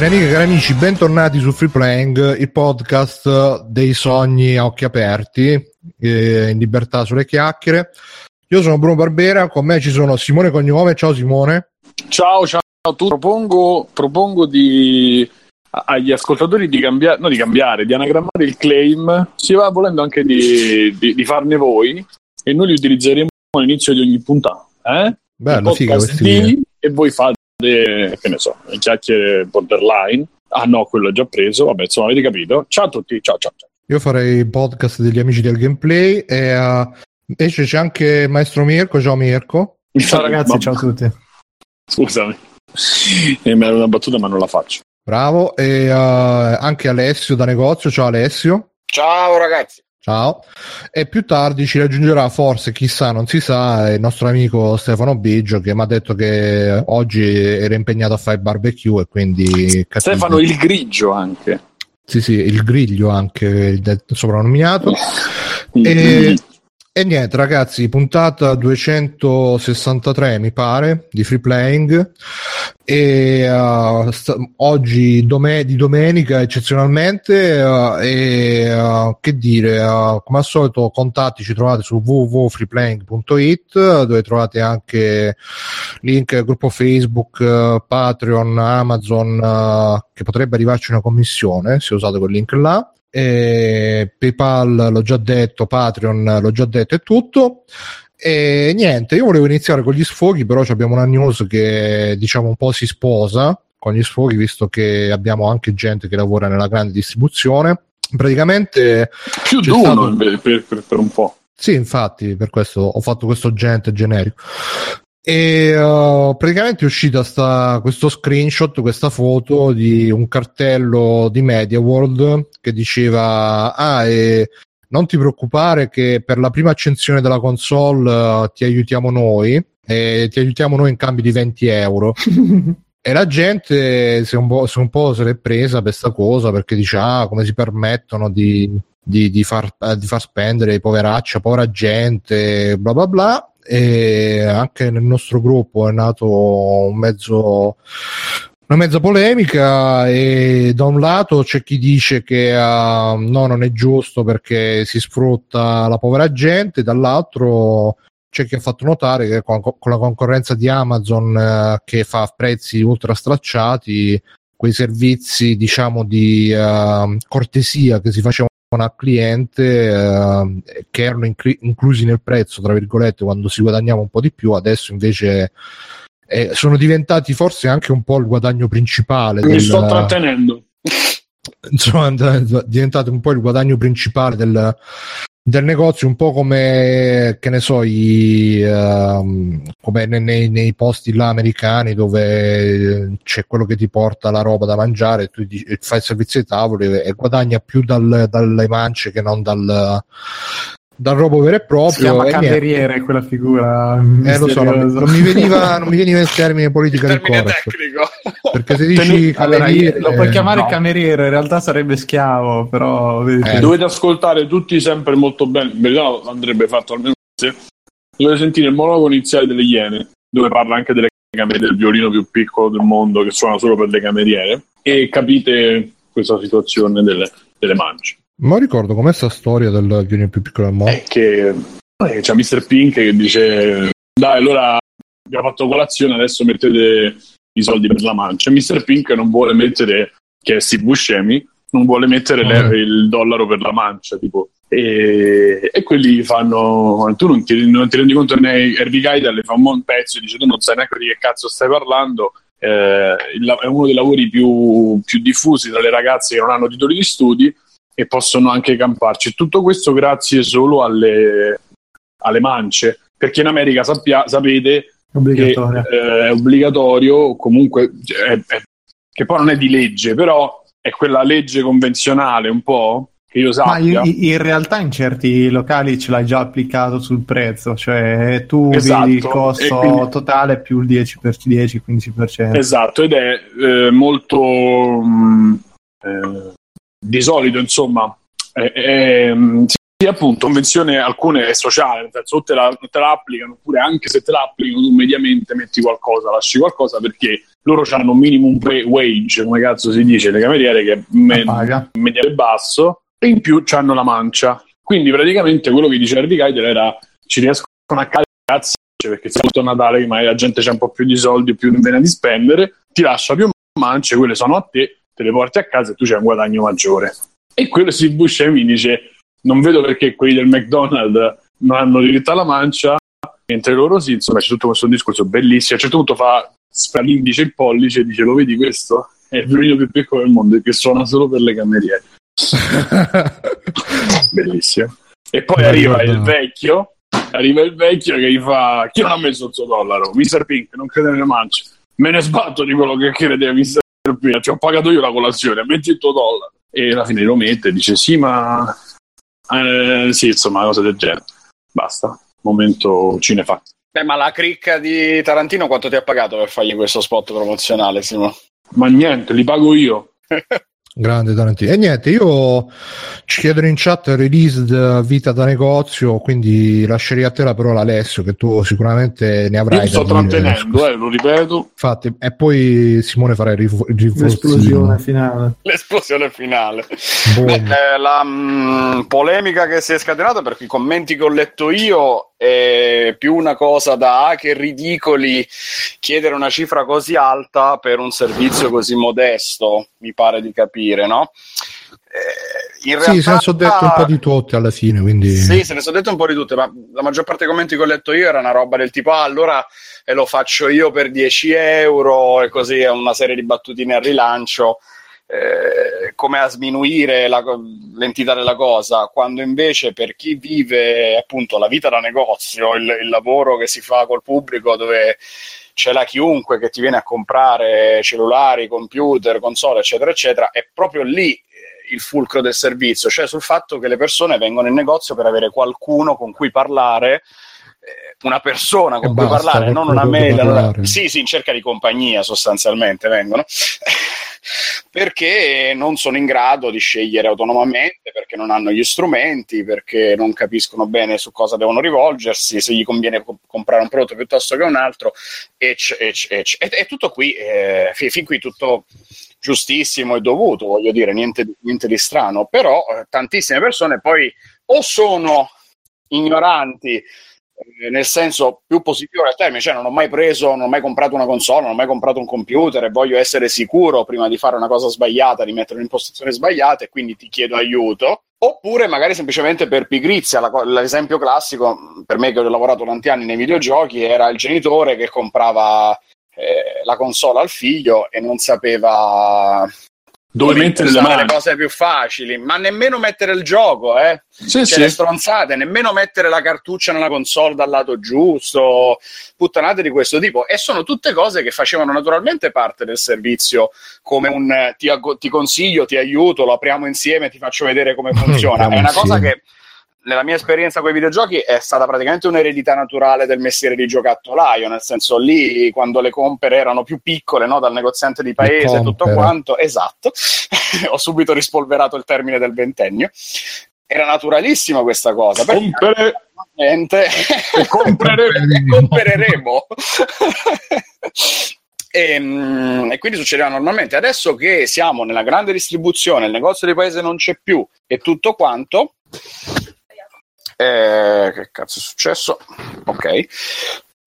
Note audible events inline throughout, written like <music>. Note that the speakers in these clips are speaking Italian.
Cari amiche e cari amici, bentornati su Free Playing, il podcast dei sogni a occhi aperti, eh, in libertà sulle chiacchiere. Io sono Bruno Barbera, con me ci sono Simone Cognome. Ciao Simone. Ciao, ciao a tutti. Propongo, propongo di, agli ascoltatori di cambiare, no, di cambiare, di anagrammare il claim. Si va volendo anche di, di, di farne voi e noi li utilizzeremo all'inizio di ogni puntata. Eh? Bello, figa questi e voi fate che ne so, chiacchiere borderline. Ah no, quello è già preso, vabbè, insomma, avete capito. Ciao a tutti, ciao ciao ciao. Io farei il podcast degli amici del gameplay e uh, invece c'è anche il maestro Mirko, ciao Mirko. Ciao ragazzi, ciao a tutti. Scusami, eh, mi era una battuta ma non la faccio. Bravo, e uh, anche Alessio da negozio, ciao Alessio. Ciao ragazzi. Ciao. E più tardi ci raggiungerà, forse, chissà, non si sa, il nostro amico Stefano Biggio che mi ha detto che oggi era impegnato a fare il barbecue e quindi... Stefano il grigio anche. Sì, sì, il griglio anche, soprannominato. e, e niente, ragazzi, puntata 263 mi pare di free playing. E uh, st- oggi dom- di domenica eccezionalmente. Uh, e uh, che dire, come al solito, contatti ci trovate su www.freeplaying.it dove trovate anche link gruppo Facebook, Patreon, Amazon, che potrebbe arrivarci una commissione se usate quel link là eh, PayPal l'ho già detto, Patreon l'ho già detto e tutto. E niente, io volevo iniziare con gli sfoghi, però abbiamo una news che diciamo un po' si sposa con gli sfoghi, visto che abbiamo anche gente che lavora nella grande distribuzione. Praticamente più di uno stato... per, per, per un po'. Sì, infatti, per questo ho fatto questo gente generico. E uh, praticamente è uscita sta, questo screenshot, questa foto di un cartello di Media World che diceva: Ah, e non ti preoccupare che per la prima accensione della console uh, ti aiutiamo noi e ti aiutiamo noi in cambio di 20 euro. <laughs> e la gente si è un po', si, un po se l'è presa per questa cosa perché dice: Ah, come si permettono di, di, di, far, eh, di far spendere poveraccia, povera gente, bla bla bla e anche nel nostro gruppo è nato un mezzo una mezza polemica e da un lato c'è chi dice che uh, no non è giusto perché si sfrutta la povera gente dall'altro c'è chi ha fatto notare che con, con la concorrenza di Amazon uh, che fa prezzi ultra stracciati quei servizi diciamo di uh, cortesia che si facevano al cliente eh, che erano incl- inclusi nel prezzo, tra virgolette, quando si guadagnava un po' di più, adesso invece eh, sono diventati forse anche un po' il guadagno principale. Mi del, sto trattenendo. <laughs> Insomma, diventato un po' il guadagno principale del, del negozio un po' come che ne so i, uh, come nei, nei, posti là americani dove c'è quello che ti porta la roba da mangiare tu fai il servizio ai tavoli e guadagna più dal, dalle mance che non dal, dal robo vero e proprio. Si chiama cameriere niente. quella figura. Eh, lo so, non, non, mi veniva, non mi veniva il <laughs> termine politica del corretto. Perché se dici cameriere, lo puoi chiamare no. cameriere, in realtà sarebbe schiavo, però eh. dovete ascoltare tutti sempre molto bene. Verità andrebbe fatto almeno se dovete sentire il monologo iniziale delle Iene, dove parla anche delle cameriere del violino più piccolo del mondo che suona solo per le cameriere e capite questa situazione delle, delle mance. Ma ricordo com'è sta storia del violino più piccolo del mondo? È che eh, c'è Mr. Pink che dice dai allora abbiamo fatto colazione adesso mettete i soldi per la mancia Mr. Pink non vuole mettere che è Steve Buscemi non vuole mettere mm. il dollaro per la mancia tipo e, e quelli fanno tu non ti, non ti rendi conto ne Harvey Keitel le fa un buon pezzo e dice tu non sai neanche di che cazzo stai parlando eh, il, è uno dei lavori più, più diffusi tra le ragazze che non hanno titoli di studi e possono anche camparci. Tutto questo grazie solo alle, alle mance, perché in America sappia, sapete che eh, è obbligatorio, comunque, è, è, che poi non è di legge, però è quella legge convenzionale un po' che io sappia. Ma in, in, realtà in certi locali ce l'hai già applicato sul prezzo, cioè tu esatto. vedi il costo quindi... totale più il 10%, 10-15%. Esatto, ed è eh, molto... Mh, mm, eh, di solito, insomma, è, è, sì, appunto, convenzione alcune è sociale, nel senso o te la, te la applicano, oppure anche se te la applicano tu mediamente metti qualcosa, lasci qualcosa perché loro hanno un minimum wage, come cazzo si dice, le cameriere che è me- media e basso, e in più hanno la mancia. Quindi praticamente quello che diceva Keitel era ci riescono a cadere cazzo perché se è Natale magari la gente c'ha un po' più di soldi, più vena di spendere, ti lascia più mance, quelle sono a te, te le porti a casa e tu c'hai un guadagno maggiore. E quello si Buscemi dice non vedo perché quelli del McDonald's non hanno diritto alla mancia, mentre loro sì, insomma c'è tutto questo discorso bellissimo, a un certo punto fa l'indice il pollice e dice lo vedi questo? È il violino più piccolo del mondo che suona solo per le cameriere. <laughs> bellissimo. E poi arriva il vecchio, arriva il vecchio che gli fa chi non ha messo il suo dollaro? Mr. Pink, non crede nelle mance. Me ne sbatto di quello che crede Mr. Pink, ci ho pagato io la colazione, metti il tuo dollaro. E alla fine lo mette e dice sì, ma eh, sì, insomma, cose del genere. Basta. Momento cinefa. Beh, ma la cricca di Tarantino quanto ti ha pagato per fargli questo spot promozionale, Simo? Ma niente, li pago io. <laughs> Grande Tarantino. E niente, io ci chiedono in chat release vita da negozio, quindi lascerei a te la parola Alessio, che tu sicuramente ne avrai. Io sto trattenendo, eh, lo ripeto. Infatti, e poi Simone farà il rif- l'esplosione finale. L'esplosione finale. Beh, eh, la mh, mm, polemica che si è scatenata per i commenti che ho letto io è più una cosa da ah, che ridicoli chiedere una cifra così alta per un servizio così modesto, mi pare di capire, no? Eh, in realtà, sì, se ne sono detto un po' di tutte alla fine. Quindi... Sì, se ne sono detto un po' di tutte, ma la maggior parte dei commenti che ho letto io era una roba del tipo: ah, allora eh, lo faccio io per 10 euro, e così è una serie di battutine al rilancio. Eh, come a sminuire la, l'entità della cosa, quando invece per chi vive appunto la vita da negozio, il, il lavoro che si fa col pubblico dove c'è la chiunque che ti viene a comprare cellulari, computer, console, eccetera, eccetera, è proprio lì eh, il fulcro del servizio, cioè sul fatto che le persone vengono in negozio per avere qualcuno con cui parlare una persona con e cui basta, parlare, non una mail. Allora, sì, sì, in cerca di compagnia sostanzialmente vengono. <laughs> perché non sono in grado di scegliere autonomamente, perché non hanno gli strumenti, perché non capiscono bene su cosa devono rivolgersi, se gli conviene comp- comprare un prodotto piuttosto che un altro, e, e, e, e tutto qui, eh, fin, fin qui tutto giustissimo e dovuto, voglio dire, niente, niente di strano, però eh, tantissime persone poi o sono ignoranti nel senso più positivo del termine, cioè non ho mai preso, non ho mai comprato una console, non ho mai comprato un computer e voglio essere sicuro prima di fare una cosa sbagliata, di mettere un'impostazione sbagliata e quindi ti chiedo aiuto. Oppure magari semplicemente per pigrizia, l'esempio classico per me che ho lavorato tanti anni nei videogiochi era il genitore che comprava eh, la console al figlio e non sapeva dove mettere le mani. le cose più facili, ma nemmeno mettere il gioco, eh. Sì, cioè, sì. le stronzate, nemmeno mettere la cartuccia nella console dal lato giusto, puttanate di questo tipo. E sono tutte cose che facevano naturalmente parte del servizio, come un ti, ti consiglio, ti aiuto, lo apriamo insieme, ti faccio vedere come <laughs> funziona. È una cosa che nella mia esperienza con i videogiochi è stata praticamente un'eredità naturale del mestiere di giocattolaio, nel senso lì quando le compere erano più piccole no, dal negoziante di paese e tutto quanto, esatto, <laughs> ho subito rispolverato il termine del ventennio. Era naturalissima questa cosa. Compere... Niente. <laughs> Compreremo. compreremo. <laughs> E, ehm, e, quindi succedeva normalmente. Adesso che siamo nella grande distribuzione, il negozio di paese non c'è più e tutto quanto, eh, che cazzo è successo? Ok.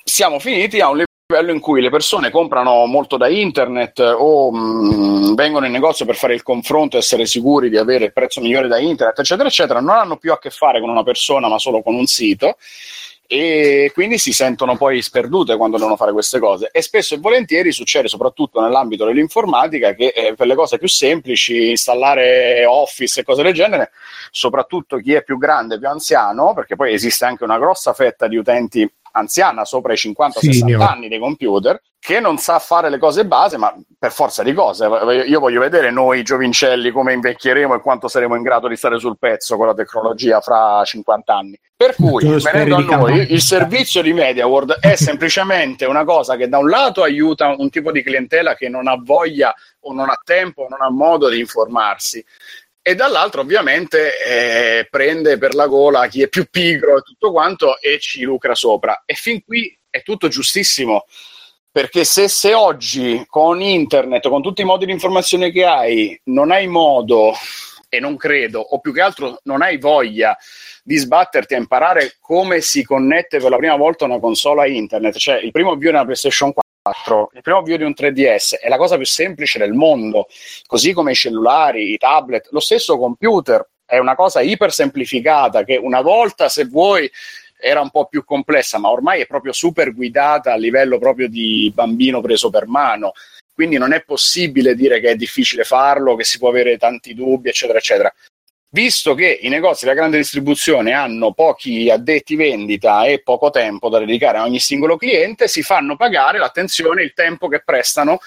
Siamo finiti a un livello in cui le persone comprano molto da internet o mh, mm, vengono in negozio per fare il confronto e essere sicuri di avere il prezzo migliore da internet, eccetera, eccetera, non hanno più a che fare con una persona ma solo con un sito e quindi si sentono poi sperdute quando devono fare queste cose. E spesso e volentieri succede soprattutto nell'ambito dell'informatica che eh, per le cose più semplici installare Office e cose del genere soprattutto chi è più grande, più anziano perché poi esiste anche una grossa fetta di utenti anziana sopra i 50-60 anni dei computer che non sa fare le cose base, ma per forza di cose. Io voglio vedere noi giovincelli come invecchieremo e quanto saremo in grado di stare sul pezzo con la tecnologia fra 50 anni. Per cui, venendo a noi, il servizio di MediaWorld è <laughs> semplicemente una cosa che da un lato aiuta un tipo di clientela che non ha voglia o non ha tempo o non ha modo di informarsi e dall'altro ovviamente eh, prende per la gola chi è più pigro e tutto quanto e ci lucra sopra. E fin qui è tutto giustissimo Perché se, se oggi con internet, con tutti i modi di informazione che hai, non hai modo, e non credo, o più che altro non hai voglia di sbatterti a imparare come si connette per la prima volta una console a internet, cioè il primo avvio di una PlayStation 4, il primo avvio di un 3DS è la cosa più semplice del mondo, così come i cellulari, i tablet, lo stesso computer è una cosa iper semplificata che una volta se vuoi era un po' più complessa, ma ormai è proprio super guidata a livello proprio di bambino preso per mano. Quindi non è possibile dire che è difficile farlo, che si può avere tanti dubbi, eccetera, eccetera. Visto che i negozi della grande distribuzione hanno pochi addetti vendita e poco tempo da dedicare a ogni singolo cliente, si fanno pagare l'attenzione e il tempo che prestano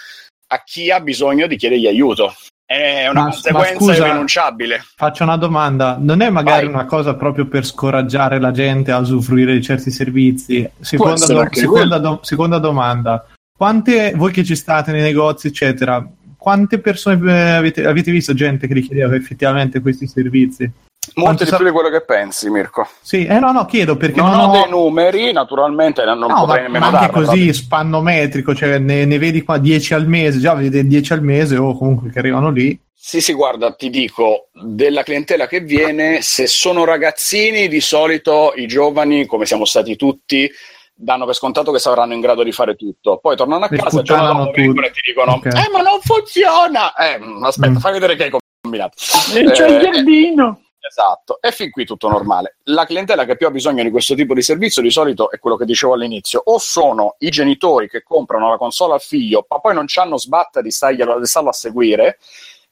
a chi ha bisogno di chiedergli aiuto. È una Ma- conseguenza ma scusa, irrinunciabile. Faccio una domanda, non è magari Vai. una cosa proprio per scoraggiare la gente a usufruire di certi servizi? Seconda, do- seconda do- seconda domanda, quante, voi che ci state nei negozi eccetera, quante persone eh, avete, avete visto gente che richiedeva effettivamente questi servizi? Molte di più di quello che pensi, Mirko. Sì, eh no, no, chiedo perché non, non, ho ho... dei numeri, naturalmente, non No, potrei ma, nemmeno ma anche darne, così spannometrico, cioè ne, ne vedi qua 10 al mese, già vedi 10 al mese o comunque che arrivano lì. Sì, sì, guarda, ti dico, della clientela che viene, se sono ragazzini, di solito i giovani, come siamo stati tutti, danno per scontato che saranno in grado di fare tutto. Poi tornano a Le casa, e ti dicono, Ok. eh, ma non funziona! Eh, aspetta, Mm. fai vedere che hai combinato. E c'è Eh, il giardino. Esatto, e fin qui tutto normale. La clientela che più ha bisogno di questo tipo di servizio di solito è quello che dicevo all'inizio, o sono i genitori che comprano la console al figlio, ma poi non c'hanno sbatta di starglielo- di starlo a seguire,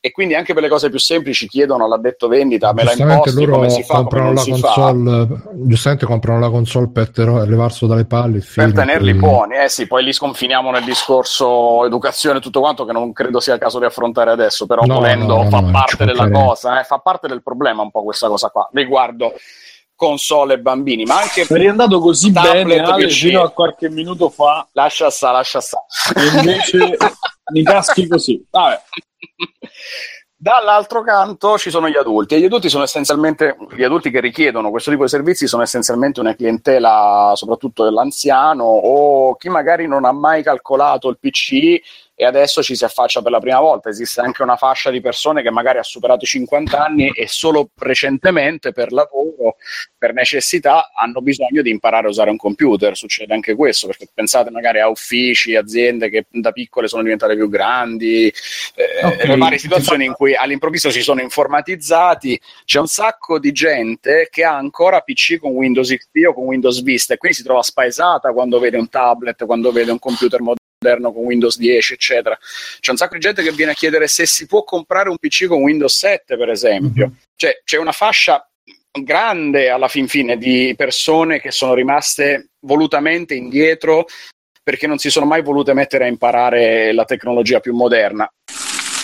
e quindi anche per le cose più semplici chiedono all'addetto vendita, me la giustamente imposti, loro come si fa, comprano la console giustamente comprano la console per ter- levarselo dalle palle fa. Per tenerli buoni, eh sì, poi li sconfiniamo nel discorso educazione e tutto quanto che non credo sia il caso di affrontare adesso, però No, volendo no, no, fa no, parte della cosa, eh, fa parte del problema un po' questa cosa qua, riguardo console e bambini, ma anche È riandato così bene Ale, fino a qualche minuto fa Lascia sta, lascia sta. e invece <laughs> mi caschi così. Vabbè. <laughs> Dall'altro canto ci sono gli adulti. E gli adulti gli adulti che richiedono questo tipo di servizi sono essenzialmente una clientela soprattutto dell'anziano o chi magari non ha mai calcolato il PC e adesso ci si affaccia per la prima volta. Esiste anche una fascia di persone che magari ha superato i 50 anni e solo recentemente per lavoro, per necessità, hanno bisogno di imparare a usare un computer. Succede anche questo, perché pensate magari a uffici, aziende che da piccole sono diventate più grandi, eh, Ok. le varie situazioni in cui all'improvviso si sono informatizzati. C'è un sacco di gente che ha ancora PC con Windows XP o con Windows Vista e quindi si trova spaesata quando vede un tablet, quando vede un computer moderno con Windows 10, eccetera. C'è un sacco di gente che viene a chiedere se si può comprare un PC con Windows 7, per esempio. Cioè, c'è una fascia grande alla fin fine di persone che sono rimaste volutamente indietro perché non si sono mai volute mettere a imparare la tecnologia più moderna.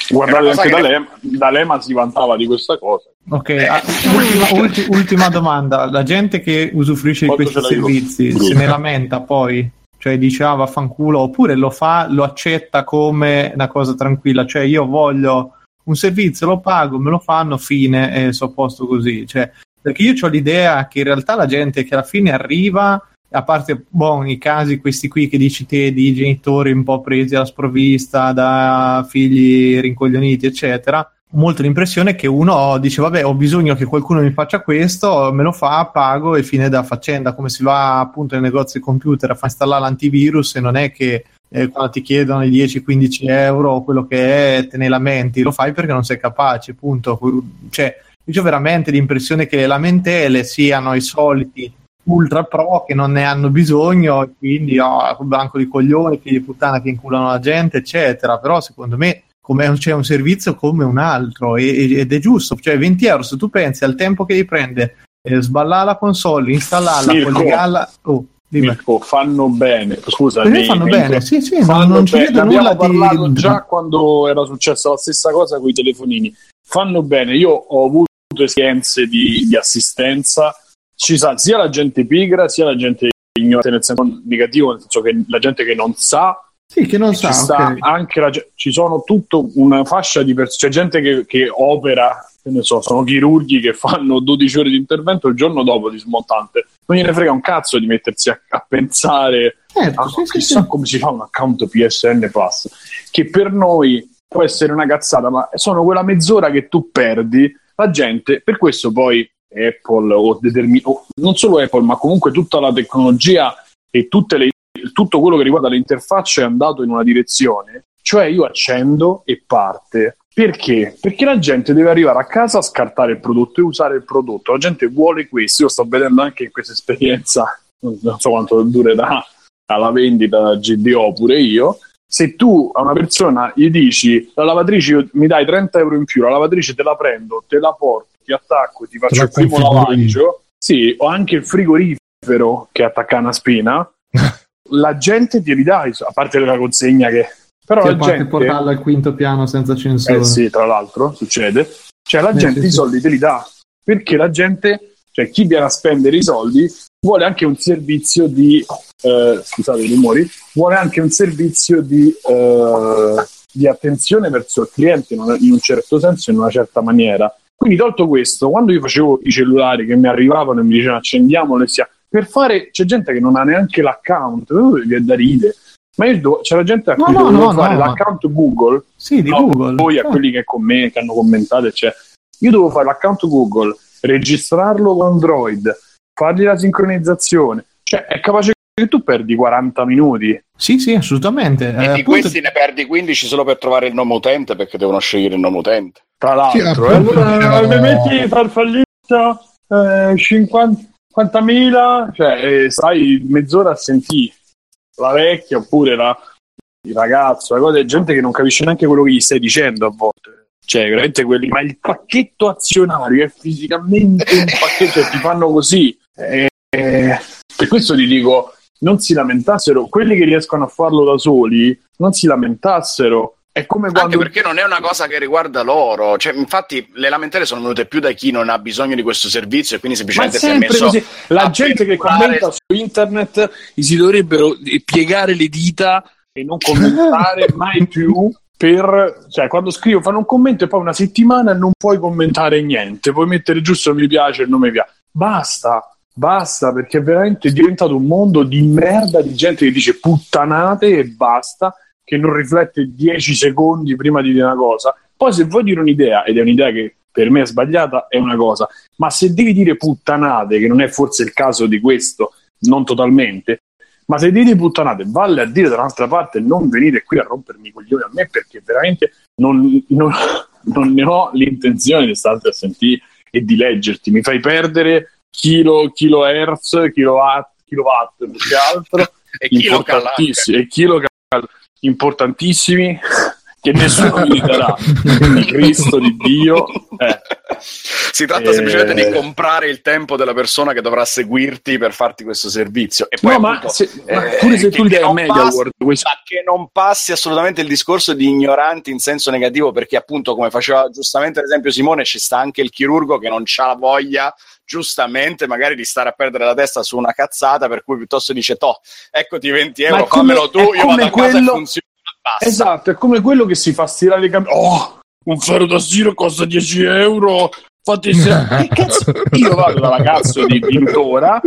Guardate anche che- D'Alema, D'Alema si vantava di questa cosa. Ok, ah, ultima, ulti- ultima domanda. La gente che usufruisce di questi servizi se ne lamenta poi? Cioè dice ah vaffanculo oppure lo fa, lo accetta come una cosa tranquilla, cioè io voglio un servizio, lo pago, me lo fanno, fine e so a posto così. Cioè, perché io ho l'idea che in realtà la gente che alla fine arriva, a parte boh, i casi questi qui che dici te di genitori un po' presi alla sprovvista da figli rincoglioniti, eccetera, molto l'impressione che uno dice vabbè ho bisogno che qualcuno mi faccia questo, me lo fa, pago e fine da faccenda, come si va appunto nei negozi computer a far installare l'antivirus e non è che eh, quando ti chiedono i 10-15 euro o quello che è te ne lamenti, lo fai perché non sei capace, punto. Cioè, io ho veramente l'impressione che le lamentele siano i soliti ultra pro che non ne hanno bisogno quindi oh, banco di coglioni, figli di puttana che inculano la gente, eccetera. Però secondo me come un- c'è un servizio come un altro e- ed è giusto, cioè 20 euro se tu pensi al tempo che ti prende eh, sballare la console, installarla, Mirko. collegarla, oh. Mirko, fanno bene. Scusa, mi- fanno mi- bene, sì, sì, non, fanno non ci bene. vedo nulla parlato di... già quando era successa la stessa cosa con i telefonini. Fanno bene. Io ho avuto esperienze di, di assistenza. Ci sa sia la gente pigra, sia la gente ignorante nel senso negativo, nel senso che la gente che non sa Sì, che non sa, sta ok. anche la ci sono tutta una fascia di persone, c'è gente che, che opera che ne so, sono chirurghi che fanno 12 ore di intervento il giorno dopo di smontante. Non gliene frega un cazzo di mettersi a, a pensare Certo, sì, sì, chissà sì. come si fa un account PSN Plus, che per noi può essere una cazzata, ma sono quella mezz'ora che tu perdi. La gente, per questo poi Apple o, determin- o non solo Apple, ma comunque tutta la tecnologia e tutte le- tutto quello che riguarda le interfacce è andato in una direzione, cioè io accendo e parte. Perché? Perché la gente deve arrivare a casa, scartare il prodotto e usare il prodotto. La gente vuole questo. Io sto vedendo anche in questa esperienza, non so quanto durerà alla vendita GDO pure io. Se tu a una persona gli dici la lavatrice mi dai 30 euro in più, la lavatrice te la prendo, te la porto, ti attacco, ti faccio il primo lavaggio, sì, ho anche il frigorifero che attacca una spina, <laughs> la gente ti ridà, i so- a parte la consegna che... Però Sì, la gente... portarlo al quinto piano senza censura. Eh sì, tra l'altro succede. Cioè la Eh, gente sì, i sì. soldi te li dà perché la gente, cioè chi viene a spendere i soldi, vuole anche un servizio di, eh, scusate i rumori, vuole anche un servizio di, eh, di attenzione verso il cliente in un, certo senso, in una certa maniera. Quindi tolto questo, quando io facevo i cellulari che mi arrivavano e mi dicevano accendiamolo e sia per fare, c'è gente che non ha neanche l'account, uh, viene da ridere. Ma io do- c'era gente a No, cui no, dovevo no, fare no, ma- l'account Google Sì, di No, Google. voi a Eh. quelli che, commen- che hanno commentato, cioè, io devo fare l'account Google, registrarlo con Android, fargli la sincronizzazione, cioè è capace che tu perdi 40 minuti. Sì, sì, assolutamente. E Eh, di appunto- questi ne perdi 15 solo per trovare il nome utente perché devono scegliere il nome utente. Tra l'altro, Sì, eh. appunto, allora mi metti farfallista eh, 50 50.000, cioè eh, stai mezz'ora a sentire la vecchia oppure la, il ragazzo, la cosa, è gente che non capisce neanche quello che gli stai dicendo a volte. Cioè, veramente quelli, ma il pacchetto azionario è fisicamente un pacchetto, cioè, ti fanno così. Eh, eh, per questo ti dico, non si lamentassero, quelli che riescono a farlo da soli, non si lamentassero. È come Anche quando perché non è una cosa che riguarda loro. Cioè, infatti, le lamentele sono venute più da chi non ha bisogno di questo servizio e quindi è semplicemente si è messo. così. La gente che commenta su internet si dovrebbero piegare le dita e non commentare <laughs> mai più. Per, cioè, quando scrivo, fanno un commento e poi una settimana non puoi commentare niente, puoi mettere giusto mi piace e non mi piace. Basta, basta, perché è veramente diventato un mondo di merda di gente che dice puttanate e basta, che non riflette 10 secondi prima di dire una cosa. Poi se vuoi dire un'idea, ed è un'idea che per me è sbagliata, è una cosa, ma se devi dire puttanate, che non è forse il caso di questo, non totalmente, ma se devi dire puttanate, valle a dire da un'altra parte, non venire qui a rompermi i coglioni a me perché veramente non, non- <laughs> non ne ho l'intenzione di starti a sentire e di leggerti. Mi fai perdere chilo, kilohertz, kilowatt, kilowatt più che altro, E chi lo cala? importantissimi, e chilo importantissimi che nessuno mi darà. Il Cristo di Dio. Eh. Si tratta Eh. semplicemente di comprare il tempo della persona che dovrà seguirti per farti questo servizio. E poi, No, ma, appunto, se- ma eh, pure se tu gli dai Media passi- questo ma che non passi assolutamente il discorso di ignoranti in senso negativo, perché appunto, come faceva giustamente ad esempio Simone, ci sta anche il chirurgo che non ha voglia giustamente magari di stare a perdere la testa su una cazzata, per cui piuttosto dice to, eccoti 20 Ma euro, come- fammelo tu, è io vado come a casa quello- e funziona, basta. Esatto, è come quello che si fa stirare i capelli. Oh, un ferro da stiro costa 10 euro. Fate se... <laughs> cazzo? Io vado dalla cazzo di tintora,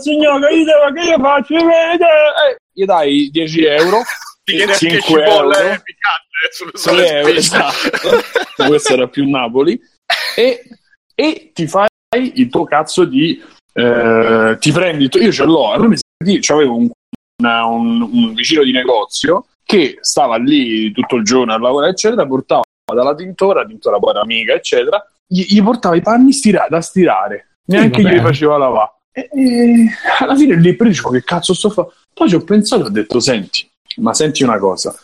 signore, io devo che io faccio. Eh, gli dai 10 euro, <laughs> Ti chiede anche 5 cipolle euro. piccante sulle, 6 sulle euro, esatto. questo era più Napoli, <laughs> e, e ti fai il tuo cazzo di... eh, ti prendi, io ce l'ho, allora mi di- c'avevo un, una- un, un vicino di negozio che stava lì tutto il giorno a lavorare, eccetera, portava dalla tintora, la tintora poi era amica, eccetera, gli, gli portava i panni stira- da stirare, neanche vabbè. glieli faceva lavare. E, e alla fine lì dicevo che cazzo sto fare? Poi ci ho pensato e ho detto, senti, ma senti una cosa,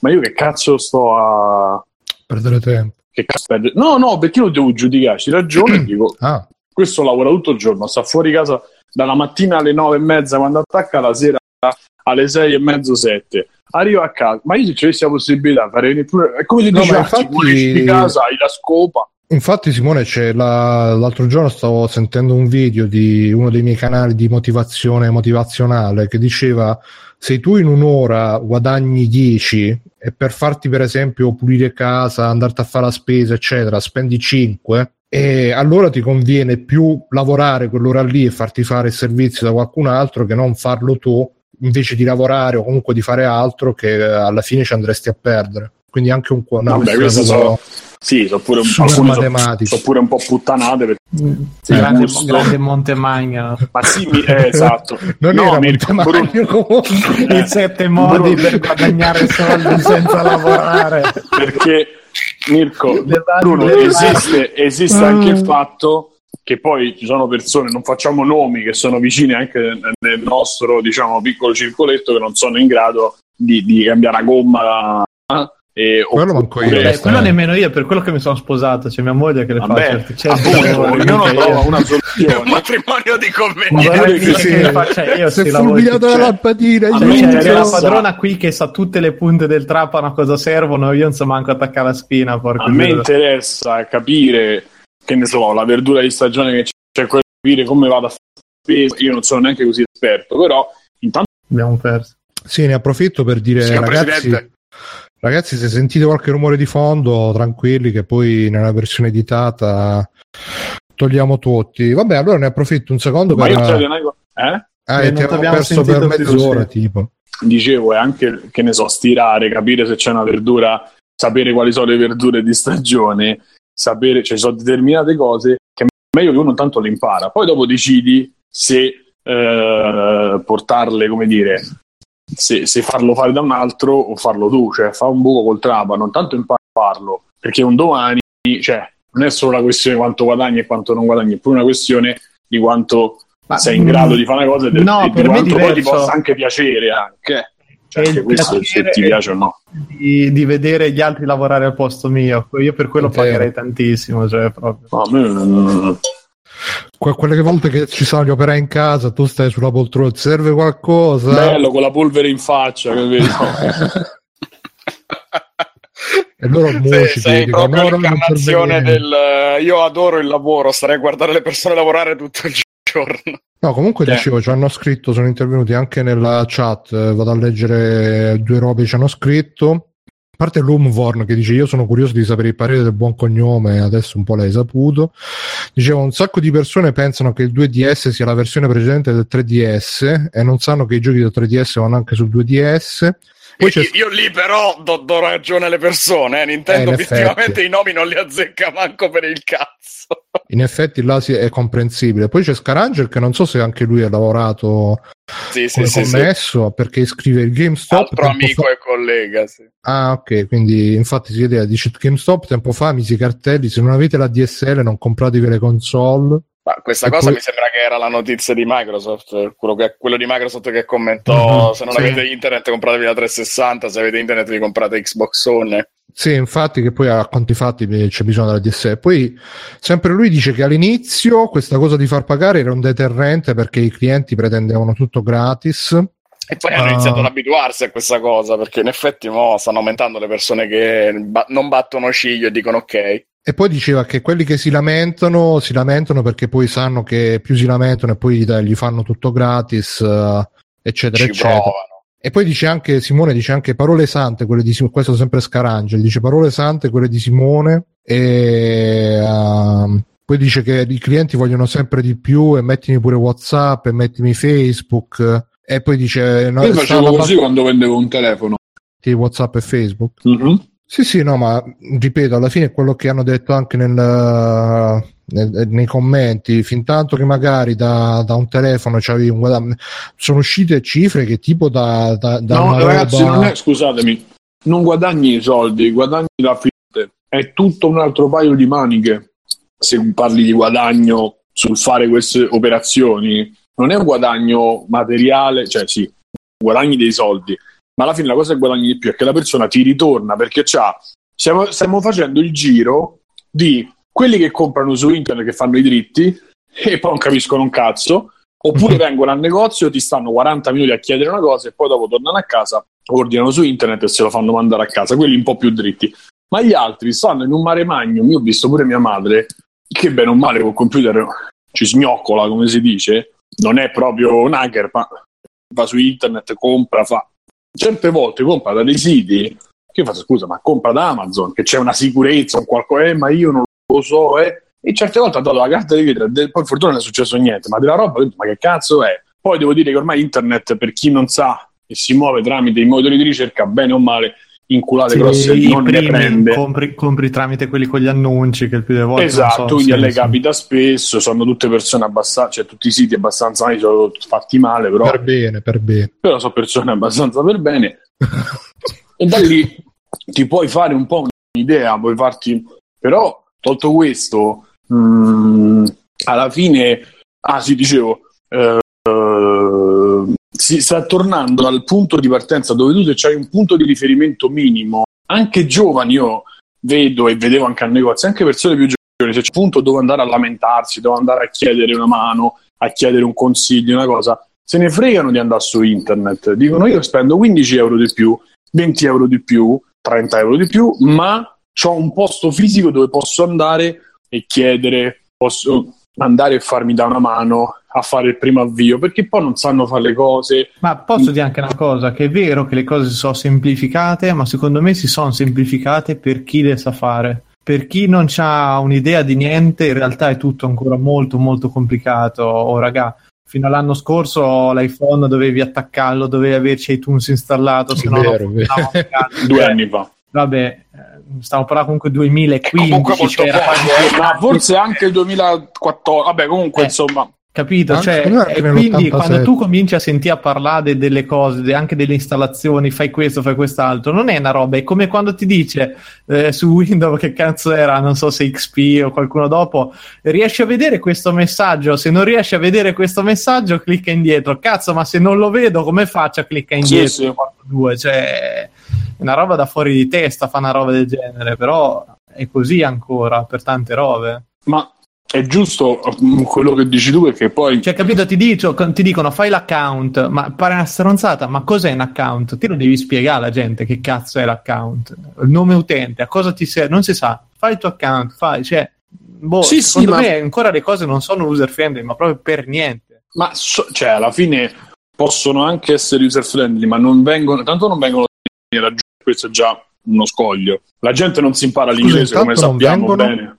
ma io che cazzo sto a... Perdere tempo. Che cazzo perde? No, no, perché io devo giudicarci ragione, <clears throat> dico, Ah, questo lavora tutto il giorno, sta fuori casa dalla mattina alle nove e mezza quando attacca, la sera alle sei e mezzo, sette. Arriva a casa, ma io se avessi la possibilità di fare venire pure... È come se No, dici, infatti- di casa, hai la scopa. Infatti, Simone, c'è la, l'altro giorno stavo sentendo un video di uno dei miei canali di motivazione motivazionale che diceva: Se tu in un'ora guadagni 10 e per farti, per esempio, pulire casa, andarti a fare la spesa, eccetera, spendi 5, e allora ti conviene più lavorare quell'ora lì e farti fare il servizio da qualcun altro che non farlo tu invece di lavorare o comunque di fare altro che alla fine ci andresti a perdere. Quindi anche un po' Vabbè, queste sono, sì, sono pure, matematiche. sono pure un po' puttanate. Perché, Sì, Eh, grande, gusto. grande Montemagna. ma sì, mi- eh, esatto. <laughs> non No, era Mirko, Montemagno comunque. I sette modi per guadagnare soldi senza lavorare. <laughs> perché Mirko, Bruno, esiste, esiste anche il fatto che poi ci sono persone, non facciamo nomi, che sono vicine anche nel- nel nostro diciamo, piccolo circoletto che non sono in grado di, di cambiare la gomma. Eh, E, Quello manco io. Beh, quello nemmeno io, è per quello che mi sono sposato. C'è mia moglie che le fa Vabbè, certi, certi appunto, lavori, ognuno mica trova io. una <laughs> È un soluzione. matrimonio di convenienza. Sì, che faccia io Si è fulminato la cioè, lampadina. Cioè, altri. c'è la padrona qui che sa tutte le punte del trapano a cosa servono. Io non so manco attaccare la spina. Porco A me interessa capire, che ne so, la verdura di stagione che c'è, quello capire come vado a fare spesa. Io non sono neanche così esperto, però intanto Abbiamo perso. Sì, ne approfitto per dire, Signor ragazzi, Presidente. Ragazzi, se sentite qualche rumore di fondo, tranquilli che poi nella versione editata togliamo tutti. Vabbè, allora ne approfitto un secondo ma per... io non è- eh? Ah, Eh, ti non avevo t'abbiamo perso per mezz'ora, tipo. dicevo, è anche, che ne so, stirare, capire se c'è una verdura, sapere quali sono le verdure di stagione, sapere, cioè, ci sono determinate cose che è meglio che uno intanto le impara. Poi dopo decidi se eh, portarle, come dire, se, se farlo fare da un altro o farlo tu, cioè fa un buco col trapano, intanto impara a farlo, perché un domani, cioè, non è solo una questione di quanto guadagni e quanto non guadagni, è pure una questione di quanto Ma- sei in grado di fare una cosa e de- No, e di quanto poi ti possa anche piacere anche. Cioè, anche questo se ti piace o no. Di, di vedere gli altri lavorare al posto mio. Io per quello Intero. pagherei tantissimo. Cioè, proprio. No, a me non- quelle volte che ci sono gli operai in casa, tu stai sulla poltrona, ti serve qualcosa? Bello con la polvere in faccia, capito? <laughs> E loro muoci sei dicono, proprio no, l'incarnazione del eh, io adoro il lavoro, starei a guardare le persone lavorare tutto il giorno. No, comunque Eh. dicevo, ci hanno scritto, sono intervenuti anche nella chat, eh, vado a leggere due robe ci hanno scritto. A parte Lumvorn che dice io sono curioso di sapere il parere del buon cognome, adesso un po' l'hai saputo. Diceva un sacco di persone pensano che il 2DS sia la versione precedente del 3DS e non sanno che i giochi del 3DS vanno anche sul 2DS. Poi c'è Io, io lì però do, do ragione alle persone, eh. Nintendo Eh, obiettivamente i nomi non li azzecca manco per il cazzo. In effetti là è comprensibile. Poi c'è Scaranger che non so se anche lui ha lavorato Sì, sì, come sì, sì. commesso perché scrive il GameStop. Altro amico fa- e collega, sì. Ah, ok, quindi infatti si vede, dice GameStop tempo fa misi i cartelli, se non avete la DSL non compratevi le console. Ma questa E cosa poi- mi sembra che era la notizia di Microsoft, quello, che- quello di Microsoft che commentò Mhm, se non sì. avete internet compratevi la 360, se avete internet vi comprate Xbox One. Sì, infatti che poi a conti fatti c'è bisogno della DSL. Poi sempre lui dice che all'inizio questa cosa di far pagare era un deterrente perché i clienti pretendevano tutto gratis. E poi hanno Ah. iniziato ad abituarsi a questa cosa, perché in effetti mo stanno aumentando le persone che ba- non battono ciglio e dicono ok. E poi diceva che quelli che si lamentano, si lamentano perché poi sanno che più si lamentano e poi gli, fanno tutto gratis, eh, eccetera, Ci eccetera. provano. E poi dice anche Simone dice anche parole sante, quelle di Simone, questo sempre Scarangeli, dice parole sante, quelle di Simone e ehm, poi dice che i clienti vogliono sempre di più e mettimi pure WhatsApp e mettimi Facebook e poi dice no, Io facevo così parte quando vendevo un telefono. WhatsApp e Facebook. Mhm. Sì, sì, no, ma ripeto, alla fine è quello che hanno detto anche nel, nel- nei commenti, fin tanto che magari da, da un telefono c'avevi un guadagno, sono uscite cifre che tipo da, da, da No, ragazzi, roba- non è, scusatemi, non guadagni i soldi, guadagni la finte. È tutto un altro paio di maniche. Se parli di guadagno sul fare queste operazioni, non è un guadagno materiale, cioè sì, guadagni dei soldi, ma alla fine la cosa che guadagni di più è che la persona ti ritorna perché c'ha, stiamo, stiamo facendo il giro di quelli che comprano su internet che fanno i dritti e poi non capiscono un cazzo, oppure <laughs> vengono al negozio, ti stanno 40 minuti a chiedere una cosa e poi dopo tornano a casa, ordinano su internet e se lo fanno mandare a casa, quelli un po' più dritti. ma gli altri stanno in un mare magnum. Io ho visto pure mia madre, che bene o male col computer ci sgnoccola, come si dice. Non è proprio un hacker, ma va su internet, compra, fa. Certe volte compra da dei siti che io faccio scusa, ma compra da Amazon, che c'è una sicurezza, un qualcosa, eh, ma io non lo so, eh. E certe volte ha dato la carta di credito, poi fortuna non è successo niente, ma della roba, ma che cazzo è? Poi devo dire che ormai internet, per chi non sa e si muove tramite i motori di ricerca, bene o male, inculate sì, grosse non ne prende. Compri, compri, tramite quelli con gli annunci che il più delle volte esatto, so, quindi a lei capita spesso, sono tutte persone abbastanza, cioè tutti i siti abbastanza sono fatti male, però per bene, per bene. Però sono persone abbastanza per bene. <laughs> e da lì ti puoi fare un po' un'idea, puoi farti però tolto questo mh, mm, alla fine ah sì dicevo eh, si sta tornando al punto di partenza dove tu c'hai un punto di riferimento minimo. Anche giovani, io vedo e vedevo anche al negozio, anche persone più giovani, se c'è un punto dove andare a lamentarsi, dove andare a chiedere una mano, a chiedere un consiglio, una cosa, se ne fregano di andare su internet. Dicono io spendo 15 euro di più, 20 euro di più, 30 euro di più, ma ho un posto fisico dove posso andare e chiedere, posso andare e farmi da una mano a fare il primo avvio perché poi non sanno fare le cose. Ma posso dire anche una cosa: che è vero che le cose si sono semplificate, ma secondo me si sono semplificate per chi le sa fare. Per chi non ha un'idea di niente, in realtà è tutto ancora molto, molto complicato. Oh, raga, fino all'anno scorso l'iPhone dovevi attaccarlo, dovevi averci iTunes installato, se no due anni fa. Vabbè, eh, stavo parlando comunque 2015 comunque c'era poco, ma forse anche il 2014 vabbè comunque eh, insomma Capito? Cioè, e quindi quando tu cominci a sentire parlare delle cose, anche delle installazioni, fai questo, fai quest'altro, non è una roba, è come quando ti dice eh, su Windows che cazzo era, non so se XP o qualcuno dopo, riesci a vedere questo messaggio, se non riesci a vedere questo messaggio clicca indietro, cazzo ma se non lo vedo come faccio a cliccare indietro? Sì, sì. Due? Cioè, è una roba da fuori di testa fa una roba del genere, però è così ancora per tante robe. Ma è giusto quello che dici tu perché poi cioè capito ti, dico, ti dicono fai l'account ma pare una stronzata ma cos'è un account? Ti lo devi spiegare alla gente che cazzo è l'account. Il nome utente a cosa ti serve non si sa. Fai il tuo account fai cioè boh, sì, secondo sì, me ma... ancora le cose non sono user friendly ma proprio per niente. Ma so, cioè alla fine possono anche essere user friendly ma non vengono tanto non vengono raggiunti questo è già uno scoglio. La gente non si impara l'inglese Scusa, come sappiamo vengono... bene.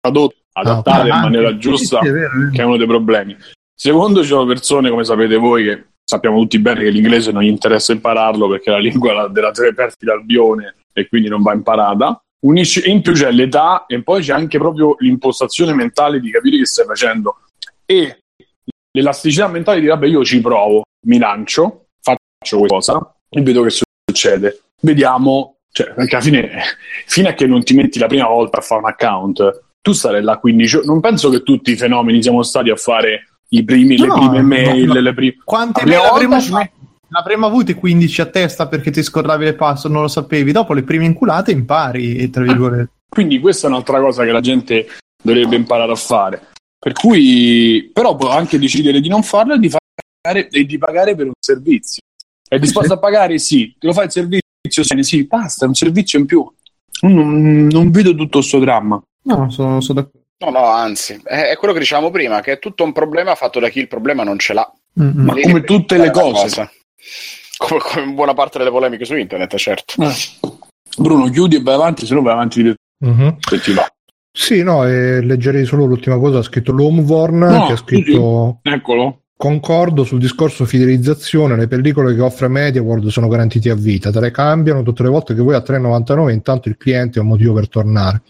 Tradotto adattare ah, in maniera giusta, sì, vero, che è uno dei problemi. Secondo, ci sono persone, come sapete voi, che sappiamo tutti bene che l'inglese non gli interessa impararlo perché è la lingua della tre reperti d'Albione e quindi non va imparata. Unisci, in più c'è l'età e poi c'è anche proprio l'impostazione mentale di capire che stai facendo e l'elasticità mentale di vabbè io ci provo, mi lancio, faccio qualcosa e vedo che succede. Vediamo, cioè, perché alla fine, fino a che non ti metti la prima volta a fare un account, tu sarai là 15 Non penso che tutti i fenomeni siamo stati a fare i primi, no, le prime mail, no, le prime... Quante mail avremmo, avremmo avute 15 a testa perché ti scordavi le password, non lo sapevi. Dopo le prime inculate impari, tra virgolette. Quindi questa è un'altra cosa che la gente dovrebbe imparare a fare. Per cui, però può anche decidere di non farlo e di, fare, e di pagare per un servizio. È disposto a pagare? Sì. Te lo fai il servizio? Sì, basta, è un servizio in più. Non, non vedo tutto questo dramma. No, sono, sono d'accordo. No, no, anzi, è, è, quello che dicevamo prima, che è tutto un problema fatto da chi il problema non ce l'ha. Mm-hmm. Ma come tutte le cose. Come, come, buona parte delle polemiche su internet, certo. Eh. Bruno, chiudi e vai avanti, se no vai avanti di mm-hmm. se ti va. Sì, no, e leggerei solo l'ultima cosa, ha scritto Lomvorn, no, che ha scritto... Sì. Eccolo. Concordo sul discorso fidelizzazione, le pellicole che offre MediaWorld sono garantite a vita, te le cambiano tutte le volte che vuoi a 3,99, intanto il cliente ha un motivo per tornare.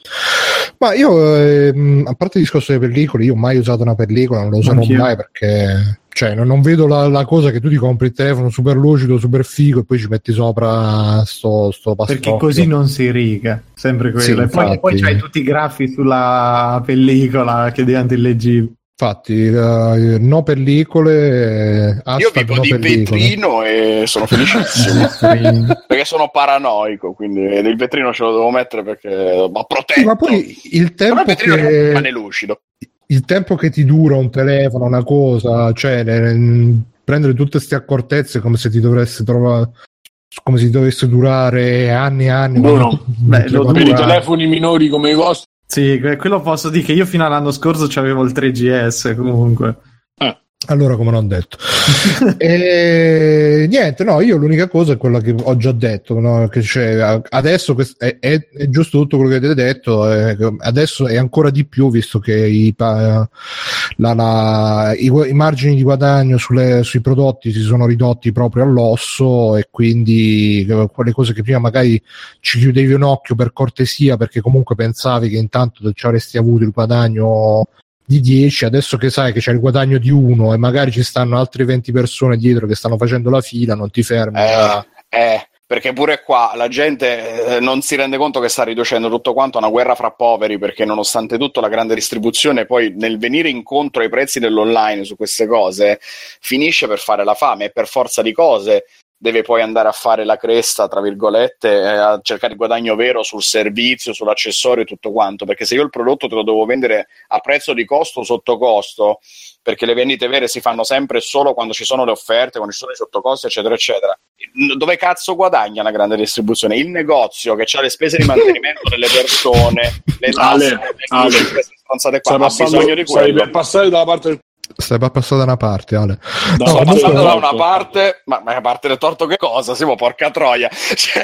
Ma io, ehm, a parte il discorso delle pellicole, io ho mai usato una pellicola, non lo userò mai perché cioè, non, non vedo la, la, cosa che tu ti compri il telefono super lucido, super figo e poi ci metti sopra sto, sto Perché così non si riga, sempre quello. Sì, e poi, poi c'hai tutti i grafi sulla pellicola che diventa illeggibile. Infatti, uh, no pellicole. Eh, Io vivo no di pellicole. vetrino e sono felicissimo <laughs> perché sono paranoico. Quindi il vetrino ce lo devo mettere perché ma protetto. Sì, ma poi il tempo il che rimane lucido. Il tempo che ti dura un telefono, una cosa, cioè ne, prendere tutte queste accortezze come se ti dovresti trovare come se dovesse durare anni e anni. No, no. Beh, Per i telefoni minori come i vostri, Sì, que- quello posso dire che io fino all'anno scorso c'avevo il 3GS comunque. Allora, come non detto, <laughs> e, niente, no, io l'unica cosa è quella che ho già detto. no, che c'è, adesso è, è- è giusto tutto quello che avete detto, eh, adesso è ancora di più visto che i, la- la- i, i margini di guadagno sulle- sui prodotti si sono ridotti proprio all'osso e quindi eh, quelle cose che prima magari ci chiudevi un occhio per cortesia perché comunque pensavi che intanto ci avresti avuto il guadagno di 10, adesso che sai che c'è il guadagno di 1 e magari ci stanno altre 20 persone dietro che stanno facendo la fila, non ti fermi. Eh, eh, perché pure qua la gente eh, non si rende conto che sta riducendo tutto quanto a una guerra fra poveri, perché nonostante tutto la grande distribuzione poi nel venire incontro ai prezzi dell'online su queste cose finisce per fare la fame e per forza di cose deve poi andare a fare la cresta, tra virgolette, eh, a cercare il guadagno vero sul servizio, sull'accessorio e tutto quanto, perché se io il prodotto te lo devo vendere a prezzo di costo o sotto costo, perché le vendite vere si fanno sempre solo quando ci sono le offerte, quando ci sono i sottocosti, eccetera, eccetera. Dove cazzo guadagna la grande distribuzione? Il negozio che ha le spese di mantenimento <laughs> delle persone, le tasse, Ale, le Ale, qua, stai ha passando, bisogno di quello. per passare dalla parte del Stai passare da una parte, Ale. No, comunque- passando da una parte, ma, ma a parte del torto che cosa? Siamo porca troia. Cioè,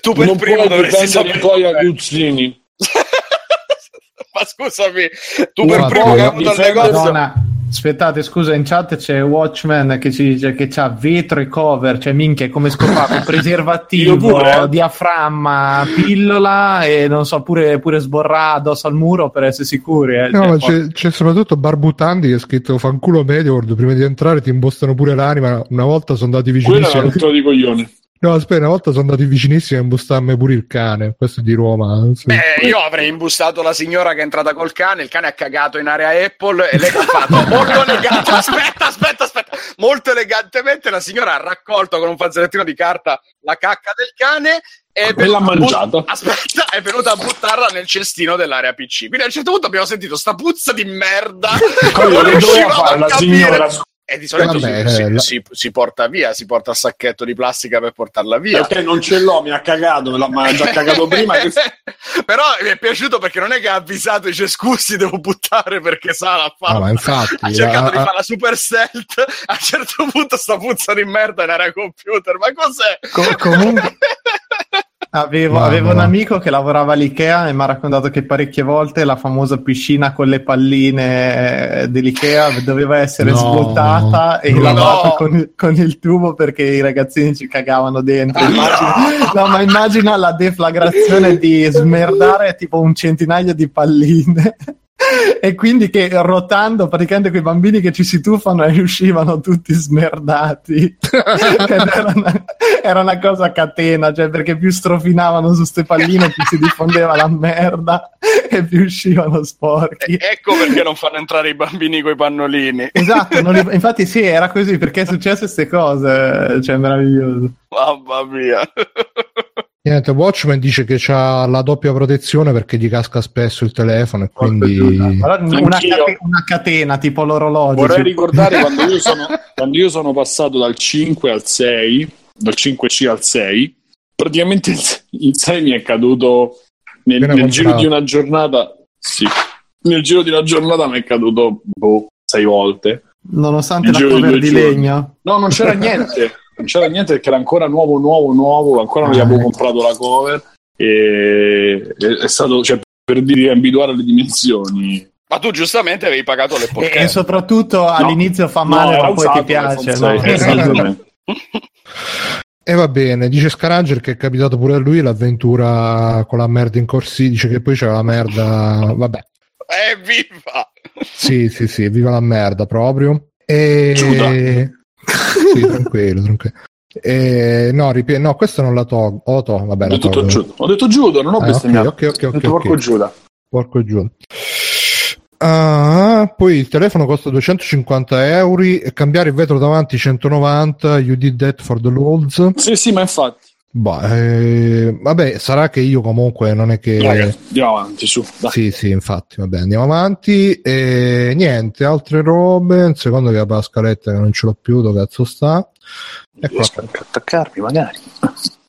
tu per non primo puoi dovresti sapere. poi Aguzzini <laughs> ma scusami, tu Guarda, per primo che hai avuto il negozio. Madonna, aspettate, scusa, in chat c'è Watchman che ci dice che c'ha vetro e cover, cioè minchia, è come scopato, <laughs> preservativo, pure, eh. diaframma, pillola e non so, pure, pure sborrà addosso al muro per essere sicuri. Eh. No, Cioè, ma c'è, c'è soprattutto Barbutandi che ha scritto fanculo Mediaworld prima di entrare ti imbostano pure l'anima una volta sono andati quello è vicinissimi una rottura di coglioni no aspetta una volta sono andati vicinissimi a imbostarmi pure il cane questo è di Roma sì. Beh, io avrei imbustato la signora che è entrata col cane, il cane ha cagato in area Apple e lei che ha fatto <laughs> molto elegante. Aspetta, aspetta, aspetta. Molto elegantemente la signora ha raccolto con un fazzolettino di carta la cacca del cane e, l'ha mangiata. Aspetta, è venuta a buttarla nel cestino dell'area PC. Quindi a un certo punto abbiamo sentito sta puzza di merda. Che doveva fare la signora E di solito Vabbè, si, eh, si- la- si- si porta via, si porta il sacchetto di plastica per portarla via. ok non ce l'ho mi ha cagato me l'ha già cagato prima che... <laughs> Però mi è piaciuto perché non è che ha avvisato, dice scusi, devo buttare perché sa la fa. Ah, ma infatti, ha cercato la- di fare la super stealth. A un certo punto sta puzza di merda in area computer. Ma cos'è? Co- comunque- <laughs> Avevo, Mamma avevo un mia. amico che lavorava all'IKEA e mi ha raccontato che parecchie volte la famosa piscina con le palline eh, dell'IKEA doveva essere No. svuotata e No. lavata con, il- con il tubo perché i ragazzini ci cagavano dentro. Immagina- <laughs> no, ma immagina la deflagrazione di smerdare tipo un centinaio di palline. E quindi che rotando praticamente quei bambini che ci si tuffano e uscivano tutti smerdati. <laughs> Era, una, era una cosa a catena, cioè perché più strofinavano su ste palline, più si diffondeva la merda e più uscivano sporchi. E- ecco perché non fanno entrare i bambini coi pannolini. Esatto, li- <laughs> infatti sì, era così perché è successo queste cose, cioè meraviglioso. Mamma mia. Niente, Watchman dice che ha la doppia protezione perché gli casca spesso il telefono e quindi una, cate- una catena tipo l'orologio. vorrei ricordare <laughs> quando io, sono, quando io sono passato dal 5 al 6 dal 5C al 6 praticamente il, il 6 mi è caduto nel, nel giro di una giornata sì nel giro di una giornata mi è caduto boh, sei volte Nonostante Il la di cover di giorni. legno. No, non c'era niente. Non c'era niente perché era ancora nuovo, nuovo, nuovo. Ancora non gli Ah, avevo ecco. comprato la cover. E è stato cioè, per dire abituare alle dimensioni. Ma tu giustamente avevi pagato le E, polcche. e soprattutto all'inizio fa male, era ma poi ti piace. no? 6, esattamente. <laughs> E va bene, dice Scaranger che è capitato pure a lui l'avventura con la merda in corsi, dice che poi c'era la merda, vabbè, Evviva! sì, sì, sì, viva la merda proprio. E... Giuda. Sì, tranquillo, tranquillo. E... No, ripie- no, questo non la tolgo. Oh, to- vabbè, Ho detto, tolgo. Giuda. Ho detto Giuda, non ho Ah, bestemmiato. ok, ok, ok, Ho ok, detto porco ok. Giuda. Porco giù. Ah, poi il telefono costa 250 euro e cambiare il vetro davanti 190. You did that for the lolz. Sì, sì, ma infatti. Boh, eh, vabbè, sarà che io comunque non è che. Raga, andiamo avanti, su. Dai. Sì, sì, infatti, vabbè, andiamo avanti. E niente, altre robe. Un secondo che la scaletta che non ce l'ho più, dove cazzo sta? Ecco, Riesco anche a attaccarmi, magari.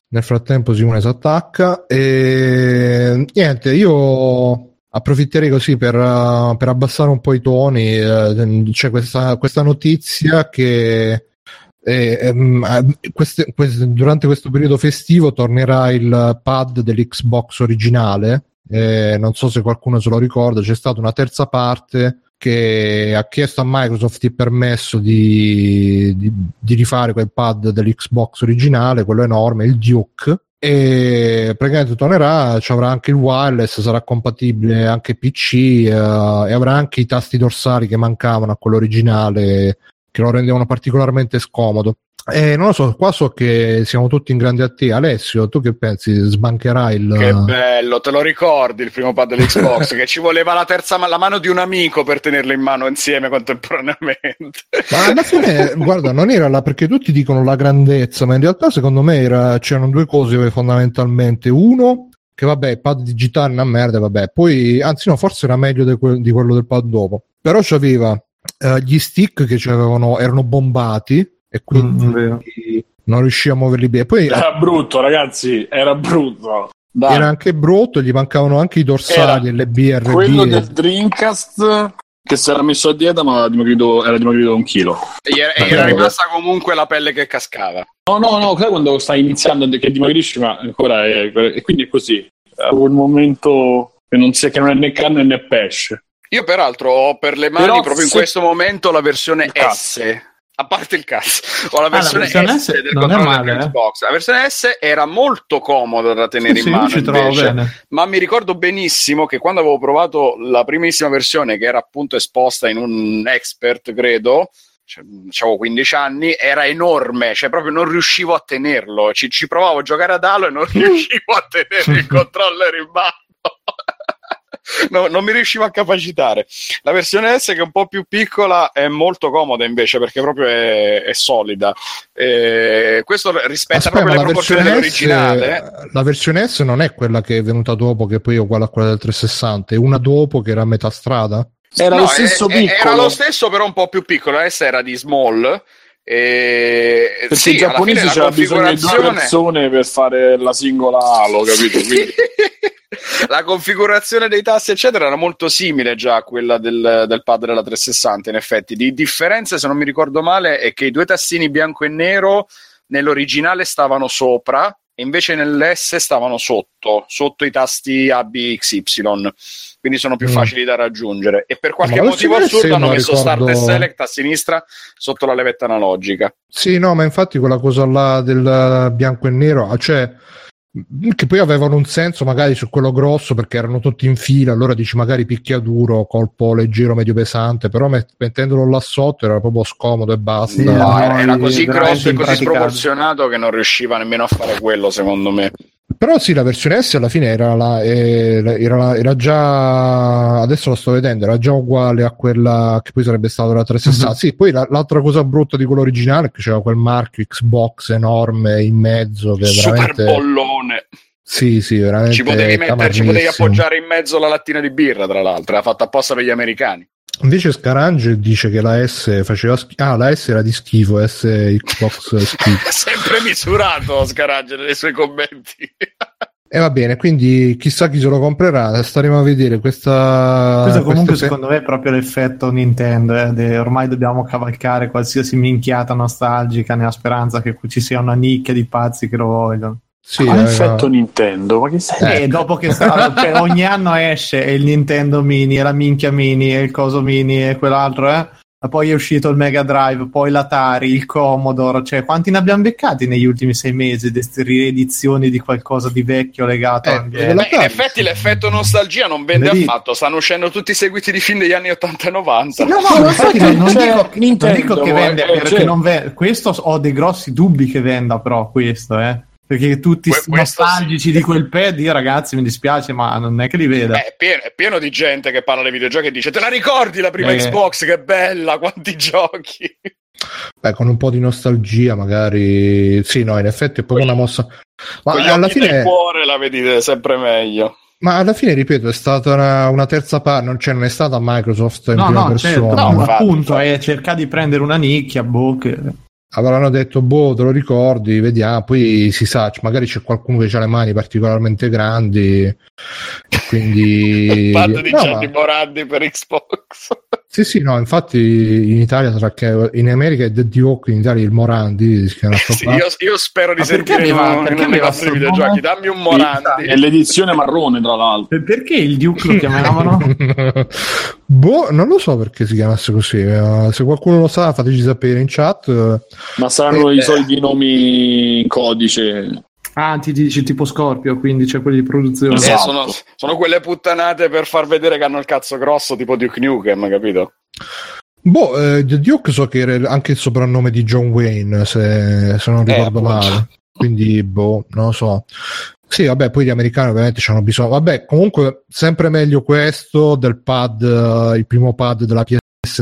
nel frattempo Simone si attacca e niente, io approfitterei così per, per abbassare un po' i toni. eh, c'è questa, questa notizia che eh, ehm, eh, queste- queste- durante questo periodo festivo tornerà il pad dell'Xbox originale. Eh, non so se qualcuno se lo ricorda, c'è stata una terza parte che ha chiesto a Microsoft il permesso di, di- di rifare quel pad dell'Xbox originale, quello enorme, il Duke. E praticamente tornerà, ci avrà anche il wireless, sarà compatibile anche PC eh, e avrà anche i tasti dorsali che mancavano a quello originale che lo rendevano particolarmente scomodo. E non lo so, qua so che siamo tutti in grande attesa. Alessio, tu che pensi? Sbancherai il. Che bello, te lo ricordi il primo pad dell'Xbox? <laughs> che ci voleva la terza ma- la mano di un amico per tenerlo in mano insieme contemporaneamente. Ma alla fine, guarda, non era là perché tutti dicono la grandezza, ma in realtà secondo me era- c'erano due cose fondamentalmente. Uno, che vabbè, il pad digitale è una merda, vabbè. Poi, anzi no, forse era meglio di, que- di quello del pad dopo. Però c'aveva eh, gli stick che c'avevano, erano bombati e quindi Mm, non riusciva a muoverli bene. Poi Era brutto, ragazzi, era brutto. Dai, era anche brutto, gli mancavano anche i dorsali, Era le BRB. quello del Dreamcast che si era messo a dieta ma dimagrito, era dimagrito un chilo. E gli era, e era che- rimasta comunque la pelle che cascava. No, no, no, quando stai iniziando che dimagrisci ma ancora è... E quindi è così. È un momento che non, sia, che non è né carne né pesce. Io peraltro ho per le mani Però proprio in se- questo momento la versione. S. A parte il cazzo, ho la Ah, la versione, versione S, S del controller male, eh. Xbox. La versione S era molto comoda da tenere Sì, in mano. invece. ma mi ricordo benissimo che quando avevo provato la primissima versione che era appunto esposta in un expert credo cioè, avevo 15 anni era enorme cioè proprio non riuscivo a tenerlo ci, ci provavo a giocare ad Halo e non <laughs> riuscivo a tenere il controller in mano No, non mi riuscivo a capacitare. La versione S, che è un po' più piccola, è molto comoda invece perché proprio è, è solida. Eh, questo rispetta Aspetta, proprio la proporzioni dell'originale. la versione S non è quella che è venuta dopo, che poi è uguale a quella del 360, è una dopo che era a metà strada. Era No, lo stesso è- piccolo. Era lo stesso, però un po' più piccolo. La S era di small. E... Perché sì, i giapponesi c'era bisogno di due persone per fare la singola Halo, capito? <laughs> Quindi... la configurazione dei tasti, eccetera, era molto simile già a quella del, del pad della 360. In effetti, di differenza, se non mi ricordo male, è che i due tastini bianco e nero nell'originale stavano sopra e invece nell'S stavano sotto, sotto i tasti A, B, X, Y. Quindi sono più Mm. facili da raggiungere. E per qualche Ma motivo assurdo hanno messo ricordo- Start e Select a sinistra sotto la levetta analogica. Sì, no, ma infatti quella cosa là del bianco e nero, ah, cioè che poi avevano un senso magari su quello grosso perché erano tutti in fila, allora dici magari picchiaduro, colpo leggero, medio pesante, però met- mettendolo là sotto era proprio scomodo e basta. No, era, così grosso e così sproporzionato che non riusciva nemmeno a fare quello, secondo me. Però sì, la versione S alla fine era, la- eh, era, la- era già, adesso lo sto vedendo, era già uguale a quella che poi sarebbe stata la 360. Mhm. Sì, poi la- l'altra cosa brutta di quello originale è che c'era quel marchio Xbox enorme in mezzo che Super bollone. Sì, sì, veramente... Ci potevi, mettere, ci potevi appoggiare in mezzo la lattina di birra, tra l'altro, era fatta apposta per gli americani. Invece Scarange dice che la S faceva schifo. Ah, la S era di schifo, S Xbox schifo. <laughs> Sempre misurato Scaraggia nei suoi commenti. <laughs> E va bene, quindi chissà chi se lo comprerà. Staremo a vedere questa. Questo comunque queste- secondo me è proprio l'effetto Nintendo, eh, de- ormai dobbiamo cavalcare qualsiasi minchiata nostalgica nella speranza che ci sia una nicchia di pazzi che lo vogliono. Sì, Ma eh, l'effetto Nintendo, ma che sei? E dopo che sta- <laughs> cioè, ogni anno esce il Nintendo Mini, e la minchia Mini, e il coso Mini e quell'altro, eh? Poi è uscito il Mega Drive, poi l'Atari, il Commodore, cioè quanti ne abbiamo beccati negli ultimi sei mesi di queste riedizioni di qualcosa di vecchio legato Eh, anche e Beh, in effetti l'effetto nostalgia non vende Vedi? affatto, stanno uscendo tutti i seguiti di film degli anni 80 e 90. No, no, infatti non, non Cioè, dico, non Nintendo, dico che eh, vende eh, perché cioè- non vende. Questo ho dei grossi dubbi che venda, però questo, eh. Perché tutti Que- nostalgici sì. di quel pad, io ragazzi mi dispiace, ma non è che li veda. Eh, È pieno, è pieno di gente che parla dei videogiochi e dice: Te la ricordi la prima Eh. Xbox? Che bella, quanti <laughs> giochi! beh, con un po' di nostalgia, magari. Sì, no, in effetti è proprio una mossa. Ma alla fine. cuore la vedi sempre meglio. Ma alla fine, ripeto, è stata una, una terza parte, non, cioè, non è stata Microsoft in No, prima no, certo, persona. no, ma appunto è cercare di prendere una nicchia, boh, che- avranno detto boh te lo ricordi vediamo poi si sa magari c'è qualcuno che ha le mani particolarmente grandi quindi <laughs> pad di no, Gianni ma- Morandi per Xbox. Sì sì no infatti in Italia sarà che in America è The Duke in Italia il Morandi <laughs> Sì, io, io spero di Ma perché sentire aveva- in- perché aveva nostri sto videogiochi. Dammi un Morandi. È l'edizione marrone, tra l'altro. E Perché il Duke lo chiamavano? <laughs> boh non lo so perché si chiamasse così eh, se qualcuno lo sa fateci sapere in chat eh, Ma saranno Eh, i soliti nomi in codice. Ah, ti dici tipo Scorpio, quindi c'è quelli di produzione. Eh, Esatto. sono, sono quelle puttanate per far vedere che hanno il cazzo grosso, tipo Duke Nukem, capito? Boh, eh, Duke so che era anche il soprannome di John Wayne, se, se non Eh, ricordo appunto. male. Quindi, boh, non lo so. Sì, vabbè, poi gli americani ovviamente hanno bisogno. Vabbè, comunque, sempre meglio questo del pad, eh, il primo pad della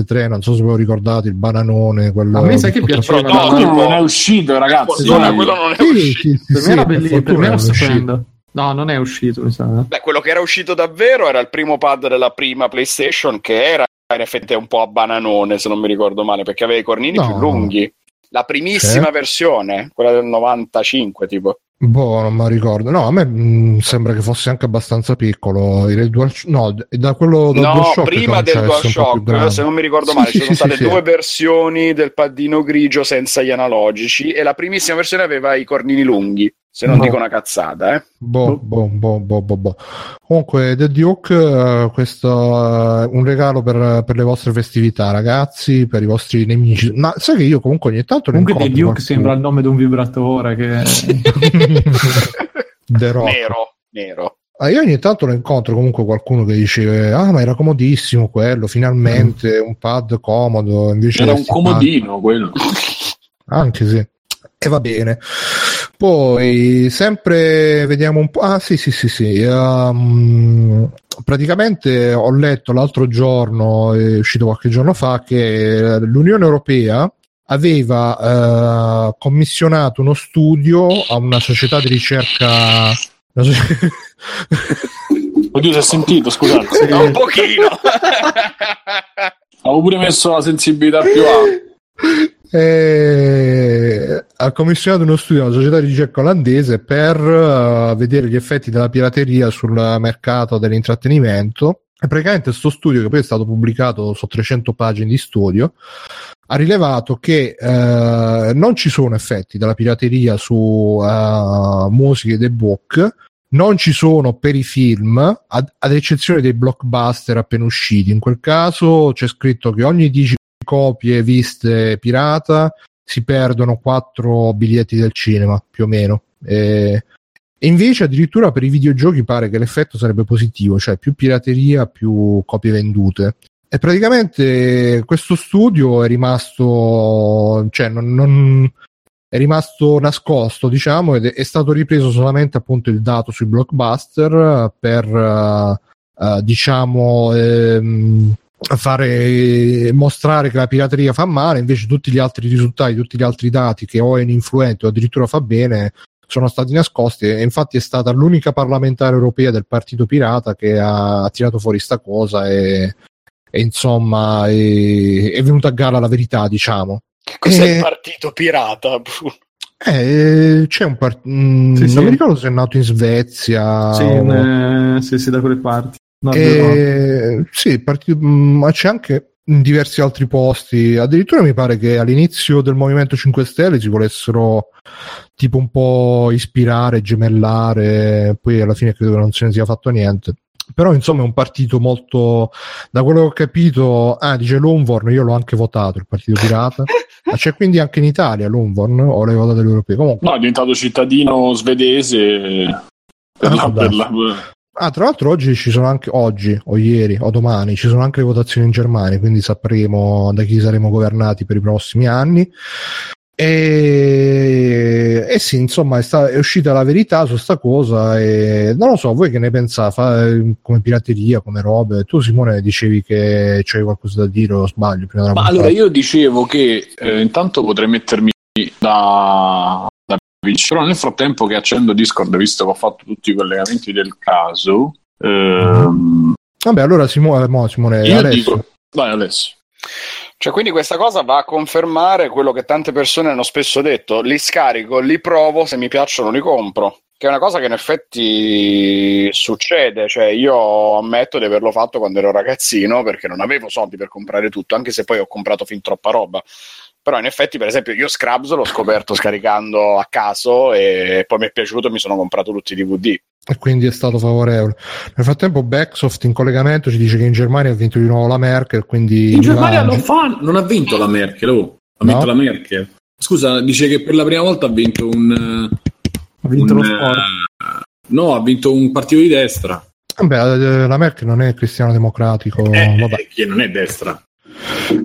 PS3. Non so se ve lo ricordate, il bananone. Quello A me sai che piaceva? Però no, tipo- non è uscito, ragazzi. Fortuna, dai. quello non è Sì, uscito. sì, Per sì, me era bellissimo, per me era stupendo. No, non è uscito, mi sa. Beh, quello che era uscito davvero era il primo pad della prima PlayStation, che era in effetti un po' a bananone, se non mi ricordo male, perché aveva i cornini No. più lunghi. La primissima Sì. versione, quella del 95, tipo. Boh, non me lo ricordo. No, a me mh, sembra che fosse anche abbastanza piccolo. Il Dual... No, da quello del no, DualShock prima del DualShock, se non mi ricordo male, sì, ci sono sì, state sì, due versioni del paddino grigio senza gli analogici e la primissima versione aveva i cornini lunghi, se non Boh. dico una cazzata, eh. Boh, boh, boh, boh, boh, boh. Comunque, The Duke, eh, questo è un regalo per, per le vostre festività, ragazzi, per i vostri nemici. Ma sai che io comunque ogni tanto ne Comunque The Duke sembra il nome di un vibratore che... <laughs> The Rock. Nero, nero. Ah, io ogni tanto ne incontro comunque qualcuno che dice: Ah, ma era comodissimo quello, finalmente un pad comodo. Invece Era un comodino quello. pad- Anche sì. E va bene. Poi, sempre vediamo un po'. Ah, sì, sì, sì, sì. ehm, praticamente ho letto l'altro giorno, è uscito qualche giorno fa, che l'Unione Europea aveva eh, commissionato uno studio a una società di ricerca. <laughs> Oddio, si è sentito, scusate. Un pochino. Avevo pure messo la sensibilità più alta. Eh, ha commissionato uno studio a una società di ricerca olandese per eh, vedere gli effetti della pirateria sul mercato dell'intrattenimento. E praticamente questo studio, che poi è stato pubblicato su 300 pagine di studio, ha rilevato che eh, non ci sono effetti della pirateria su eh, musiche ed ebook, non ci sono per i film, ad, ad eccezione dei blockbuster appena usciti. In quel caso c'è scritto che ogni 10 copie viste pirata si perdono 4 biglietti del cinema più o meno. E, invece addirittura per i videogiochi pare che l'effetto sarebbe positivo, cioè più pirateria, più copie vendute. E praticamente questo studio è rimasto, cioè non, non- è rimasto nascosto, diciamo, ed è, stato ripreso solamente appunto il dato sui blockbuster per, eh, eh, diciamo, ehm, fare mostrare che la pirateria fa male, invece tutti gli altri risultati, tutti gli altri dati che o è ininfluente o addirittura fa bene sono stati nascosti e infatti è stata l'unica parlamentare europea del partito pirata che ha tirato fuori sta cosa e, e insomma è, è venuta a galla la verità diciamo Cos'è Eh. il partito pirata? <laughs> eh, c'è un part- mm, Sì, sì. non mi ricordo se è nato in Svezia sì, o- eh, sì, sì, da quelle parti. No, no. Eh, sì, partito- mm, ma c'è anche in diversi altri posti. Addirittura mi pare che all'inizio del Movimento 5 Stelle si volessero tipo un po' ispirare, gemellare, poi alla fine credo che non se ne sia fatto niente. Però insomma è un partito molto, da quello che ho capito, ah dice Lunvorn, io l'ho anche votato, il partito pirata. Ma c'è quindi anche in Italia Lunvorn o l'hai votato all'europeo? Comunque, No, è diventato cittadino svedese. Per la- Ah, per beh. la- Ah, tra l'altro oggi ci sono anche, oggi o ieri o domani, ci sono anche le votazioni in Germania, quindi sapremo da chi saremo governati per i prossimi anni. E, e sì, insomma, è, sta- è uscita la verità su sta cosa e non lo so, voi che ne pensate? Come pirateria, come robe? Tu Simone dicevi che c'è qualcosa da dire o sbaglio prima della Ma allora io dicevo che eh, intanto potrei mettermi da, però nel frattempo che accendo Discord, visto che ho fatto tutti i collegamenti del caso, ehm, Vabbè, allora Simone, mo, Simone io Alessio. dico, vai Alessio. Cioè, quindi questa cosa va a confermare quello che tante persone hanno spesso detto: li scarico, li provo, se mi piacciono li compro. Che è una cosa che in effetti succede. Cioè, io ammetto di averlo fatto quando ero ragazzino perché non avevo soldi per comprare tutto, anche se poi ho comprato fin troppa roba. Però in effetti, per esempio, io Scrubs l'ho scoperto scaricando a caso e poi mi è piaciuto e mi sono comprato tutti i DVD. E quindi è stato favorevole. Nel frattempo, Backsoft in collegamento ci dice che in Germania ha vinto di nuovo la Merkel. Quindi in Germania lo fa, non ha vinto la Merkel, oh. ha no? vinto la Merkel. Scusa, dice che per la prima volta ha vinto un. Ha vinto un, lo sport. Uh, no, ha vinto un partito di destra. Vabbè, la Merkel non è cristiano democratico. Eh, vabbè. Che non è destra.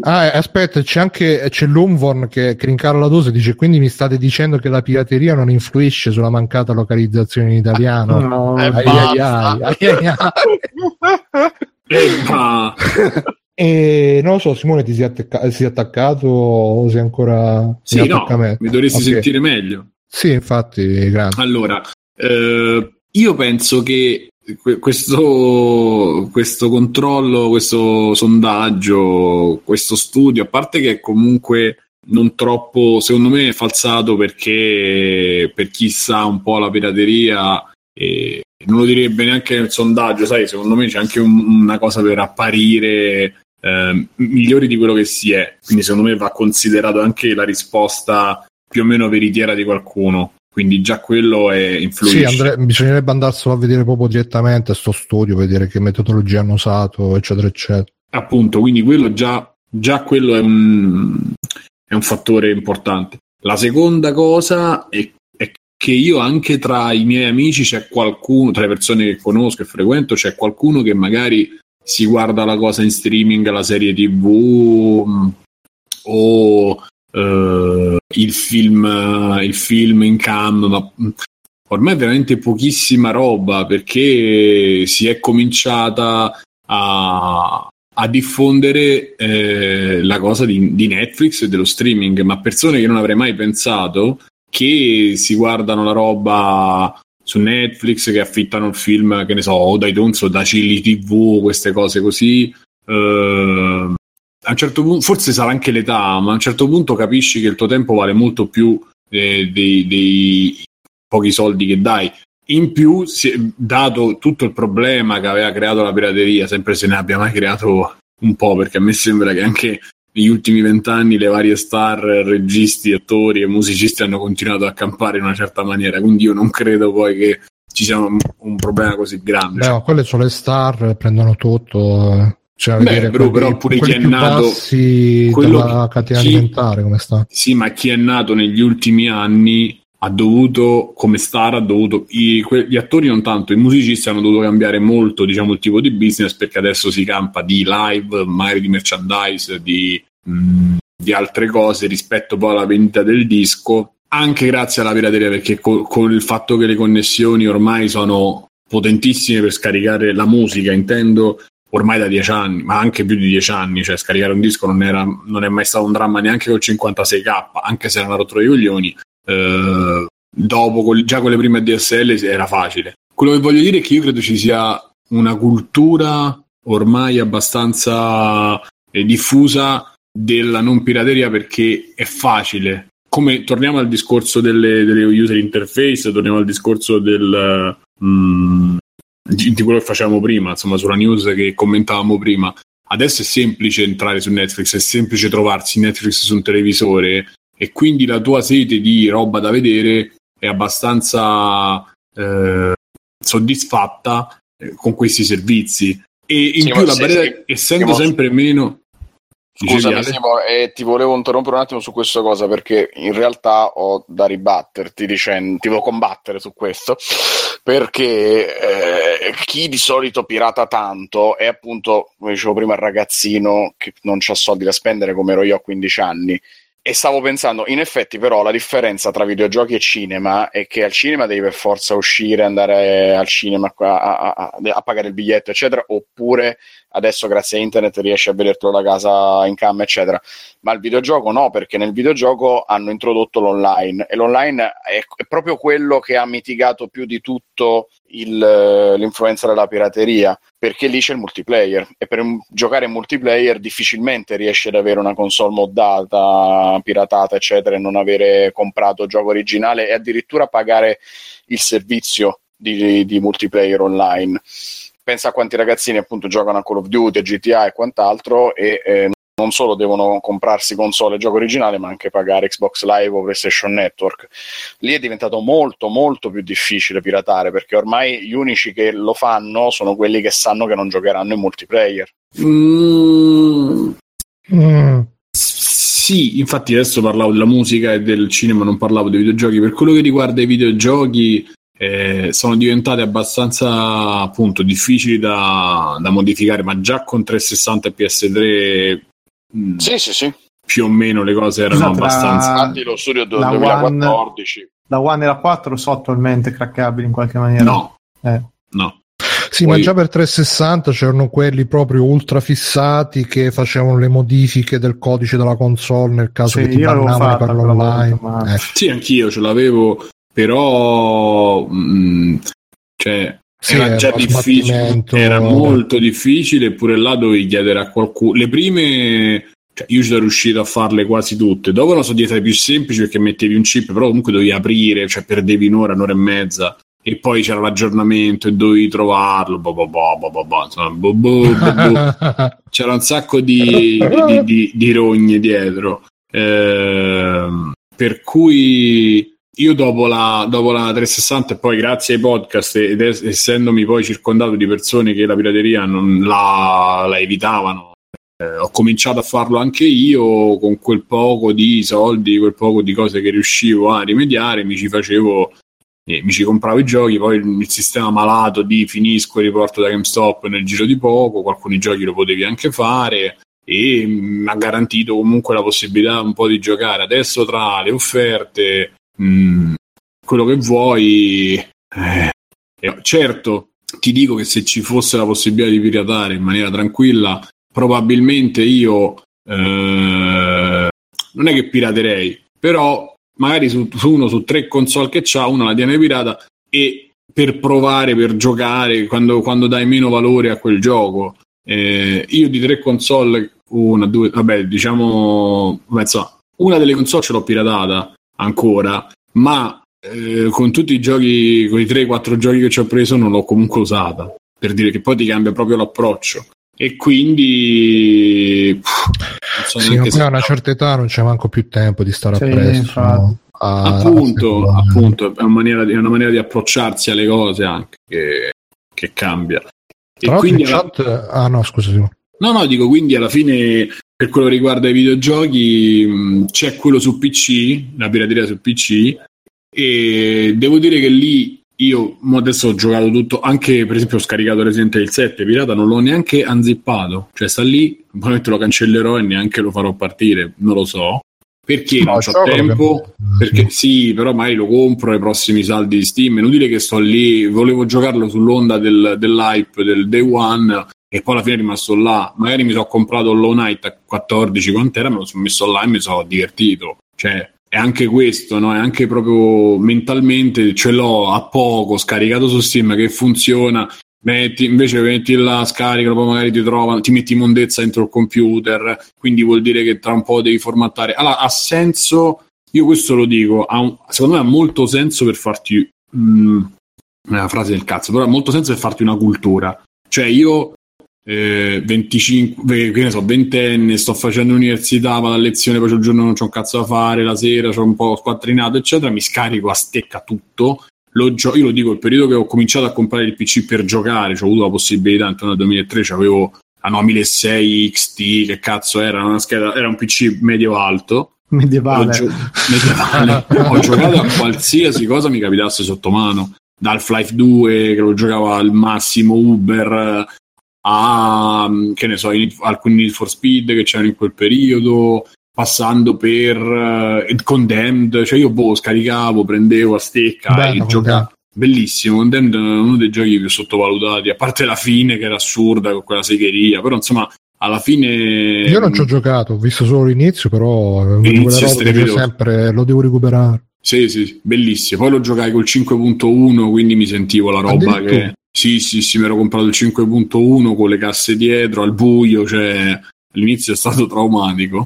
Ah, eh, aspetta, c'è anche c'è l'Umvorn che, che rincara la dose dice quindi mi state dicendo che la pirateria non influisce sulla mancata localizzazione in italiano? No, ai, ai, ai, ai, <laughs> E non lo so, Simone, ti sei, attacca- sei attaccato o sei ancora sì, no, mi dovresti okay. sentire meglio. Sì, infatti, grazie. Allora, eh, io penso che questo, questo controllo, questo sondaggio, questo studio, a parte che è comunque non troppo, secondo me, falsato perché per chi sa un po' la pirateria, eh, non lo direbbe neanche nel sondaggio, sai, secondo me c'è anche un, una cosa per apparire eh, migliori di quello che si è, quindi secondo me va considerato anche la risposta più o meno veritiera di qualcuno quindi già quello è influisce. Sì, andre- bisognerebbe andarselo a vedere proprio direttamente sto studio, vedere che metodologia hanno usato, eccetera, eccetera. Appunto, quindi quello già, già quello è un, è un fattore importante. La seconda cosa è, è, che io anche tra i miei amici c'è qualcuno, tra le persone che conosco e frequento, c'è qualcuno che magari si guarda la cosa in streaming, la serie tv mm, o uh, il, film, il film in cam, ma ormai è veramente pochissima roba perché si è cominciata a, a diffondere eh, la cosa di, di, Netflix e dello streaming, ma persone che non avrei mai pensato che si guardano la roba su Netflix, che affittano il film, che ne so, o da iTunes o da Chili TV, queste cose così. Eh, a un certo punto, forse sarà anche l'età, ma a un certo punto capisci che il tuo tempo vale molto più eh, dei, dei, pochi soldi che dai. In più, dato tutto il problema che aveva creato la pirateria, sempre se ne abbia mai creato un po', perché a me sembra che anche negli ultimi vent'anni le varie star, registi, attori e musicisti hanno continuato a campare in una certa maniera, quindi io non credo poi che ci sia un, un problema così grande. Beh, quelle sono le star, prendono tutto. Cioè, Beh, bro, però pure chi è nato quello della catena chi, alimentare come sta? Sì ma chi è nato negli ultimi anni ha dovuto come star ha dovuto i, gli attori non tanto i musicisti hanno dovuto cambiare molto diciamo il tipo di business perché adesso si campa di live magari di merchandise di, mh, mm, di altre cose rispetto poi alla vendita del disco anche grazie alla pirateria perché con co il fatto che le connessioni ormai sono potentissime per scaricare la musica intendo ormai da dieci anni, ma anche più di dieci anni, cioè scaricare un disco non, era, non è mai stato un dramma neanche col 56k, anche se era una rottura di coglioni, eh, dopo già con le prime DSL era facile. Quello che voglio dire è che io credo ci sia una cultura ormai abbastanza eh, diffusa della non pirateria perché è facile. Come torniamo al discorso delle, delle user interface, torniamo al discorso del, mm, di, di quello che facevamo prima, insomma, sulla news che commentavamo prima. Adesso è semplice entrare su Netflix, è semplice trovarsi Netflix su un televisore e quindi la tua sete di roba da vedere è abbastanza eh, soddisfatta eh, con questi servizi. E in sì, più la barriera, essendo sempre meno, Scusami, Simo, eh, ti volevo interrompere un attimo su questa cosa perché in realtà ho da ribatterti dicendo, ti devo combattere su questo perché eh, chi di solito pirata tanto è appunto, come dicevo prima, il ragazzino che non ha soldi da spendere come ero io a 15 anni e stavo pensando, in effetti, però, la differenza tra videogiochi e cinema è che al cinema devi per forza uscire, andare al cinema a, a, a, pagare il biglietto, eccetera, oppure adesso grazie a internet riesci a vedertelo da casa in cam, eccetera. Ma il videogioco no, perché nel videogioco hanno introdotto l'online e l'online è, è proprio quello che ha mitigato più di tutto il, l'influenza della pirateria perché lì c'è il multiplayer. E per giocare in multiplayer difficilmente riesci ad avere una console moddata, piratata eccetera e non avere comprato gioco originale e addirittura pagare il servizio di, di multiplayer online. Pensa a quanti ragazzini appunto giocano a Call of Duty, GTA e quant'altro e eh, non solo devono comprarsi console e gioco originale, ma anche pagare Xbox Live o PlayStation Network. Lì è diventato molto, molto più difficile piratare perché ormai gli unici che lo fanno sono quelli che sanno che non giocheranno in multiplayer. Mm. Mm. Sì, infatti adesso parlavo della musica e del cinema, non parlavo dei videogiochi. Per quello che riguarda i videogiochi, eh, sono diventate abbastanza appunto difficili da, da, modificare, ma già con 360 e PS3 Mm. Sì, sì, sì. Più o meno le cose erano Scusa, abbastanza. Infatti, lo studio del 2014. One, la One e la 4 sono attualmente craccabili in qualche maniera. No, eh. no. Sì, Poi... ma già per 360 c'erano quelli proprio ultra fissati che facevano le modifiche del codice della console nel caso sì, che ti bannavano per l'online. Ma... Eh. Sì, anch'io ce l'avevo, però mh, mm, cioè, sì, era già difficile, era molto difficile, eppure là dovevi chiedere a qualcuno. Le prime, cioè, io ci sono riuscito a farle quasi tutte. Dopo non sono diventate più semplici perché mettevi un chip, però comunque dovevi aprire, cioè perdevi un'ora, un'ora e mezza. E poi c'era l'aggiornamento e dovevi trovarlo. Bo bo bo insomma, <laughs> c'era un sacco di, di, di, di rogne dietro. Eh, per cui io dopo la, dopo la 360 e poi grazie ai podcast ed es- essendomi poi circondato di persone che la pirateria non la, la evitavano eh, ho cominciato a farlo anche io con quel poco di soldi quel poco di cose che riuscivo a rimediare mi ci facevo eh, mi ci compravo i giochi poi il sistema malato di finisco e riporto da GameStop nel giro di poco alcuni giochi lo potevi anche fare e mi ha garantito comunque la possibilità un po' di giocare. Adesso tra le offerte mm, quello che vuoi. Eh, certo, ti dico che se ci fosse la possibilità di piratare in maniera tranquilla, probabilmente io eh, non è che piraterei, però magari su, su, uno su tre console che c'ha, una la tiene pirata e per provare, per giocare, quando, quando dai meno valore a quel gioco. Eh, io di tre console, una, due, vabbè, diciamo, insomma, una delle console ce l'ho piratata, ancora, ma eh, con tutti i giochi, con i 3-4 giochi che ci ho preso, non l'ho comunque usata. Per dire che poi ti cambia proprio l'approccio. E quindi pff, so sì, ma poi a una certa età non c'è manco più tempo di stare sì, appresso. No? A, appunto, a appunto è, una maniera di, è una maniera di approcciarsi alle cose anche che, che cambia. Tra e quindi alla... chat... Ah no, scusa Simone. No, no, dico quindi alla fine per quello che riguarda i videogiochi c'è quello su PC, la pirateria su PC e devo dire che lì io adesso ho giocato tutto, anche per esempio ho scaricato Resident Evil 7 pirata, non l'ho neanche unzippato, cioè sta lì, probabilmente lo cancellerò e neanche lo farò partire, non lo so. Perché no, non ho tempo? Perché sì, però magari lo compro ai prossimi saldi di Steam. È inutile che sto lì, volevo giocarlo sull'onda del, dell'hype del day one e poi alla fine è rimasto là. Magari mi sono comprato Low Knight a 14 quant'era, me lo sono messo là e mi sono divertito. Cioè, è anche questo, no? È anche proprio mentalmente ce l'ho a poco scaricato su Steam che funziona. Metti, invece metti là, scaricalo, poi magari ti trovano, ti metti immondezza dentro il computer, quindi vuol dire che tra un po' devi formattare. Allora, ha senso, io questo lo dico, un, secondo me ha molto senso per farti. Mh, mm, una frase del cazzo, però ha molto senso per farti una cultura. Cioè, io eh, 25, che ne so, ventenne, sto facendo l'università, vado a lezione, poi c'è il giorno non c'ho un cazzo da fare, la sera c'ho un po' squattrinato, eccetera, mi scarico a stecca tutto. Lo gio- io lo dico, il periodo che ho cominciato a comprare il PC per giocare, ho avuto la possibilità, intorno al 2003 avevo la 9006 XT, che cazzo era, una scheda, era un PC medio alto. Medievale. Ho, gio- medievale. <laughs> ho giocato a qualsiasi cosa mi capitasse sotto mano. Da Half-Life 2, che lo giocavo al massimo, Uber, a che ne so, alcuni Need for Speed che c'erano in quel periodo, passando per uh, Condemned, cioè io boh, scaricavo, prendevo a stecca Bello, e giocavo. Bellissimo, Condemned è uno dei giochi più sottovalutati, a parte la fine che era assurda con quella segheria, però insomma alla fine io non ci ho giocato ho visto solo l'inizio però l'inizio sempre, lo devo recuperare Sì, sì, bellissimo. Poi lo giocai col 5.1, quindi mi sentivo la roba che... Sì, sì, sì, mi ero comprato il 5.1 con le casse dietro, al buio, cioè all'inizio è stato traumatico.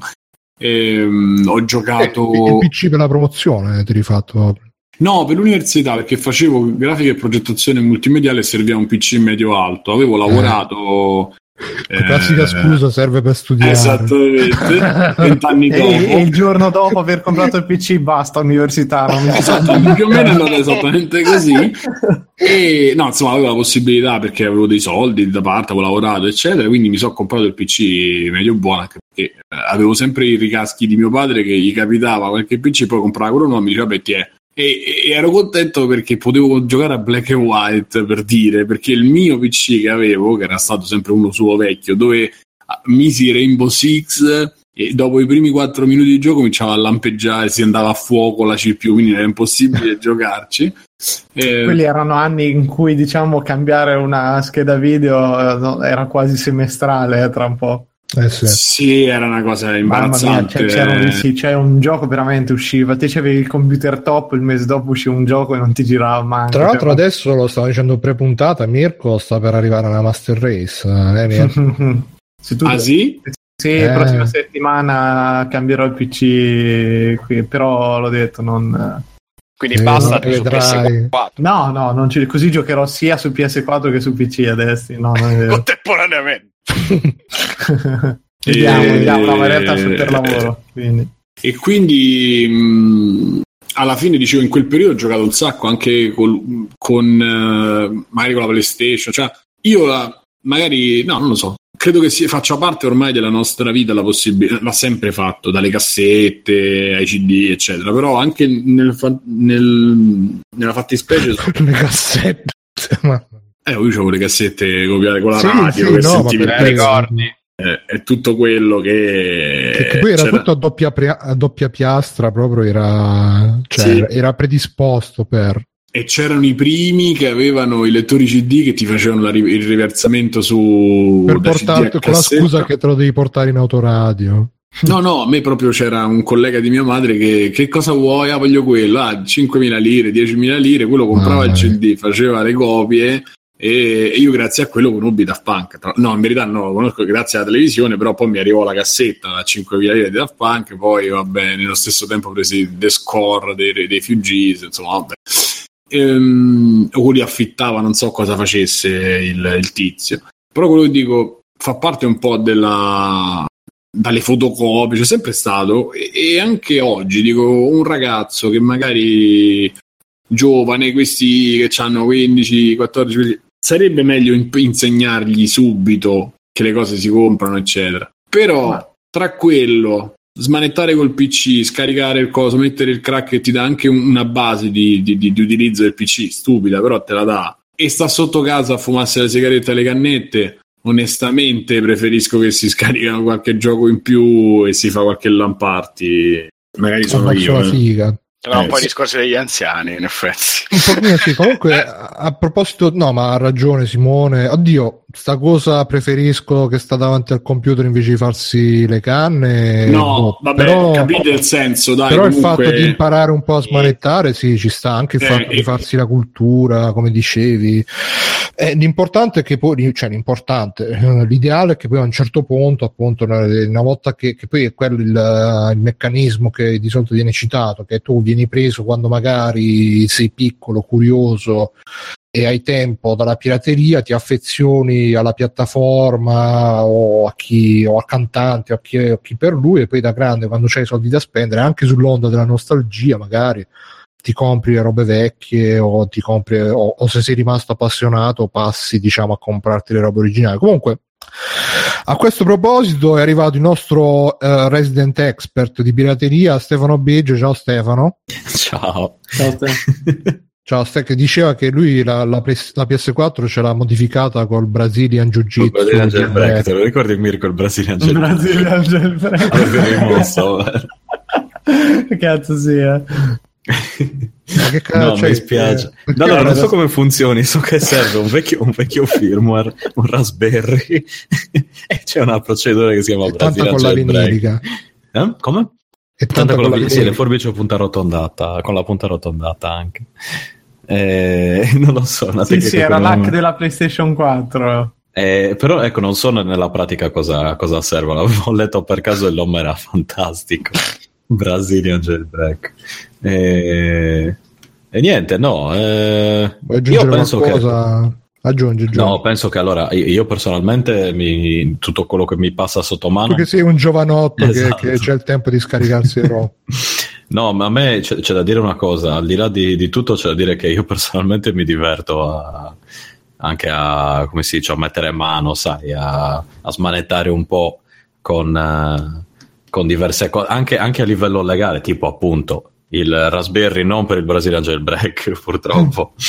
Ehm, ho giocato... il PC per la promozione ti rifatto No, per l'università perché facevo grafica e progettazione multimediale e serviva un PC medio-alto. Avevo lavorato... la classica eh, scusa serve per studiare Esattamente, vent'anni <laughs> E, dopo. e il giorno dopo aver comprato il PC basta università. Non mi Esatto, più o meno è andata esattamente così. E no, insomma, avevo la possibilità perché avevo dei soldi da parte, avevo lavorato, eccetera. Quindi mi sono comprato il PC medio buono anche perché eh, avevo sempre i ricaschi di mio padre che gli capitava qualche PC, poi comprava quello nuovo, mi diceva, beh, ti è. E, e ero contento perché potevo giocare a black and white per dire perché il mio PC che avevo, che era stato sempre uno suo vecchio, dove ah, misi Rainbow Six e dopo i primi 4 minuti di gioco cominciava a lampeggiare, si andava a fuoco la CPU, quindi era impossibile <laughs> giocarci. Eh, Quelli erano anni in cui diciamo cambiare una scheda video eh, era quasi semestrale eh, tra un po'. Eh sì. sì, era una cosa Mamma mia, imbarazzante. c'è, c'era, sì, c'è un gioco veramente usciva. Te c'avevi il computer top, il mese dopo usciva un gioco e non ti girava mai. Tra l'altro Cioè, adesso lo stavo dicendo pre-puntata, Mirko sta per arrivare alla Master Race. eh, Mirko? <laughs> Se tu Ah sì? Sì, Eh. prossima settimana cambierò il PC, qui, però l'ho detto, non... Quindi Eh, basta no, su vedrai. PS4 No, no, non ci- così giocherò sia su PS4 che su PC adesso. No, non è vero. contemporaneamente. <laughs> vediamo, Eh, vediamo, no, ma in realtà sono per lavoro. Quindi. E quindi mh, alla fine dicevo in quel periodo ho giocato un sacco anche col- con eh, magari con la PlayStation, cioè io la, magari no, non lo so. Credo che sia, faccia parte ormai della nostra vita la possibilità, l'ha sempre fatto, dalle cassette ai CD, eccetera. Però anche nel, fa- nel- nella fattispecie, <laughs> Le cassette. <laughs> Ma- eh, io avevo le cassette copiate con la Sì, radio sì, per no, per- pezzo. ricordi? Eh, è tutto quello che, che, che poi era c'era- tutto a doppia, pre- a doppia piastra, proprio era, cioè, Sì. era- era predisposto per. E c'erano i primi che avevano i lettori CD che ti facevano ri- il riversamento su Per portarti con la scusa che te lo devi portare in autoradio. <laughs> No, no, a me proprio c'era un collega di mia madre che che cosa vuoi? Ah, voglio quello. Ah, 5.000 lire, 10.000 lire, quello comprava Ah, il. CD, faceva le copie e io grazie a quello conobbi Daft Punk. Tra- No, in verità no, lo conosco grazie alla televisione, però poi mi arrivò la cassetta a 5.000 lire di Daft Punk, poi vabbè, nello stesso tempo presi The Score dei, dei Fugees, insomma, vabbè. Ehm, o li affittava, non so cosa facesse il, il tizio. Però quello che dico fa parte un po' della dalle fotocopie, c'è sempre stato e, e anche oggi dico un ragazzo che magari giovane, questi che hanno 15, 14, 15, sarebbe meglio in- insegnargli subito che le cose si comprano, eccetera. Però tra quello, smanettare col PC, scaricare il coso, mettere il crack che ti dà anche un- una base di, di- di- di utilizzo del PC, stupida, però te la dà, e sta sotto casa a fumarsi le sigarette e le cannette, onestamente preferisco che si <laughs> scaricano qualche gioco in più e si fa qualche lamparty. Magari sono faccio io. la eh. figa. Eh, un po' i sì. discorsi degli anziani, in effetti. Sì, <laughs> comunque a proposito, no, ma ha ragione Simone. Oddio, sta cosa preferisco che sta davanti al computer invece di farsi le canne. No, boh, vabbè, però, capite il senso, dai. però il comunque- fatto di imparare un po' a smanettare, sì, ci sta anche il Eh, fatto eh. di farsi la cultura, come dicevi. Eh, l'importante è che poi, cioè l'importante, eh, l'ideale è che poi a un certo punto, appunto, una, una volta che, che poi è quello il, il meccanismo che di solito viene citato, che tu vieni preso quando magari sei piccolo, curioso e hai tempo dalla pirateria, ti affezioni alla piattaforma o a chi o al cantante o a chi, o chi per lui, e poi da grande, quando c'hai i soldi da spendere, anche sull'onda della nostalgia, magari ti compri le robe vecchie o ti compri o, o se sei rimasto appassionato passi diciamo a comprarti le robe originali. Comunque a questo proposito è arrivato il nostro eh, resident expert di pirateria Stefano Biggio ciao Stefano. Ciao. ciao <laughs> Ste che diceva che lui la, la, PS- la PS4 ce l'ha modificata col Brazilian Jiu Il Jitsu Brazilian Jailbreak, <laughs> te lo ricordi Mirko il Brazilian Il Jailbreak? Brazilian Jailbreak. Avevo rimosso. Cazzo eh. Ma che cazzo No, cioè, mi spiace. eh, No, allora, non so come funzioni, so che serve un vecchio, un vecchio firmware, un Raspberry, <laughs> e c'è una procedura che si chiama Brazilian con la Jailbreak. vinilica Eh? Come? E Tanta tanta con la, la sì, le forbici a punta arrotondata, con la punta arrotondata anche. Eh, <laughs> non lo so. una Sì, sì, era che non- l'hack della PlayStation 4. Eh, però ecco, non so nella pratica cosa, cosa serve. L'avevo <laughs> letto per caso e il nome era fantastico. <laughs> Brazilian Jailbreak. Eh, e niente, no. eh, Vuoi io penso che... Aggiungi, aggiungi. No, penso che allora io, personalmente mi- tutto quello che mi passa sotto mano Tu che sei un giovanotto che- Esatto. che, c'è il tempo di scaricarsi il ROM. <laughs> No, ma a me c'è, c'è da dire una cosa, al di là di, di tutto c'è da dire che io personalmente mi diverto a- anche a, come si dice, a mettere mano, sai, a, a smanettare un po' con, eh, con diverse cose, anche, anche a livello legale, tipo appunto il Raspberry non per il Brazilian Jailbreak <laughs> purtroppo, <laughs>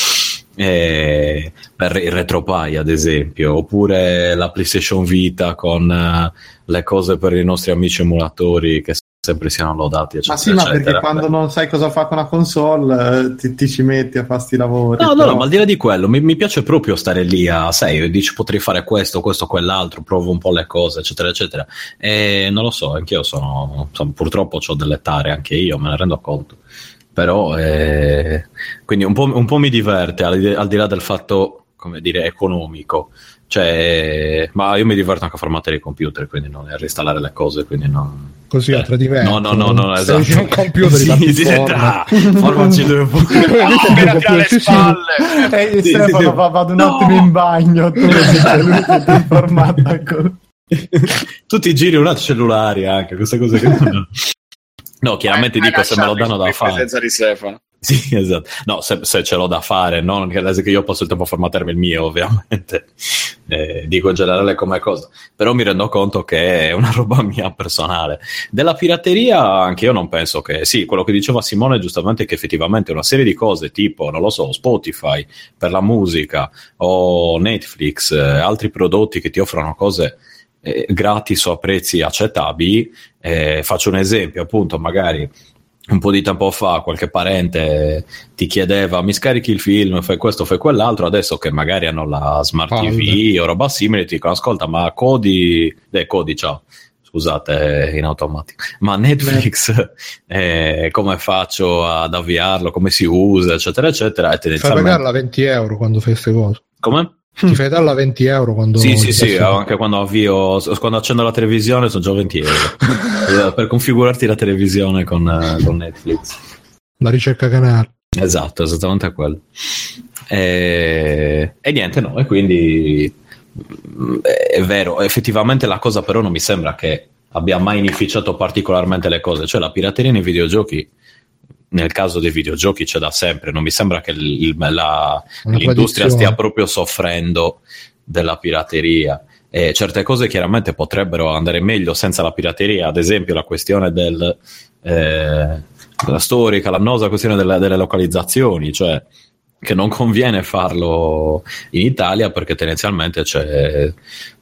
e per il RetroPie ad esempio, oppure la PlayStation Vita con eh, le cose per i nostri amici emulatori che sempre siano lodati, eccetera, Ma sì, ma perché quando non sai cosa fa con una console eh, ti, ti ci metti a fare sti lavori. No, no, però- no, ma al di là di quello, mi, mi piace proprio stare lì a, sai, dici potrei fare questo, questo, quell'altro, provo un po' le cose, eccetera, eccetera. E non lo so, anch'io sono, insomma, purtroppo ho delle tare, anche io, me ne rendo conto. Però, eh, quindi un po', un po' mi diverte, al di, al di là del fatto, come dire, economico. Cioè, ma io mi diverto anche a formattare i computer, quindi non a reinstallare le cose, quindi non... Così Eh, a tradimento. No, no, no, no, esatto. a un computer sì, di sì, forma. formaci due Appena tira le Sì, sì. spalle. E Sì, Stefano sì, sì. va- vado un No! attimo in bagno, tu è informato con- <laughs> tu ti giri un attimo cellulari anche queste cose che non... no chiaramente Hai- dico hai se me lo danno da fare. presenza di Stefano. sì esatto. No se, se ce l'ho da fare non che che io posso il tempo formattarmi il mio ovviamente. <laughs> Eh, dico in generale come cosa. Però mi rendo conto che è una <laughs> roba mia personale. Della pirateria anche io non penso che sì quello che diceva Simone giustamente è che effettivamente una serie di cose tipo non lo so Spotify per la musica o Netflix eh, altri prodotti che ti offrono cose eh, gratis o a prezzi accettabili. Eh, faccio un esempio, appunto, magari un po' di tempo fa qualche parente ti chiedeva mi scarichi il film, fai questo, fai quell'altro, adesso che magari hanno la smart Palle. TV o roba simile, ti dicono ascolta, ma Cody, eh, Cody, ciao. Scusate, in automatico, ma Netflix <laughs> eh, come faccio ad avviarlo, come si usa, eccetera, eccetera. E Fai tendenzialmente pagarla 20 euro quando fai queste cose. come? Ti fai darla 20 euro quando. Sì, sì, sì, passi- anche quando avvio, quando accendo la televisione sono già 20 euro <laughs> Eh, per configurarti la televisione con, eh, con Netflix. La ricerca canale. Esatto, esattamente quello. E, e niente, no, e quindi mm, è vero, effettivamente la cosa però non mi sembra che abbia mai inficiato particolarmente le cose, cioè la pirateria nei videogiochi. Nel caso dei videogiochi c'è da sempre, non mi sembra che il- la, l'industria stia proprio soffrendo della pirateria. E certe cose chiaramente potrebbero andare meglio senza la pirateria, ad esempio la questione del, eh, la storica, l'annosa questione delle, delle localizzazioni, cioè che non conviene farlo in Italia perché tendenzialmente c'è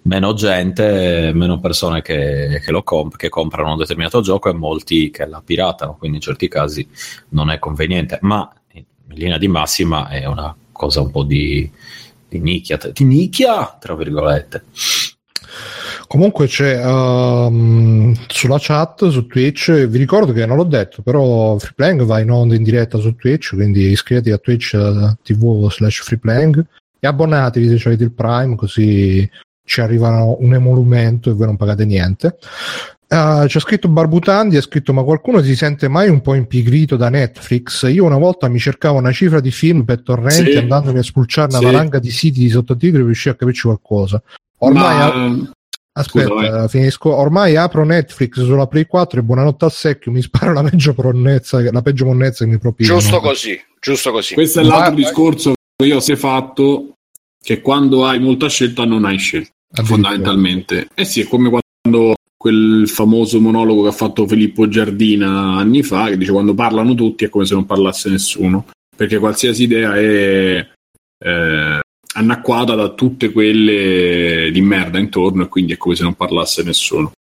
meno gente, meno persone che, che lo comp- che comprano un determinato gioco e molti che la piratano, quindi in certi casi non è conveniente, ma in linea di massima è una cosa un po' di, di nicchia, di nicchia, tra virgolette. Comunque c'è ehm, sulla chat su Twitch, vi ricordo che non l'ho detto, però Freeplaying va in onda in diretta su Twitch, quindi iscrivetevi a Twitch eh, TV slash Freeplaying e abbonatevi se avete il Prime, così ci arriva un emolumento e voi non pagate niente. Eh, c'è scritto Barbutandi, ha scritto ma qualcuno si sente mai un po' impigrito da Netflix? Io una volta mi cercavo una cifra di film per torrenti Sì. andandomi a spulciare una Sì. valanga di siti di sottotitoli per riuscire a capirci qualcosa. Ormai Ma- Aspetta, Scusa, finisco. Ormai apro Netflix sulla Play 4 e buonanotte al secchio mi sparo la peggio monnezza, la peggio monnezza che mi proprio. Giusto così, giusto così. questo è l'altro Ma- discorso che io ho sempre fatto, che quando hai molta scelta non hai scelta, fondamentalmente. Eh sì, è come quando quel famoso monologo che ha fatto Filippo Giardina anni fa, che dice quando parlano tutti è come se non parlasse nessuno, perché qualsiasi idea è eh, annacquata da tutte quelle di merda intorno e quindi è come se non parlasse nessuno.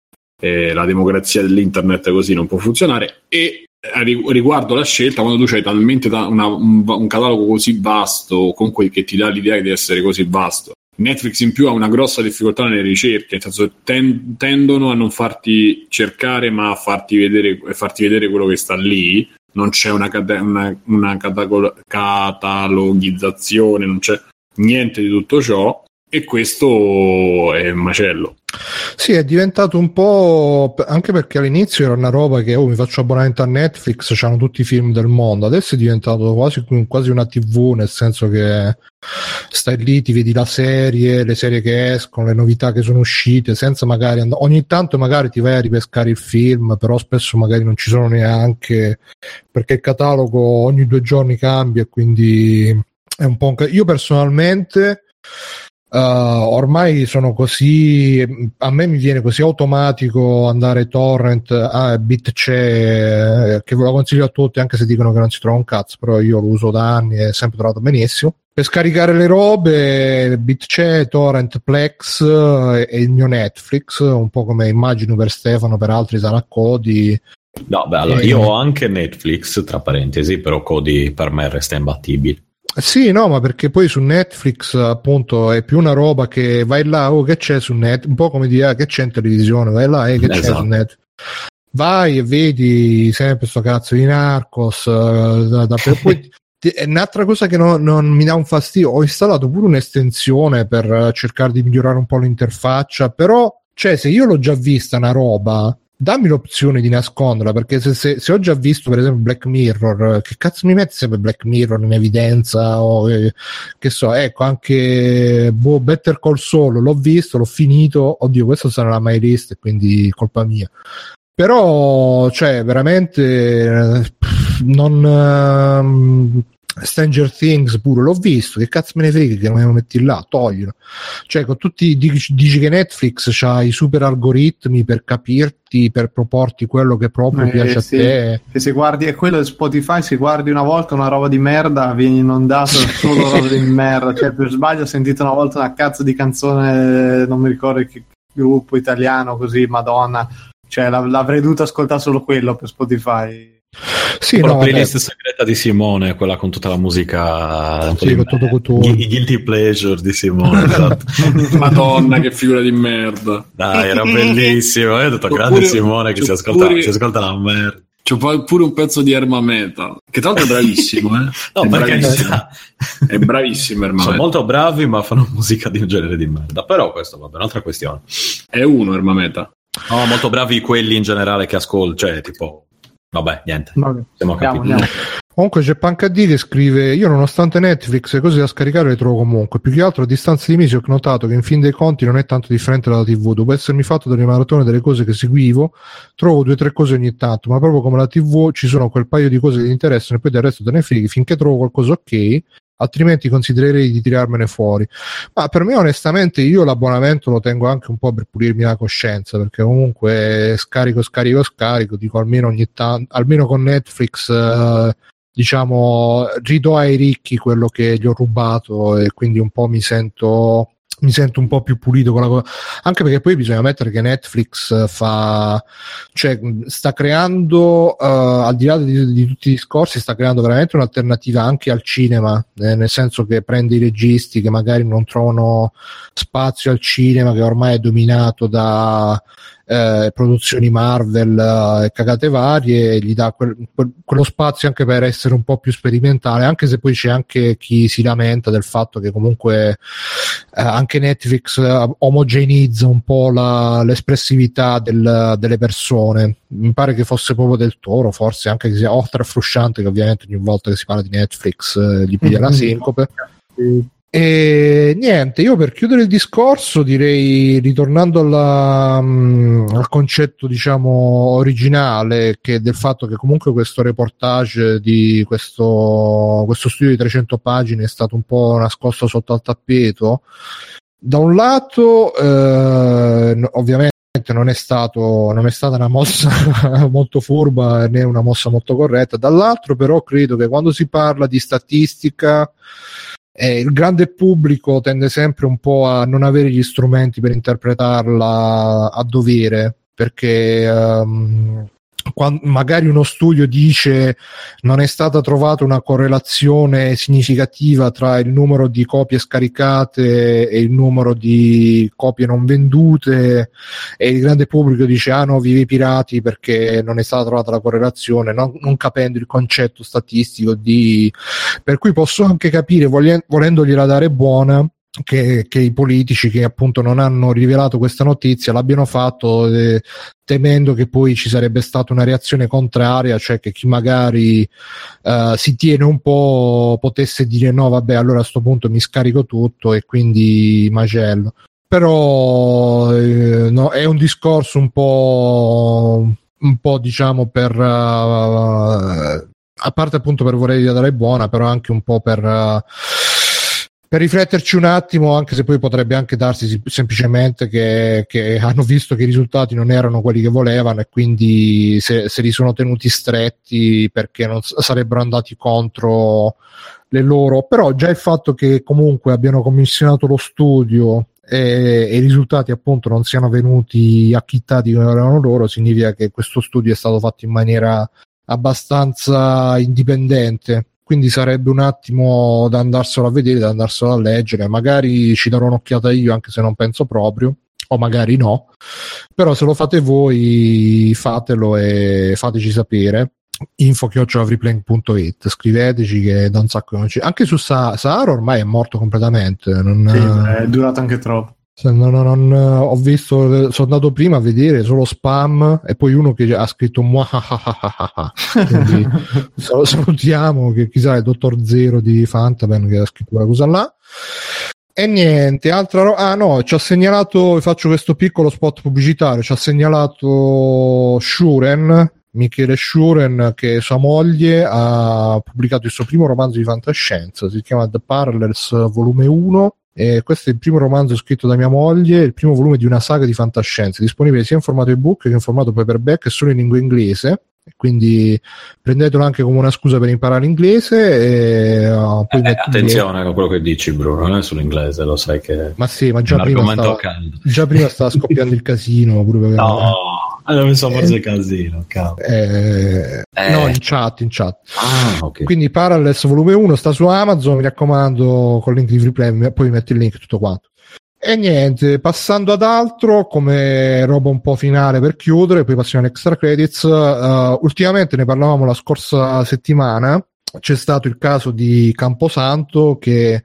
Eh, la democrazia dell'internet così non può funzionare e ri- riguardo la scelta quando tu hai talmente ta- una- un, un catalogo così vasto comunque che ti dà l'idea di essere così vasto Netflix in più ha una grossa difficoltà nelle ricerche, nel senso ten- tendono a non farti cercare, ma a farti vedere, farti vedere quello che sta lì. Non c'è una, cate- una, una catagol- catalogizzazione, non c'è niente di tutto ciò. E questo è un macello. Sì, è diventato un po' anche perché all'inizio era una roba che oh, mi faccio abbonamento a Netflix, c'hanno tutti i film del mondo. Adesso è diventato quasi, quasi una TV, nel senso che stai lì, ti vedi la serie, le serie che escono, le novità che sono uscite, senza magari ogni tanto magari ti vai a ripescare il film, però spesso magari non ci sono neanche perché il catalogo ogni due giorni cambia, quindi è un po' un io personalmente Uh, ormai sono così a me mi viene così automatico andare torrent a ah, BitCe eh, che ve lo consiglio a tutti anche se dicono che non si trova un cazzo però io lo uso da anni e è sempre trovato benissimo. Per scaricare le robe BitCe, Torrent, Plex eh, e il mio Netflix un po' come immagino per Stefano per altri sarà Cody No, beh, allora io ho anche Netflix, tra parentesi, però Cody per me resta imbattibile. Sì, no, ma perché poi su Netflix appunto è più una roba che vai là, oh che c'è su Netflix, un po' come dire ah, che c'è in televisione, vai là, eh, che c'è Esatto. su Netflix. Vai e vedi sempre sto cazzo di Narcos, eh, da- da- poi <laughs> un'altra cosa che non, non mi dà un fastidio, ho installato pure un'estensione per eh, cercare di migliorare un po' l'interfaccia, però, cioè, se io l'ho già vista una roba, dammi l'opzione di nasconderla perché se, se- se ho già visto per esempio Black Mirror che cazzo mi metti sempre Black Mirror in evidenza o eh, che so ecco anche boh, Better Call Saul l'ho visto l'ho finito oddio questo sarà la my list quindi colpa mia. Però cioè veramente eh, non ehm, Stranger Things pure l'ho visto che cazzo me ne frega che non me lo metti là toglilo cioè con tutti dici, dici che Netflix ha i super algoritmi per capirti per proporti quello che proprio Eh, piace sì. a te Che se guardi, è quello di Spotify, se guardi una volta una roba di merda, vieni inondato da solo roba di merda. Cioè, per sbaglio ho sentito una volta una cazzo di canzone, non mi ricordo che gruppo italiano, così, madonna. Cioè, l'av- l'avrei dovuto ascoltare solo quello per Spotify. Sì Con no la vabbè. playlist segreta di Simone, quella con tutta la musica. Sì, con tutto ghi- I guilty pleasure di Simone. esatto. <laughs> Madonna, che figura di merda. Dai, era bellissimo. Io ho detto, grande Simone che si ascolta, pure- si ascolta la merda. C'è pure un pezzo di Erma Metal, che tra l'altro è bravissimo, eh. <laughs> No, è bravissimo. È bravissimo Erma sono molto bravi, ma fanno musica di un genere di merda. Però questo vabbè, è un'altra questione. È uno Erma Metal. No, molto bravi quelli in generale che ascolto, cioè tipo. Vabbè, niente. Vabbè, Siamo andiamo, capiti. andiamo. Comunque c'è Pancad che scrive: Io, nonostante Netflix e cose da scaricare, le trovo comunque. Più che altro a distanza di mesi ho notato che in fin dei conti non è tanto differente dalla TV. Dopo essermi fatto delle maratone delle cose che seguivo, trovo due o tre cose ogni tanto, ma proprio come la TV ci sono quel paio di cose che ti interessano e poi del resto te ne frighi finché trovo qualcosa ok. Altrimenti considererei di tirarmene fuori. Ma per me, onestamente, io l'abbonamento lo tengo anche un po' per pulirmi la coscienza, perché comunque scarico, scarico, scarico, dico almeno ogni tanto, almeno con Netflix. eh, diciamo, ridò ai ricchi quello che gli ho rubato e quindi un po' mi sento mi sento un po' più pulito con la cosa. Anche perché poi bisogna mettere che Netflix eh, fa cioè sta creando eh, al di là di, di tutti i discorsi sta creando veramente un'alternativa anche al cinema eh, nel senso che prende i registi che magari non trovano spazio al cinema che ormai è dominato da eh, produzioni Marvel eh, e cagate varie, gli dà quel- quel- quello spazio anche per essere un po' più sperimentale, anche se poi c'è anche chi si lamenta del fatto che comunque eh, anche Netflix eh, omogenizza un po' la- l'espressività del- delle persone. Mi pare che fosse proprio del toro, forse anche che sia oltre a Frusciante, che ovviamente ogni volta che si parla di Netflix eh, gli piglia la sincope. E niente, io per chiudere il discorso direi, ritornando alla, mm, al concetto diciamo originale, che del fatto che comunque questo reportage di questo, questo studio di 300 pagine è stato un po' nascosto sotto al tappeto. Da un lato, eh, no- ovviamente non è, stato, non è stata una mossa <laughs> molto furba né una mossa molto corretta, dall'altro però credo che quando si parla di statistica eh, il grande pubblico tende sempre un po' a non avere gli strumenti per interpretarla a dovere perché ehm, quando magari uno studio dice non è stata trovata una correlazione significativa tra il numero di copie scaricate e il numero di copie non vendute e il grande pubblico dice ah no vive i pirati perché non è stata trovata la correlazione non, non capendo il concetto statistico di per cui posso anche capire volendogliela dare buona che, che, i politici che appunto non hanno rivelato questa notizia l'abbiano fatto eh, temendo che poi ci sarebbe stata una reazione contraria, cioè che chi magari eh, si tiene un po' potesse dire no, vabbè, allora a questo punto mi scarico tutto e quindi macello. Però eh, no, è un discorso un po', un po' diciamo per... Uh, a parte appunto per vorrei dare buona, però anche un po' per... Uh, per rifletterci un attimo, anche se poi potrebbe anche darsi semplicemente che, che, hanno visto che i risultati non erano quelli che volevano e quindi se, se li sono tenuti stretti perché non sarebbero andati contro le loro. Però già il fatto che comunque abbiano commissionato lo studio e, e, i risultati appunto non siano venuti acchittati come erano loro significa che questo studio è stato fatto in maniera abbastanza indipendente quindi sarebbe un attimo da andarselo a vedere, da andarselo a leggere, magari ci darò un'occhiata io anche se non penso proprio, o magari no, però se lo fate voi fatelo e fateci sapere. info chiocciolafreeplaying.it scriveteci che da un sacco non c'è anche su Sa- Sahara ormai è morto completamente non... sì, è durato anche troppo non, non, ho visto, sono andato prima a vedere solo spam e poi uno che ha scritto quindi <laughs> salutiamo che chissà il dottor Zero di Fantaben che ha scritto quella cosa là e niente, altra roba. Ah no, ci ha segnalato, faccio questo piccolo spot pubblicitario, ci ha segnalato Shuren, Michele Shuren, che sua moglie ha pubblicato il suo primo romanzo di fantascienza, si chiama The Parallels volume 1 e questo è il primo romanzo scritto da mia moglie, il primo volume di una saga di fantascienza, disponibile sia in formato ebook che in formato paperback e solo in lingua inglese. Quindi prendetelo anche come una scusa per imparare l'inglese. E, poi eh, attenzione a quello che dici, Bruno, non è sull'inglese, lo sai che. Ma sì, ma già, prima stava, già prima stava scoppiando il casino. Pure no, allora mi sono preso il casino. Eh, eh. No, in chat, in chat. Ah, okay. Quindi Parallels volume 1 sta su Amazon, mi raccomando, con il link di replay, poi metti il link tutto quanto. E niente, passando ad altro, come roba un po' finale per chiudere, poi passiamo all'extra credits. Uh, ultimamente ne parlavamo la scorsa settimana c'è stato il caso di Camposanto che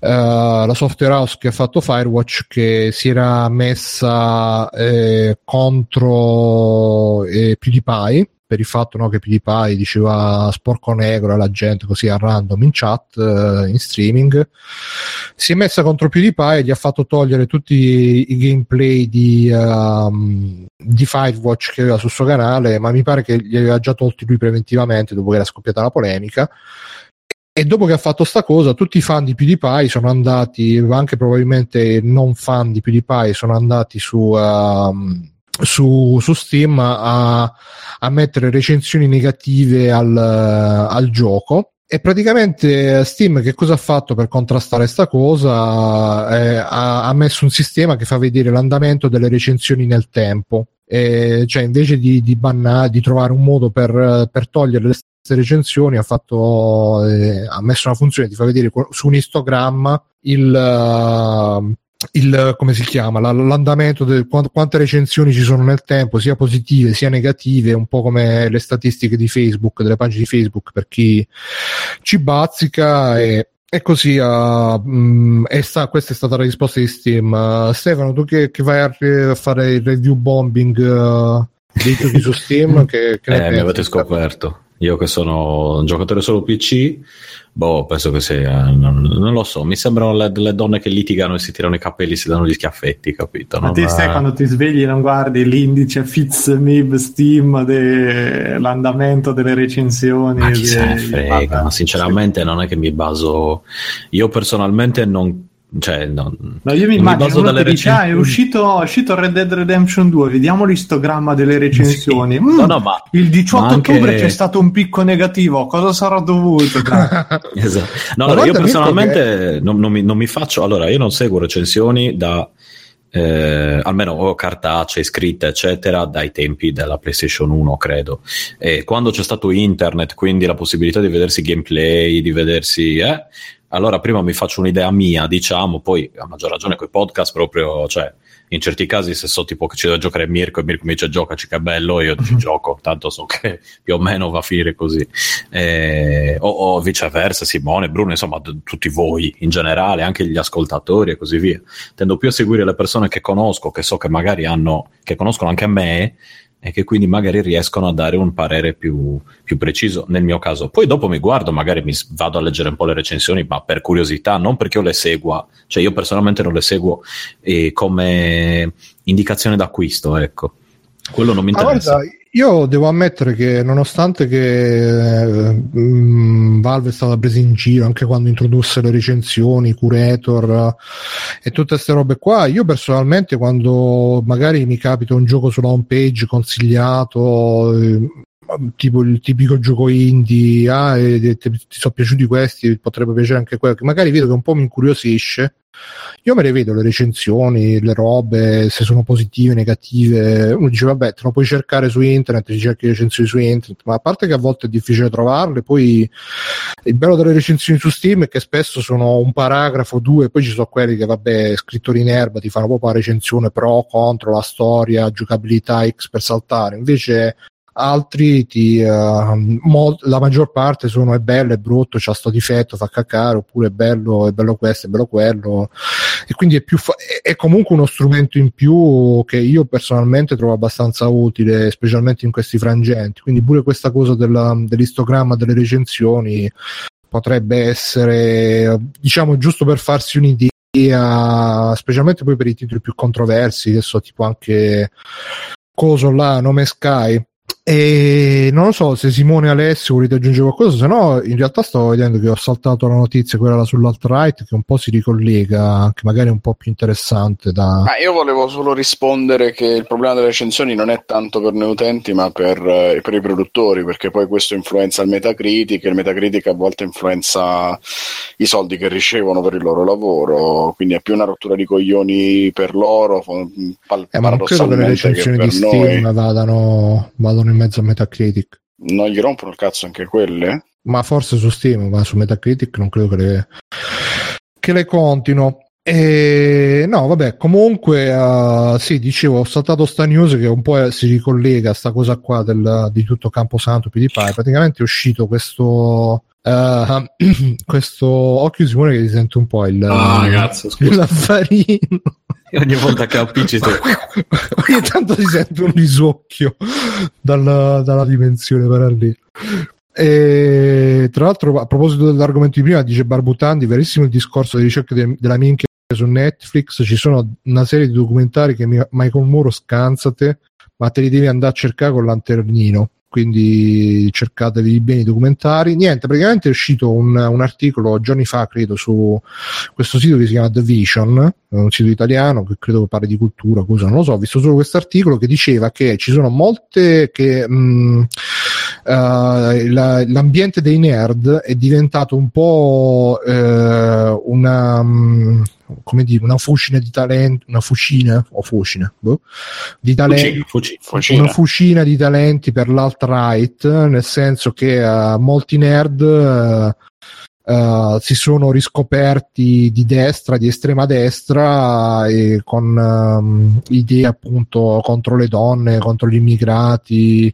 uh, la software house che ha fatto Firewatch che si era messa eh, contro eh, PewDiePie per il fatto no, che PewDiePie diceva sporco negro alla gente così a random in chat, uh, in streaming, si è messa contro PewDiePie e gli ha fatto togliere tutti i gameplay di, um, di Firewatch che aveva sul suo canale, ma mi pare che li aveva già tolti lui preventivamente dopo che era scoppiata la polemica. E dopo che ha fatto sta cosa, tutti i fan di PewDiePie sono andati, anche probabilmente non fan di PewDiePie, sono andati su... Um, su, su Steam a, a, mettere recensioni negative al, al gioco. E praticamente Steam che cosa ha fatto per contrastare questa cosa? Eh, ha, ha, messo un sistema che fa vedere l'andamento delle recensioni nel tempo. E cioè invece di, di, bannare, di trovare un modo per, per togliere le stesse recensioni, ha, fatto, eh, ha messo una funzione di fa vedere su un histogramma il, uh, il, come si chiama, la, l'andamento di quante recensioni ci sono nel tempo, sia positive sia negative, un po' come le statistiche di Facebook, delle pagine di Facebook per chi ci bazzica e, e così uh, mh, e sta, questa è stata la risposta di Steam. Uh, Stefano, tu che, che, vai a fare il review bombing uh, dei giochi su Steam, che, che eh, mi avete scoperto. Io che sono un giocatore solo PC, boh, penso che sia, non, non lo so, mi sembrano le, le, donne che litigano e si tirano i capelli e si danno gli schiaffetti, capito? Ma te stai quando ti svegli e non guardi l'indice FitzMib Steam dell'andamento delle recensioni? Ma chi se ne frega, ma sinceramente non è che mi baso, io personalmente non cioè, no, no, io mi immagino dice, ah, è uscito, è uscito, Red Dead Redemption 2, vediamo l'istogramma delle recensioni. Sì. Mm, no, no, ma, il 18 anche... ottobre c'è stato un picco negativo, cosa sarà dovuto? <laughs> esatto. No, allora, io personalmente che... non, non, mi, non mi faccio, allora io non seguo recensioni da eh, almeno o cartacee, scritte, eccetera, dai tempi della PlayStation 1, credo. E quando c'è stato internet, quindi la possibilità di vedersi gameplay, di vedersi, eh, allora prima mi faccio un'idea mia, diciamo, poi a maggior ragione con i podcast proprio, cioè in certi casi se so tipo che ci deve giocare Mirko e Mirko mi dice giocaci che è bello io ci <laughs> gioco tanto so che più o meno va a finire così. Eh, o, o, viceversa Simone, Bruno insomma d- tutti voi in generale anche gli ascoltatori e così via. Tendo più a seguire le persone che conosco che so che magari hanno che conoscono anche me e che quindi magari riescono a dare un parere più, più, preciso nel mio caso. Poi dopo mi guardo, magari mi vado a leggere un po' le recensioni, ma per curiosità, non perché io le segua, cioè io personalmente non le seguo eh, come indicazione d'acquisto, ecco. Quello non mi interessa. Ah, guarda, io devo ammettere che nonostante che eh, mh, Valve è stata presa in giro anche quando introdusse le recensioni, curator e tutte queste robe qua, io personalmente quando magari mi capita un gioco sulla home page consigliato, eh, tipo il tipico gioco indie, ah, e, ti, ti sono piaciuti questi, potrebbe piacere anche quello, che magari vedo che un po' mi incuriosisce io me le vedo le recensioni, le robe, se sono positive, negative. Uno dice, vabbè, te lo puoi cercare su internet, ti cerchi le recensioni su internet, ma a parte che a volte è difficile trovarle, poi il bello delle recensioni su Steam è che spesso sono un paragrafo, due, poi ci sono quelli che, vabbè, scrittori in erba ti fanno proprio la recensione pro, contro, la storia, giocabilità X per saltare. Invece altri ti, uh, mo- la maggior parte sono è bello, è brutto, c'ha sto difetto, fa cacare, oppure è bello, è bello questo, è bello quello. E quindi è, fa- è comunque uno strumento in più che io personalmente trovo abbastanza utile, specialmente in questi frangenti. Quindi pure questa cosa della, dell'istogramma delle recensioni potrebbe essere, diciamo, giusto per farsi un'idea, specialmente poi per i titoli più controversi, che so, tipo anche coso là, nome Sky e non lo so se Simone e Alessio volete aggiungere qualcosa, se no in realtà stavo vedendo che ho saltato la notizia, quella sull'alt-right, che un po' si ricollega, che magari è un po' più interessante da... Ma io volevo solo rispondere che il problema delle recensioni non è tanto per noi utenti, ma per, eh, per i produttori, perché poi questo influenza il Metacritic, e il Metacritic a volte influenza i soldi che ricevono per il loro lavoro, quindi è più una rottura di coglioni per loro, pal- eh, ma non credo che le recensioni di Steam vadano, vadano in mezzo a Metacritic. Non gli rompono il cazzo anche quelle? Ma forse su Steam, ma su Metacritic non credo che le, che le contino. E no, vabbè, comunque, uh, sì, dicevo, ho saltato sta news che un po' si ricollega a sta cosa qua del, di tutto Camposanto PewDiePie. Praticamente è uscito questo. Uh, <clears throat> questo occhio Simone che ti sente un po' il ah, cazzo, scusa. Ogni volta che appicci tu <laughs> ogni tanto si sente un risucchio dalla, dalla dimensione parallela e tra l'altro a proposito dell'argomento di prima dice Barbutandi verissimo il discorso di ricerca de- della minchia su Netflix ci sono una serie di documentari che Michael Muro scansate ma te li devi andare a cercare con lanternino quindi cercatevi bene i documentari. Niente, praticamente è uscito un, un, articolo giorni fa, credo, su questo sito che si chiama The Vision, un sito italiano che credo parli di cultura, cosa non lo so, ho visto solo questo articolo che diceva che ci sono molte che... Mh, la, l'ambiente dei nerd è diventato un po' uh, una, um, come dire, una fucina di talenti, una fucina o fucina boh, di talenti, fucina, fucina. una fucina di talenti per l'alt-right, nel senso che uh, molti nerd uh, uh, si sono riscoperti di destra, di estrema destra e con um, idee appunto contro le donne, contro gli immigrati,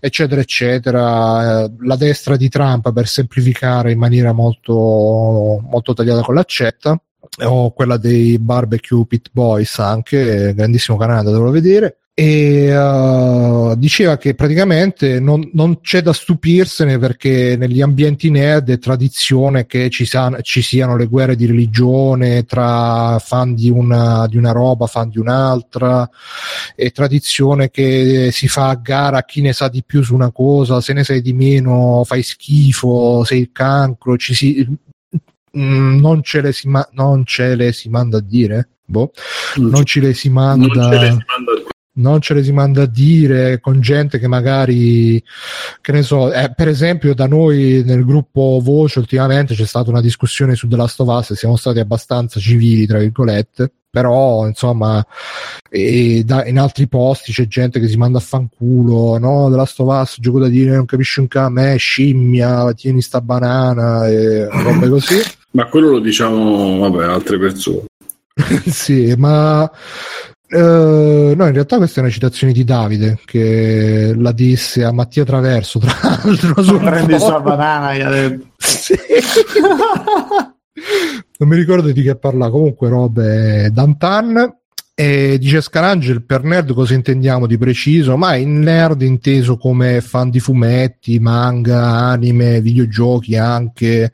eccetera, eccetera. la destra di Trump, per semplificare in maniera molto, molto tagliata con l'accetta o quella dei Barbecue Pit Boys anche, grandissimo canale da doverlo vedere e uh, diceva che praticamente non, non, c'è da stupirsene perché negli ambienti nerd è tradizione che ci, sa, ci siano le guerre di religione tra fan di una, di una roba, fan di un'altra, è tradizione che si fa a gara a chi ne sa di più su una cosa, se ne sai di meno fai schifo, sei il cancro, ci si, Mm, non, ce le si ma- non ce le si manda a dire? Boh. Non, non ce le si manda. Non ce le si manda non ce le si manda a dire con gente che magari, che ne so, eh, per esempio da noi nel gruppo Voce ultimamente c'è stata una discussione su The Last of Us e siamo stati abbastanza civili, tra virgolette, però insomma da, in altri posti c'è gente che si manda a fanculo, no, The Last of Us, gioco da dire, non capisci un cazzo, me, scimmia, tieni sta banana e robe così. <laughs> Ma quello lo diciamo, vabbè, altre persone. <laughs> sì, ma Uh, no, in realtà questa è una citazione di Davide che la disse a Mattia Traverso, tra l'altro. Su prendi sta banana, gli ha detto. Sì. non mi ricordo di che parla, comunque robe Dantan. E dice Scarangel per nerd cosa intendiamo di preciso? Ma il nerd inteso come fan di fumetti, manga, anime, videogiochi, anche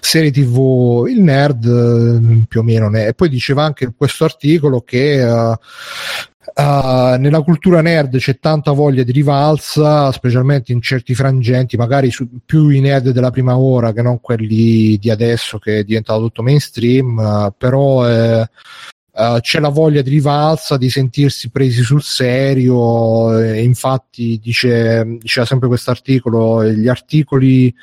serie tv. Il nerd eh, più o meno ne. E poi diceva anche in questo articolo che uh, Uh, nella cultura nerd c'è tanta voglia di rivalsa, specialmente in certi frangenti, magari su, più i nerd della prima ora che non quelli di adesso che è diventato tutto mainstream, uh, però eh, Uh, c'è la voglia di rivalsa, di sentirsi presi sul serio, e infatti dice, diceva sempre questo articolo, gli articoli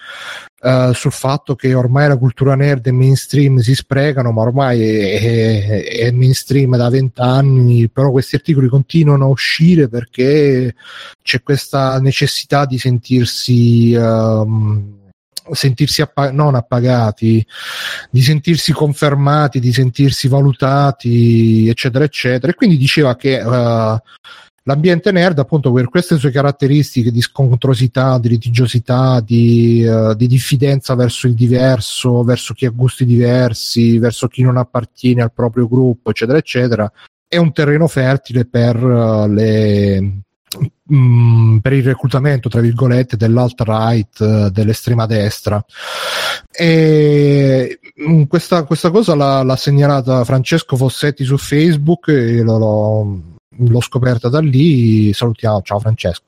uh, sul fatto che ormai la cultura nerd e mainstream si sprecano, ma ormai è, è, è mainstream da vent'anni, però questi articoli continuano a uscire perché c'è questa necessità di sentirsi... Um, sentirsi appa- non appagati, di sentirsi confermati, di sentirsi valutati, eccetera, eccetera. E quindi diceva che uh, l'ambiente nerd, appunto, per queste sue caratteristiche di scontrosità, di litigiosità, di, uh, di diffidenza verso il diverso, verso chi ha gusti diversi, verso chi non appartiene al proprio gruppo, eccetera, eccetera, è un terreno fertile per uh, le mm, per il reclutamento, tra virgolette, dell'alt-right, eh, dell'estrema destra. E mm, questa, questa, cosa l'ha, l'ha, segnalata Francesco Fossetti su Facebook e l'ho, l'ho scoperta da lì. Salutiamo, ciao Francesco.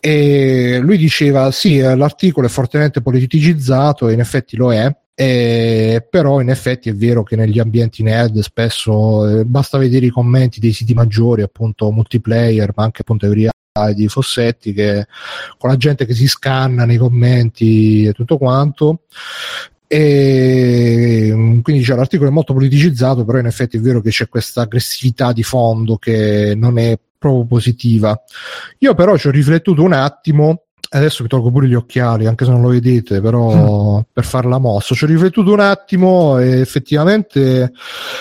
E lui diceva: Sì, l'articolo è fortemente politicizzato, e in effetti lo è. Eh, però in effetti è vero che negli ambienti nerd spesso eh, basta vedere i commenti dei siti maggiori appunto multiplayer ma anche appunto Euria di Fossetti che con la gente che si scanna nei commenti e tutto quanto. E quindi diciamo, l'articolo è molto politicizzato però in effetti è vero che c'è questa aggressività di fondo che non è proprio positiva. Io però ci ho riflettuto un attimo adesso mi tolgo pure gli occhiali, anche se non lo vedete, però mm. per fare la mossa. Ci ho riflettuto un attimo e effettivamente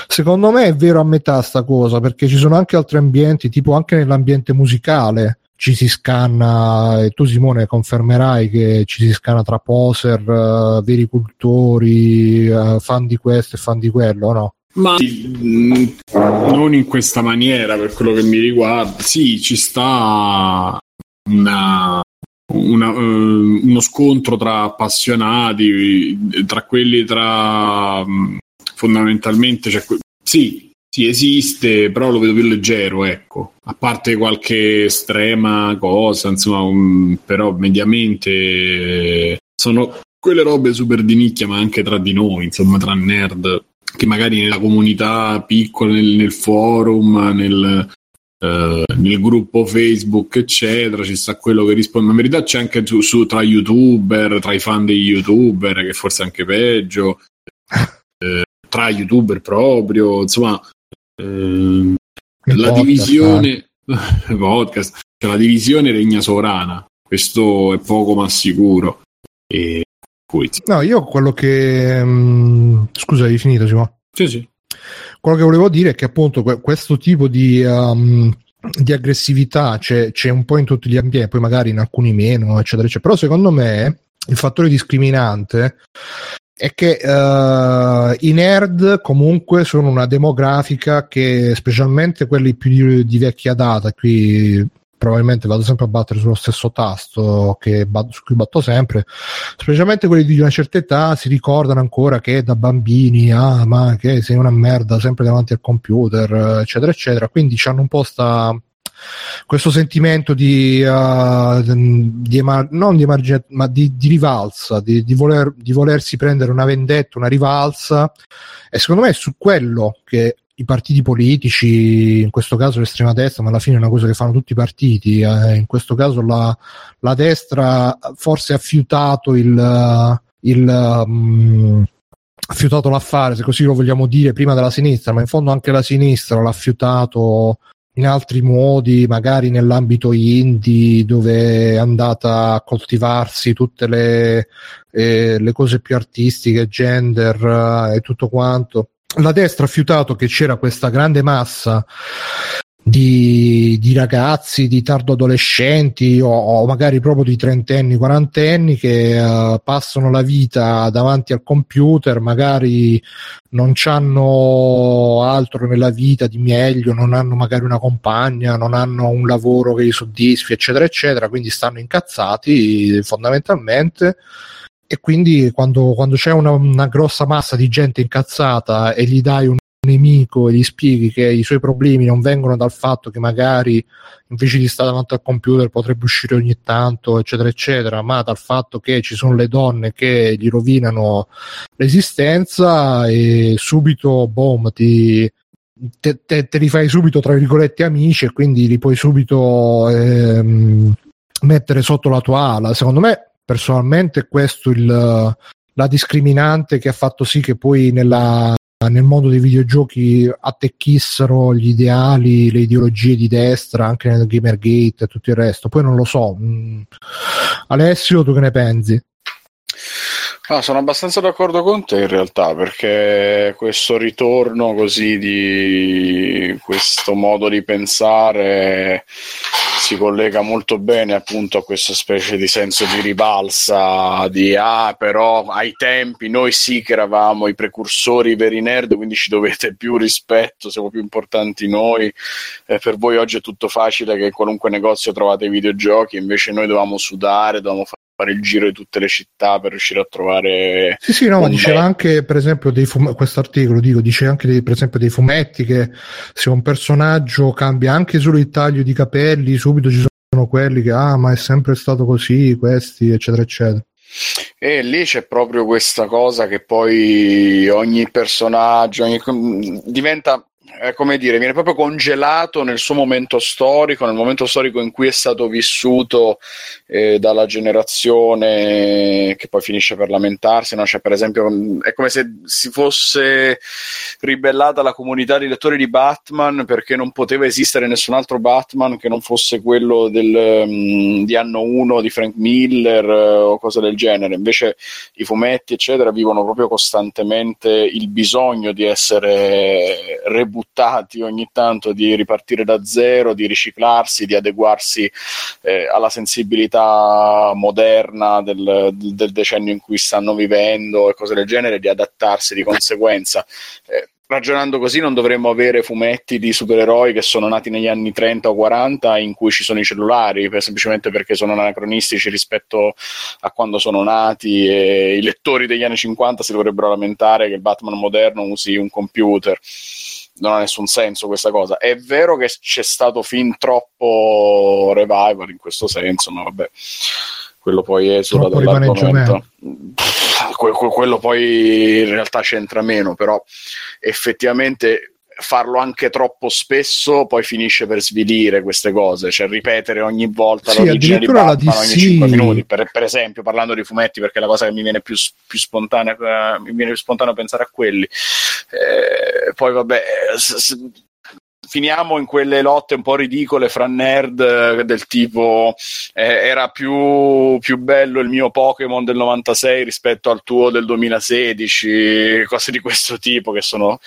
secondo me è vero a metà sta cosa, perché ci sono anche altri ambienti, tipo anche nell'ambiente musicale ci si scanna e tu Simone confermerai che ci si scanna tra poser, uh, veri cultori, uh, fan di questo e fan di quello, no? Ma mm, non in questa maniera per quello che mi riguarda, sì, ci sta una, una, uh, uno scontro tra appassionati, tra quelli tra um, fondamentalmente, cioè, sì, sì, esiste, però lo vedo più leggero, ecco. A parte qualche estrema cosa, insomma, um, però mediamente sono quelle robe super di nicchia, ma anche tra di noi, insomma, tra nerd, che magari nella comunità piccola, nel, nel forum, nel, Uh, nel gruppo Facebook, eccetera, ci sta quello che risponde. Ma in verità c'è anche su, su, tra youtuber, tra i fan degli youtuber, che forse è anche peggio, uh, <laughs> tra youtuber proprio, insomma, uh, la podcast, divisione <laughs> podcast, cioè la divisione regna sovrana. Questo è poco ma sicuro. E No, io quello che. Um, scusa, hai finito, Simone? Sì, sì. Quello che volevo dire è che appunto questo tipo di, um, di aggressività c'è, c'è, un po' in tutti gli ambienti, poi magari in alcuni meno, eccetera, eccetera. Però secondo me il fattore discriminante è che uh, i nerd comunque sono una demografica che specialmente quelli più di, di vecchia data, qui probabilmente vado sempre a battere sullo stesso tasto che, su cui batto sempre, specialmente quelli di una certa età si ricordano ancora che da bambini, ah ma che sei una merda sempre davanti al computer, eccetera, eccetera, quindi hanno un po' sta, questo sentimento di, uh, di emar- non di emargine, ma di, di rivalsa, di, di, voler, di volersi prendere una vendetta, una rivalsa, e secondo me è su quello che i partiti politici, in questo caso l'estrema destra, ma alla fine è una cosa che fanno tutti i partiti, eh, in questo caso la, la destra forse ha fiutato il, il um, ha fiutato l'affare, se così lo vogliamo dire, prima della sinistra, ma in fondo anche la sinistra l'ha fiutato in altri modi, magari nell'ambito indie, dove è andata a coltivarsi tutte le, eh, le cose più artistiche, gender eh, e tutto quanto. La destra ha fiutato che c'era questa grande massa di, di, ragazzi, di tardo adolescenti o, o, magari proprio di trentenni, quarantenni che uh, passano la vita davanti al computer, magari non hanno altro nella vita di meglio, non hanno magari una compagna, non hanno un lavoro che li soddisfi, eccetera, eccetera, quindi stanno incazzati fondamentalmente e quindi quando, quando c'è una, una, grossa massa di gente incazzata e gli dai un nemico e gli spieghi che i suoi problemi non vengono dal fatto che magari invece di stare davanti al computer potrebbe uscire ogni tanto, eccetera, eccetera, ma dal fatto che ci sono le donne che gli rovinano l'esistenza e subito, boom, ti, te, te, te li fai subito, tra virgolette, amici e quindi li puoi subito ehm, mettere sotto la tua ala. Secondo me, personalmente, questo il la discriminante che ha fatto sì che poi nella nel mondo dei videogiochi attecchissero gli ideali, le ideologie di destra anche nel Gamergate e tutto il resto. Poi non lo so. Mm. Alessio, tu che ne pensi? Ah, sono abbastanza d'accordo con te in realtà perché questo ritorno così di questo modo di pensare si collega molto bene appunto a questa specie di senso di ribalsa di ah però ai tempi noi sì che eravamo i precursori i veri nerd quindi ci dovete più rispetto siamo più importanti noi e per voi oggi è tutto facile che in qualunque negozio trovate i videogiochi invece noi dovevamo sudare dovevamo fare il giro di tutte le città per riuscire a trovare sì sì no ma diceva anche per esempio dei fum- questo articolo dico dice anche dei, per esempio dei fumetti che se un personaggio cambia anche solo il taglio di capelli subito ci sono quelli che ah ma è sempre stato così questi eccetera eccetera. E lì c'è proprio questa cosa che poi ogni personaggio ogni... diventa è come dire, viene proprio congelato nel suo momento storico, nel momento storico in cui è stato vissuto eh, dalla generazione che poi finisce per lamentarsi. No? Cioè, per esempio, è come se si fosse ribellata la comunità di lettori di Batman perché non poteva esistere nessun altro Batman che non fosse quello del, um, di anno 1 di Frank Miller uh, o cose del genere. Invece i fumetti, eccetera, vivono proprio costantemente il bisogno di essere rebuttati buttati ogni tanto di ripartire da zero, di riciclarsi, di adeguarsi eh, alla sensibilità moderna del, del, decennio in cui stanno vivendo e cose del genere, di adattarsi di conseguenza. Eh, ragionando così non dovremmo avere fumetti di supereroi che sono nati negli anni 30 o 40 in cui ci sono i cellulari per, semplicemente perché sono anacronistici rispetto a quando sono nati e i lettori degli anni 50 si dovrebbero lamentare che il Batman moderno usi un computer non ha nessun senso questa cosa. È vero che c'è stato fin troppo revival in questo senso, ma vabbè, quello poi esula dall'argomento. Que- quello poi in realtà c'entra meno, però effettivamente farlo anche troppo spesso poi finisce per svilire queste cose, cioè ripetere ogni volta sì, l'origine di Batman ogni 5 minuti, per, per, esempio parlando di fumetti perché è la cosa che mi viene più, più spontanea, uh, mi viene più spontaneo pensare a quelli. Eh, poi vabbè, s- s- finiamo in quelle lotte un po' ridicole fra nerd eh, del tipo eh, era più, più, bello il mio Pokémon del 96 rispetto al tuo del 2016, cose di questo tipo che sono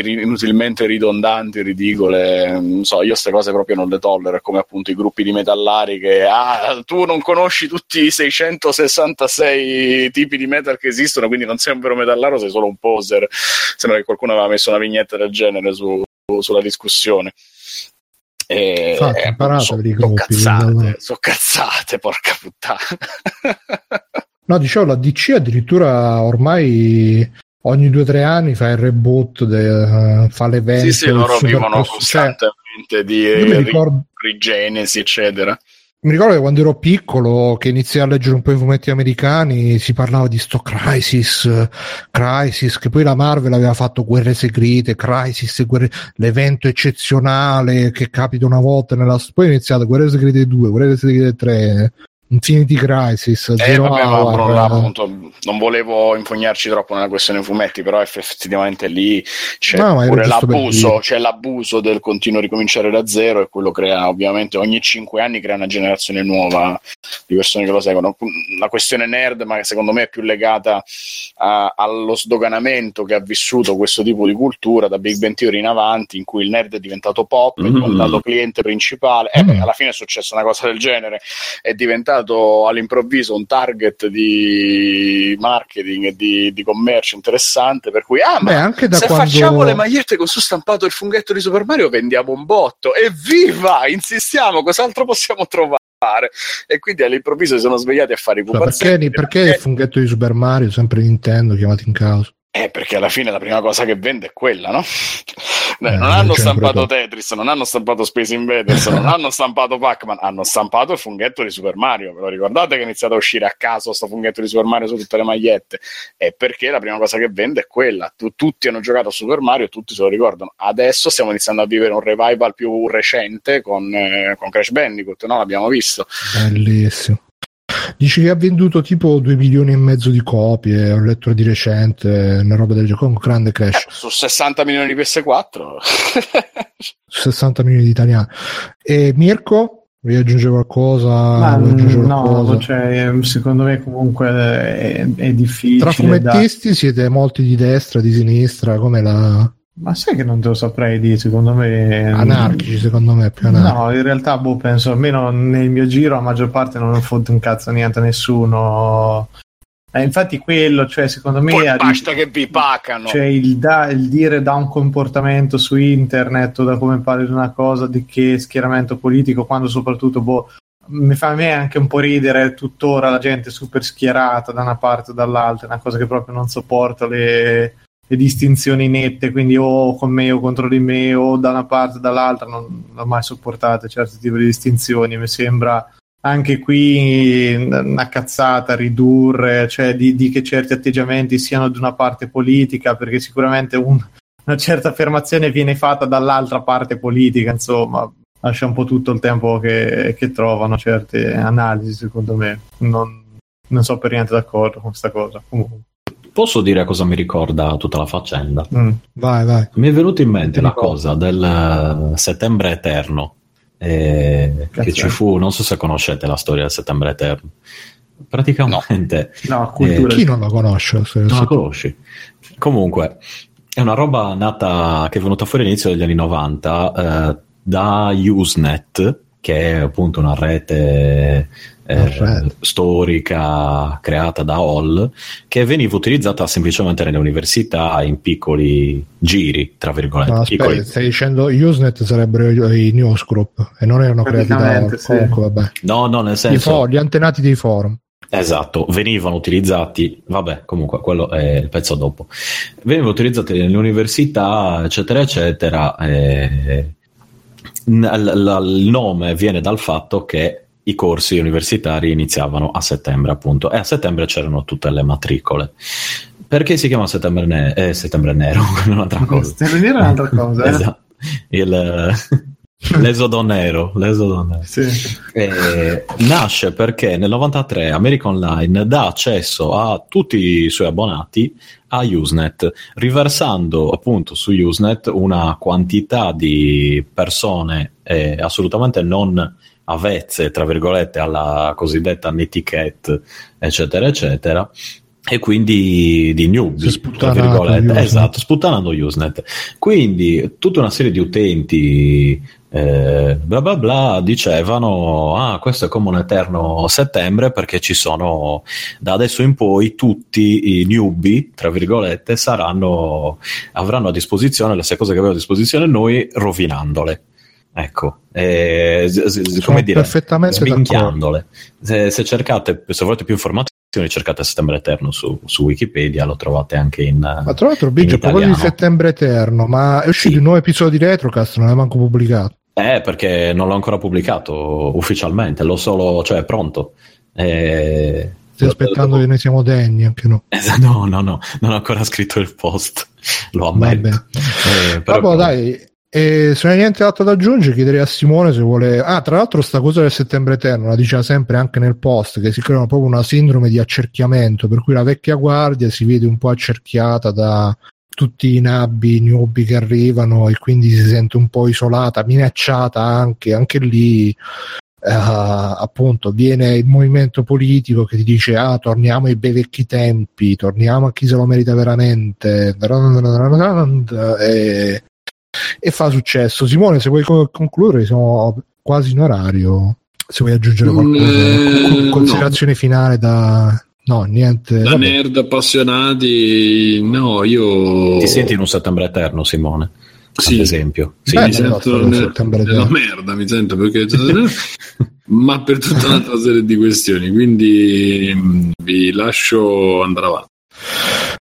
inutilmente ridondanti, ridicole. Non so, io queste cose proprio non le tollero. Come appunto i gruppi di metallari che ah, tu non conosci tutti i 666 tipi di metal che esistono, quindi non sei un vero metallaro, sei solo un poser. Sembra che qualcuno aveva messo una vignetta del genere su, sulla discussione. E, Infatti, eh, so, so cazzate, so <laughs> cazzate, porca puttana. no, dicevo, la DC addirittura ormai ogni due o tre anni fa il reboot, de, uh, fa l'evento. Sì, sì, loro vivono costantemente cioè, di ricordo... rigenesi, eccetera. mi ricordo che quando ero piccolo, che iniziai a leggere un po' i fumetti americani, si parlava di sto Crisis, Crisis, che poi la Marvel aveva fatto guerre segrete, Crisis, guerre, l'evento eccezionale che capita una volta nella poi è iniziato guerre segrete 2, guerre segrete 3, Infinity Crisis, Eh, vabbè, Hour, là, appunto, non volevo infognarci troppo nella questione fumetti, però effettivamente lì c'è No, l'abuso, c'è l'abuso del continuo ricominciare da zero e quello crea ovviamente ogni cinque anni crea una generazione nuova di persone che lo seguono. La questione nerd, ma che secondo me è più legata a- allo sdoganamento che ha vissuto questo tipo di cultura da Big Bang Theory in avanti, in cui il nerd è diventato pop, è Mm. diventato cliente principale. Eh, Mm. beh, alla fine è successa una cosa del genere è diventato all'improvviso un target di marketing e di, di commercio interessante per cui ah ma Beh, anche da se quando... facciamo le magliette con su stampato il funghetto di Super Mario vendiamo un botto evviva insistiamo cos'altro possiamo trovare e quindi all'improvviso si sono svegliati a fare i Scusa, perché, pupazzetti perché il funghetto di Super Mario, sempre Nintendo, chiamato in causa? eh, perché alla fine la prima cosa che vende è quella, no? Eh, Eh, non hanno stampato Tetris, non hanno stampato Space Invaders, <laughs> non hanno stampato Pac-Man, hanno stampato il funghetto di Super Mario. Ve lo ricordate che è iniziato a uscire a caso sto funghetto di Super Mario su tutte le magliette? È perché la prima cosa che vende è quella. Tu- tutti hanno giocato a Super Mario e tutti se lo ricordano. Adesso stiamo iniziando a vivere un revival più recente con, eh, con Crash Bandicoot, no? L'abbiamo visto. Bellissimo. Dici che ha venduto tipo 2 milioni e mezzo di copie, ho letto di recente, una roba del gioco, un grande Eh, crash, su 60 milioni di PS4. 60 milioni di italiani. E Mirko, vuoi aggiungere qualcosa? Ma, aggiungere no, qualcosa? cioè, secondo me comunque è, è difficile. Tra da- fumettisti siete molti di destra, di sinistra, come la Ma sai che non te lo saprei dire, secondo me... anarchici, secondo me, più anarchici. No, in realtà, boh, penso, almeno nel mio giro, la maggior parte non fotte un cazzo niente a nessuno. Eh, infatti quello, cioè, secondo me... Poi basta che vi pacano. cioè il, da- il dire da un comportamento su internet o da come parli di una cosa di che schieramento politico quando soprattutto boh, mi fa a me anche un po' ridere tuttora la gente super schierata da una parte o dall'altra, è una cosa che proprio non sopporto le, le distinzioni nette, quindi o con me o contro di me o da una parte o dall'altra, non, ho mai sopportato certi tipi di distinzioni, mi sembra anche qui una cazzata ridurre, cioè di, di che certi atteggiamenti siano di una parte politica, perché sicuramente un- una certa affermazione viene fatta dall'altra parte politica, insomma, lascia un po' tutto il tempo che, che trovano certe analisi, secondo me. Non, non so per niente d'accordo con questa cosa. Comunque. Posso dire cosa mi ricorda tutta la faccenda? Mm. Vai, vai. Mi è venuta in mente la cosa del eh, settembre eterno. eh, che ci fu, non so se conoscete la storia del settembre eterno. Praticamente, No, cultura. Chi non lo conosce? Se- non se- la conosci. Comunque, è una roba nata che è venuta fuori all'inizio degli anni 90 eh, da Usenet, che è appunto una rete eh, Una rete. storica creata da Hall, che veniva utilizzata semplicemente nelle università in piccoli giri, tra virgolette. No, piccoli- aspetta, stai dicendo Usenet sarebbero i, newsgroup e non erano creati da Praticamente, sì. comunque vabbè. No, no, nel senso... fo- gli antenati dei forum. Esatto, venivano utilizzati, vabbè, comunque quello è il pezzo dopo. Venivano utilizzati nelle università, eccetera, eccetera. e- l- il nome viene dal fatto che i corsi universitari iniziavano a settembre, appunto, e a settembre c'erano tutte le matricole. Perché si chiama settembre, ne- eh, settembre nero? <laughs> È un'altra cosa. Devo dire un'altra cosa. eh? <laughs> Esatto. Il, <laughs> l'esodo nero, l'esodo nero. Sì. Eh, nasce perché nel 93 America Online dà accesso a tutti i suoi abbonati a Usenet, riversando appunto su Usenet una quantità di persone eh, assolutamente non avvezze, tra virgolette, alla cosiddetta netiquette, eccetera, eccetera. E quindi di newbie, tra virgolette, esatto, sputtanando Usenet. Quindi tutta una serie di utenti eh, bla bla bla dicevano ah questo è come un eterno settembre perché ci sono da adesso in poi tutti i newbie tra virgolette saranno avranno a disposizione le stesse cose che avevamo a disposizione noi rovinandole. Ecco eh, Sono come dire perfettamente sminchiandole. Se, se cercate se volete più informazioni cercate settembre eterno su, su Wikipedia lo trovate anche in Ma tra l'altro, Biggio, proposito di settembre eterno, ma è uscito Sì. un nuovo episodio di Retrocast, non è manco pubblicato. Eh, perché non l'ho ancora pubblicato ufficialmente, l'ho solo, cioè è pronto. Eh, Stai aspettando che noi siamo degni, anche no. <laughs> No, no, no, non ho ancora scritto il post, lo ammetto. Eh, però Vabbè, dai, e se non hai niente altro da aggiungere, chiederei a Simone se vuole. Ah, tra l'altro, sta cosa del settembre eterno la diceva sempre anche nel post che si crea proprio una sindrome di accerchiamento, per cui la vecchia guardia si vede un po' accerchiata da tutti i nabbi nubi che arrivano e quindi si sente un po' isolata, minacciata anche, anche lì. Uh, appunto viene il movimento politico che ti dice ah torniamo ai bei vecchi tempi torniamo a chi se lo merita veramente e, e fa successo Simone se vuoi concludere siamo quasi in orario se vuoi aggiungere qualcosa mm, considerazione no. finale da No, niente. Da Vabbè. nerd appassionati, no, io. Ti senti in un settembre eterno, Simone? Sì. Ad esempio, sì, Beh, mi sento una merda, mi sento perché. <laughs> ma per tutta un'altra serie di questioni, quindi mm, vi lascio andare avanti.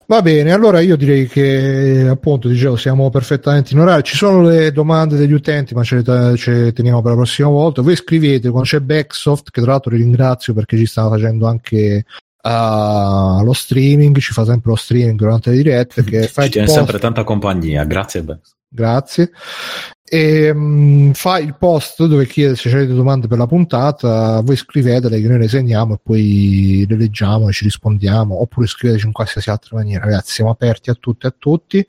Va bene, allora io direi che appunto dicevo siamo perfettamente in orario. Ci sono le domande degli utenti, ma ce le, ce le teniamo per la prossima volta. Voi scrivete quando c'è Backsoft, che tra l'altro ringrazio perché ci stava facendo anche uh, lo streaming, ci fa sempre lo streaming durante le dirette. Che ci tiene sempre tanta compagnia, grazie. Backsoft. Grazie. E um, fa il post dove chiede se avete domande per la puntata, voi scrivetele che noi le segniamo e poi le leggiamo e ci rispondiamo, oppure scriveteci in qualsiasi altra maniera, ragazzi, siamo aperti a tutti e a tutti.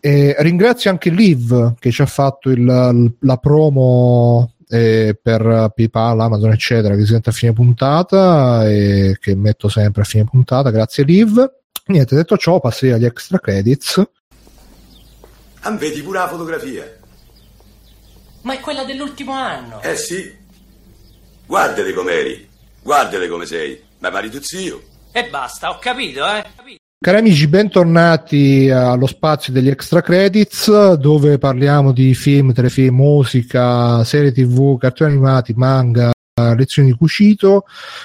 E ringrazio anche Liv che ci ha fatto il, la promo eh, per PayPal, Amazon, eccetera, che si sente a fine puntata e che metto sempre a fine puntata. Grazie, Liv. Niente, detto ciò, passi agli extra credits. Ah, vedi pure la fotografia. Ma è quella dell'ultimo anno. Eh sì. Guardale com'eri. Guardale come sei. Ma pari tu zio. E basta, ho capito, eh. Cari amici, bentornati allo spazio degli extra credits dove parliamo di film, telefilm, musica, serie tv, cartoni animati, manga, lezioni di cucito.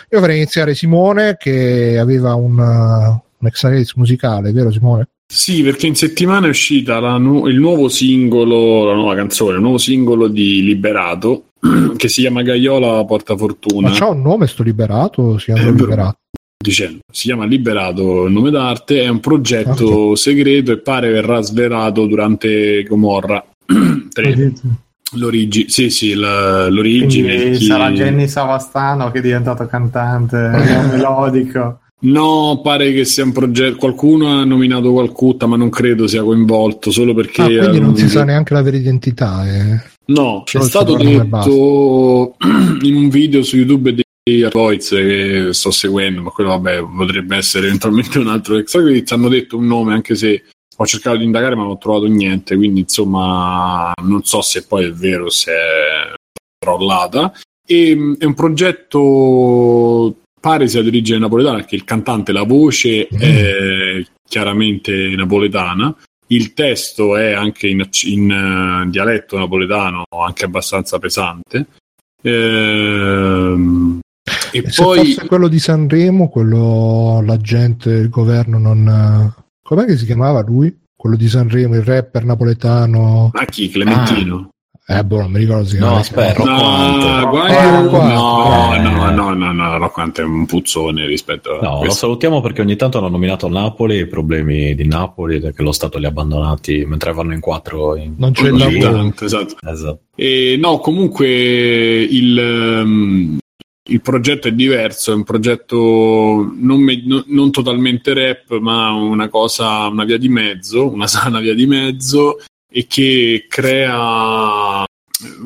Io vorrei iniziare Simone che aveva un, un extra credits musicale, vero Simone? Sì, perché in settimana è uscita nu- il nuovo singolo, la nuova canzone, il nuovo singolo di Liberato <clears throat> che si chiama Gaiola Porta Fortuna. Ma c'ha un nome sto Liberato? Si chiama eh, Liberato? Dicendo, si chiama Liberato il nome d'arte, è un progetto okay. segreto e pare verrà svelato durante Gomorra <clears throat> 3. L'origine, sì, sì, la, l'origine. Chi... Sarà Jenny Savastano che è diventato cantante <laughs> melodico. No, pare che sia un progetto. Qualcuno ha nominato Calcutta, ma non credo sia coinvolto solo perché. Ah, quindi non si sa neanche la vera identità. Eh. No, Solo è stato detto <clears throat> in un video su YouTube di Voice che sto seguendo, ma quello vabbè potrebbe essere eventualmente un altro extra credit. Hanno detto un nome, anche se ho cercato di indagare, ma non ho trovato niente. Quindi, insomma, non so se poi è vero, se è trollata. E, è un progetto pare sia di origine napoletana perché il cantante, la voce mm. è chiaramente napoletana, il testo è anche in, in uh, dialetto napoletano, anche abbastanza pesante. Ehm, e, e poi... se quello di Sanremo, quello l'agente, il governo non... Com'è che si chiamava lui? Quello di Sanremo, il rapper napoletano. Ma chi? Clementino? Ah. Eh, boh, non mi ricordo se No, aspetta, no, guarda, no, no, no, no, no, Rocquante è un puzzone rispetto a No, questo. lo salutiamo perché ogni tanto hanno nominato Napoli, i problemi di Napoli, che lo Stato li ha abbandonati mentre vanno in quattro. In... Non c'è il lavoro. Esatto. esatto. E, no, comunque il, um, il progetto è diverso, è un progetto non, me, non, non, totalmente rap, ma una cosa, una via di mezzo, una sana via di mezzo e che crea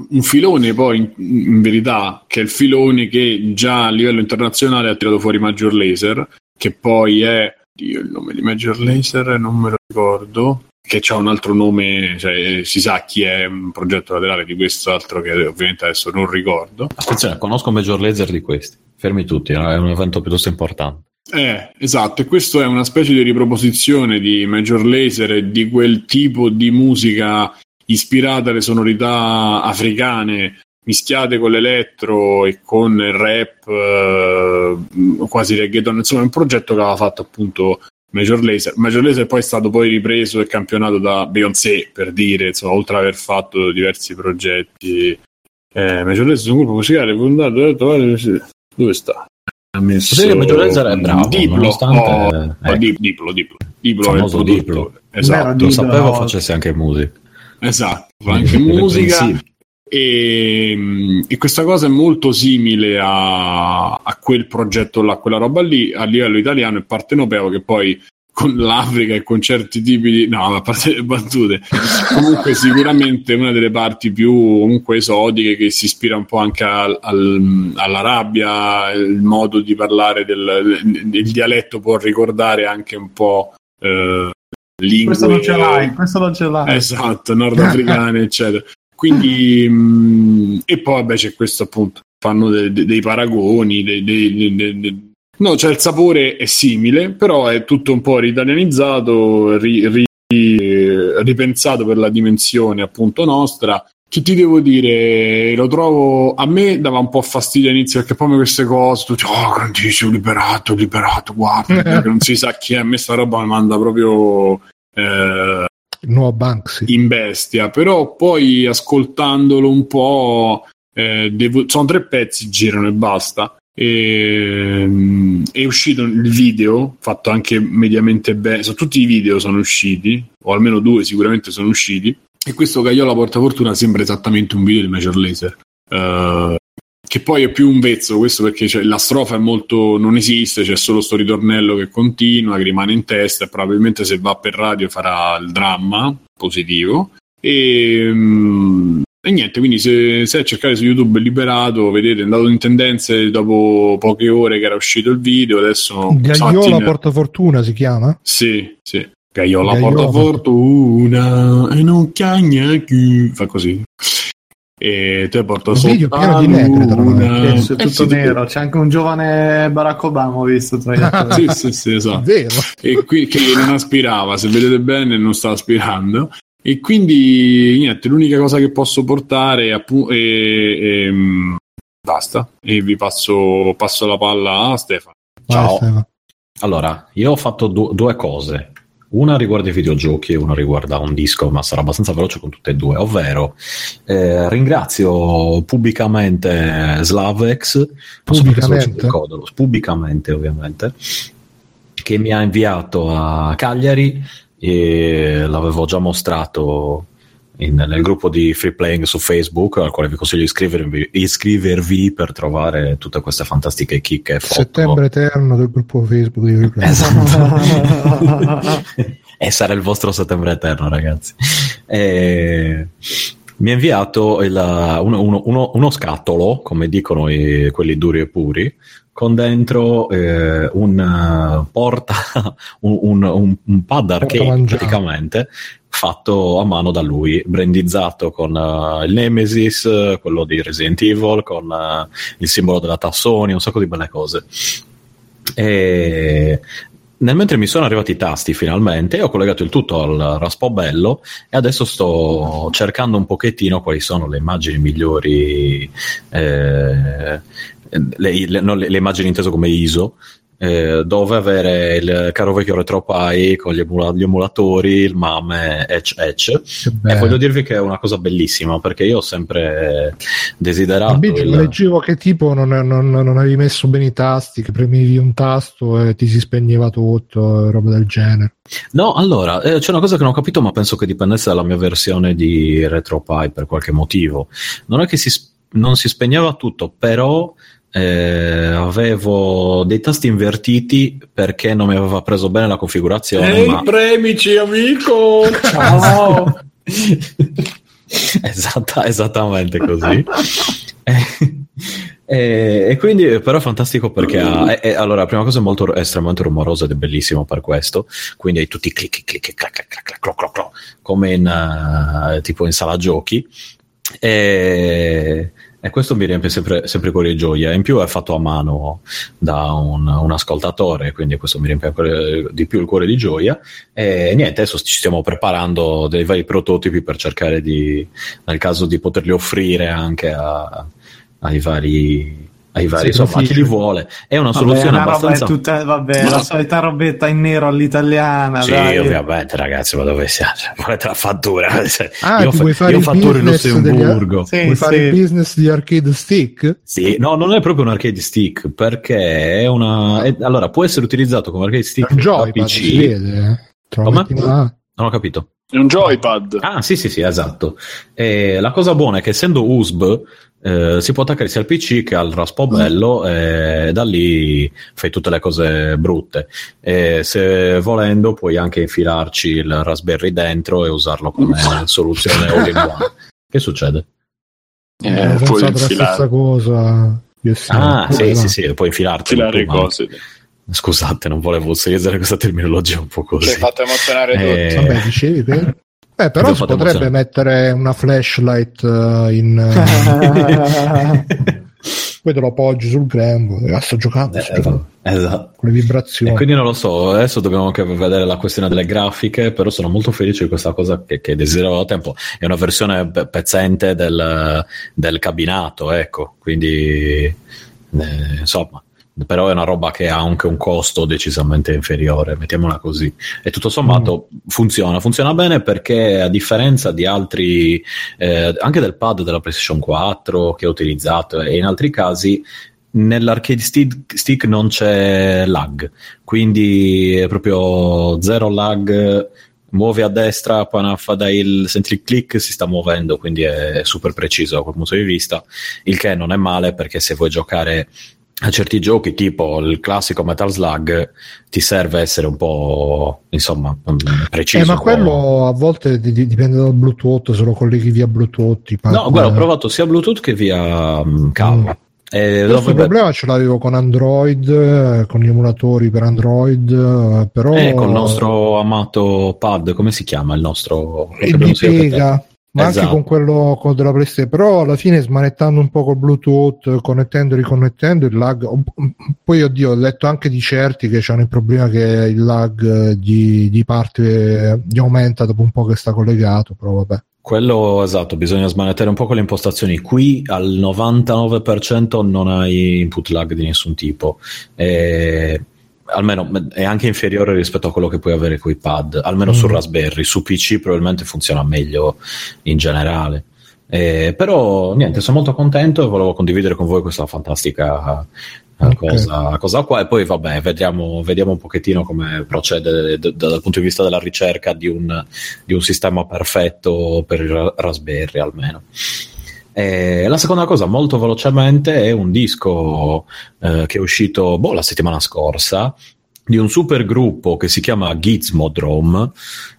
un filone poi in, in, verità che è il filone che già a livello internazionale ha tirato fuori Major Laser che poi è Dio, il nome di Major Laser non me lo ricordo che ha un altro nome cioè, si sa chi è un progetto laterale di questo altro che ovviamente adesso non ricordo. Attenzione conosco Major Laser di questi. Fermi tutti è un evento piuttosto importante eh, esatto, e questo è una specie di riproposizione di Major Laser e di quel tipo di musica ispirata alle sonorità africane mischiate con l'elettro e con il rap eh, quasi reggaeton insomma è un progetto che aveva fatto appunto Major Laser. Major Laser poi è stato poi ripreso e campionato da Beyoncé, per dire, insomma, oltre ad aver fatto diversi progetti. Eh, Major Laser è un gruppo musicale fondato dove sta? Ha messo Sì, Major Laser è bravo, Diplo, nonostante- oh, Dip- Diplo, Diplo. Diplo produttore. Diplo. Esatto, Non Diplo, sapevo facesse anche musica. esatto, fa anche musica. E, e questa cosa è molto simile a, a quel progetto là, quella roba lì a livello italiano e partenopeo che poi con l'Africa e con certi tipi di no, a parte le battute, comunque sicuramente una delle parti più comunque esotiche che si ispira un po' anche al- al- all'Arabia, il modo di parlare del il dialetto può ricordare anche un po' eh, lingue Questo non ce l'hai, questo non ce l'hai. Esatto, nordafricane, <laughs> eccetera. Quindi, mh, e poi vabbè c'è questo appunto, fanno de- de- dei paragoni, dei, dei- no, cioè il sapore è simile, però è tutto un po' ritalianizzato, ri- ri- eh, ripensato per la dimensione appunto nostra. Che ti devo dire, lo trovo a me dava un po' fastidio all'inizio perché poi queste cose, tu dici, oh, grandissimo, liberato, liberato, guarda, <laughs> non si sa chi è, a me sta roba mi manda proprio eh, nuovo Banksy. in bestia, però poi ascoltandolo un po', eh, devo- sono tre pezzi, girano e basta. E, mm, è uscito il video, fatto anche mediamente bene, so, tutti i video sono usciti, o almeno due sicuramente sono usciti, e questo Gaiola Portafortuna sembra esattamente un video di Major Laser. Eh, che poi è più un vezzo questo perché cioè, la strofa è molto non esiste, c'è solo sto ritornello che continua, che rimane in testa e probabilmente se va per radio farà il dramma positivo e, mm, e niente, quindi se, se a cercare su YouTube liberato, vedete, è andato in tendenze dopo poche ore che era uscito il video, adesso Gaiola stamattina- Portafortuna si chiama? sì, sì. Gaiola Gaiola porta fortuna e non cagna più. Fa così. E te porta Un sotto video pieno di negre, tra luna. l'altro. Adesso è Eh, tutto sì, nero, c'è anche un giovane Barack Obama, ho visto tra gli attori. <laughs> Sì, sì, sì, esatto. Vero. E qui che non aspirava, se vedete bene, non sta aspirando. E quindi niente, l'unica cosa che posso portare è appu- e, e, mm, basta. E vi passo, passo la palla a Stefano. Vai, Ciao. Stefano. Allora, io ho fatto du- due cose. Una riguarda i videogiochi e una riguarda un disco, ma sarò abbastanza veloce con tutte e due. Ovvero, eh, ringrazio pubblicamente Slavex, Pubblicamente? ricordo, pubblicamente ovviamente, che mi ha inviato a Cagliari e l'avevo già mostrato in- nel gruppo di Free Playing su Facebook, al quale vi consiglio di iscrivervi, iscrivervi per trovare tutte queste fantastiche chicche foto. Settembre eterno del gruppo Facebook di Replay. Esatto. <laughs> e sarà il vostro settembre eterno, ragazzi. E mi ha inviato il- uno, uno- uno- uno scattolo, come dicono i- quelli duri e puri, con dentro eh, un eh, porta <laughs> un, un- un- un pad arcade praticamente fatto a mano da lui, brandizzato con eh, il Nemesis, quello di Resident Evil, con eh, il simbolo della Tassoni, un sacco di belle cose. E nel mentre mi sono arrivati i tasti finalmente, ho collegato il tutto al Raspo Bello e adesso sto cercando un pochettino quali sono le immagini migliori, eh, le, le- no, le- le immagini inteso come ISO, eh, dove avere il caro vecchio RetroPie con gli, emula- gli emulatori, il MAME, Etch Etch. Che E voglio dirvi che è una cosa bellissima perché io ho sempre desiderato. Invece il- leggevo che tipo non, non- non avevi messo bene i tasti, che premivi un tasto e ti si spegneva tutto, roba del genere. No, allora, eh, c'è una cosa che non ho capito, ma penso che dipendesse dalla mia versione di RetroPie per qualche motivo. Non è che si, non si spegneva tutto, però eh, avevo dei tasti invertiti perché non mi aveva preso bene la configurazione. Ehi, ma... premici, amico! Ciao! <laughs> Esatta- esattamente così. E, <laughs> e- e quindi però è fantastico perché ha, e- e- allora la prima cosa è molto è estremamente rumorosa ed è bellissimo per questo quindi hai tutti i clic clic clac, clac, clac, cloc, cloc, cloc, come in eh, tipo in sala giochi e, e questo mi riempie sempre, sempre cuore di gioia. In più è fatto a mano da un, un ascoltatore quindi questo mi riempie ancora di più il cuore di gioia. E niente adesso ci stiamo preparando dei vari prototipi per cercare di nel caso di poterli offrire anche a- ai vari ai vari, Sì, insomma, chi li vuole. È una Vabbè, soluzione una roba è abbastanza... tutta, vabbè, la <laughs> solita robetta in nero all'italiana. Sì, dai. ovviamente, ragazzi, ma dove siamo? Cioè, volete la fattura? <laughs> Cioè, Ah, io, ti fa- vuoi fare io il fatturo in business degli- Lussemburgo. Sì, Vuoi fare sì. il business di arcade stick? Sì, no, non è proprio un arcade stick perché è una. è- allora, può essere utilizzato come arcade stick un da joypad, si PC. vede. eh. Come? Non ho capito. È un joypad. Ah, sì, sì, sì, esatto. E la cosa buona è che essendo USB eh, si può attaccare sia al PC che al raspo bello e da lì fai tutte le cose brutte. E se volendo puoi anche infilarci il Raspberry dentro e usarlo come soluzione all in one. Che succede? Eh, Ho puoi pensato la stessa infilare, cosa. Io sì. Ah, sì, Vabbè, sì, sì, puoi infilarti. infilare cose. Scusate, non volevo utilizzare questa terminologia un po' Ci hai così. fatto emozionare Eh, tutti. Vabbè, dicevi che... Eh, Vi però si potrebbe emozionare. mettere una flashlight eh, in... <laughs> poi te lo appoggi sul grembo e ah, sto giocando Eh, sto giocando, esatto. con le E vibrazioni. quindi non lo so, adesso dobbiamo anche vedere la questione delle grafiche, però sono molto felice di questa cosa che, che desideravo da tempo. È una versione pe- pezzente del, del cabinato, ecco, quindi eh, insomma, però è una roba che ha anche un costo decisamente inferiore, mettiamola così. E tutto sommato funziona, funziona bene perché a differenza di altri, eh, anche del pad della PlayStation 4 che ho utilizzato e in altri casi, nell'arcade stick, non c'è lag, quindi è proprio zero lag. Muovi a destra, appena fa dai il senti il click, si sta muovendo, quindi è super preciso da quel punto di vista. Il che non è male perché se vuoi giocare a certi giochi, tipo il classico Metal Slug, ti serve essere un po' insomma preciso. Eh, ma quello a volte di- di- dipende dal Bluetooth, se lo colleghi via Bluetooth. pad- No, guarda, ho provato sia Bluetooth che via mm, cavo. Mm. E Questo dove- problema ce l'avevo con Android, eh, con gli emulatori per Android, eh, però Eh, col nostro amato pad, come si chiama il nostro? il abbiamo ma Esatto. anche con quello con della PlayStation, però alla fine smanettando un po' col Bluetooth, connettendo e riconnettendo il lag. Poi oddio, ho letto anche di certi che hanno il problema che il lag eh, di, di parte eh, gli aumenta dopo un po' che sta collegato, però vabbè. Quello esatto, bisogna smanettare un po' con le impostazioni. Qui al 99% non hai input lag di nessun tipo. E almeno è anche inferiore rispetto a quello che puoi avere con i pad, almeno Mm. su Raspberry. Su PC probabilmente funziona meglio in generale. Eh, però niente, sono molto contento e volevo condividere con voi questa fantastica eh, Ok. cosa, cosa qua e poi vabbè vediamo, vediamo un pochettino come procede d- d- dal punto di vista della ricerca di un, di un sistema perfetto per il Ra- Raspberry almeno. E la seconda cosa, molto velocemente, è un disco eh, che è uscito boh, la settimana scorsa di un super gruppo che si chiama Gizmodrome.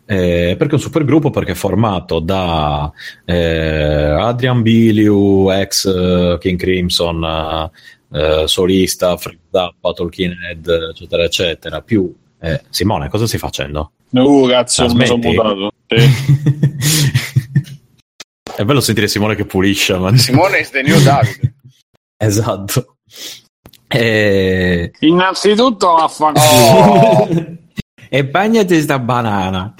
Eh, perché è un super gruppo? Perché è formato da eh, Adrian Biliu, ex eh, King Crimson, eh, eh, solista, Fred Zappa, Tolkien Head, eccetera, eccetera. Più eh, Simone, cosa stai facendo? Uh, cazzo, Ah, mi sono mutato. <laughs> Sì. È bello sentire Simone che pulisce. Ma... Simone is the new Davide. <laughs> esatto. E... Innanzitutto Oh. vaffanculo. <laughs> e bagnati sta banana.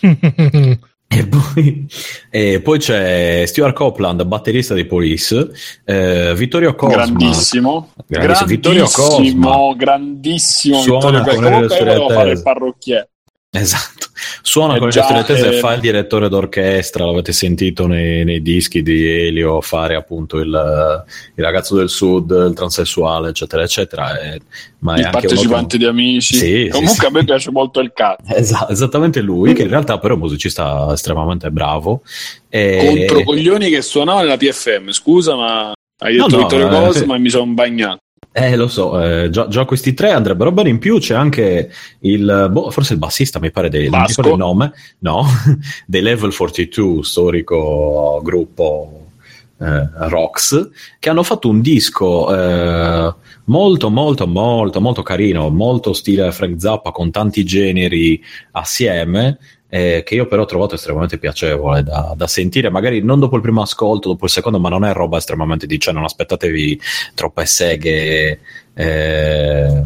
<laughs> E poi, e poi c'è Stuart Copeland, batterista dei Police, eh, Vittorio Cosma. grandissimo, Grandissimo. Vittorio Cosma. grandissimo, grandissimo Suona Vittorio Cosma. Comunque volevo fare il parrucchiere. Esatto, suona Eh le storie tese e eh, fa il direttore d'orchestra, l'avete sentito nei, nei dischi di Elio fare appunto il, il ragazzo del sud, il transessuale, eccetera, eccetera. E- ma è il anche uno partecipante di Amici. Sì, sì, Comunque sì. a me piace molto il cazzo. Esa- esattamente lui, che in realtà però è un musicista estremamente bravo. E... Contro coglioni che suonava nella PFM. Scusa, ma hai No, detto no, Vittorio eh, Cosma sì. e mi sono bagnato. Eh, lo so, eh, già, già questi tre andrebbero bene. In più c'è anche il, boh, forse il bassista, mi pare, dei, Vasco? il nome, no, <laughs> dei Level 42, storico gruppo eh, Rox, che hanno fatto un disco eh, molto, molto, molto, molto carino, molto stile Frank Zappa con tanti generi assieme. Eh, che io però ho trovato estremamente piacevole da, da sentire, magari non dopo il primo ascolto, dopo il secondo, ma non è roba estremamente di, cioè non aspettatevi troppe seghe eh,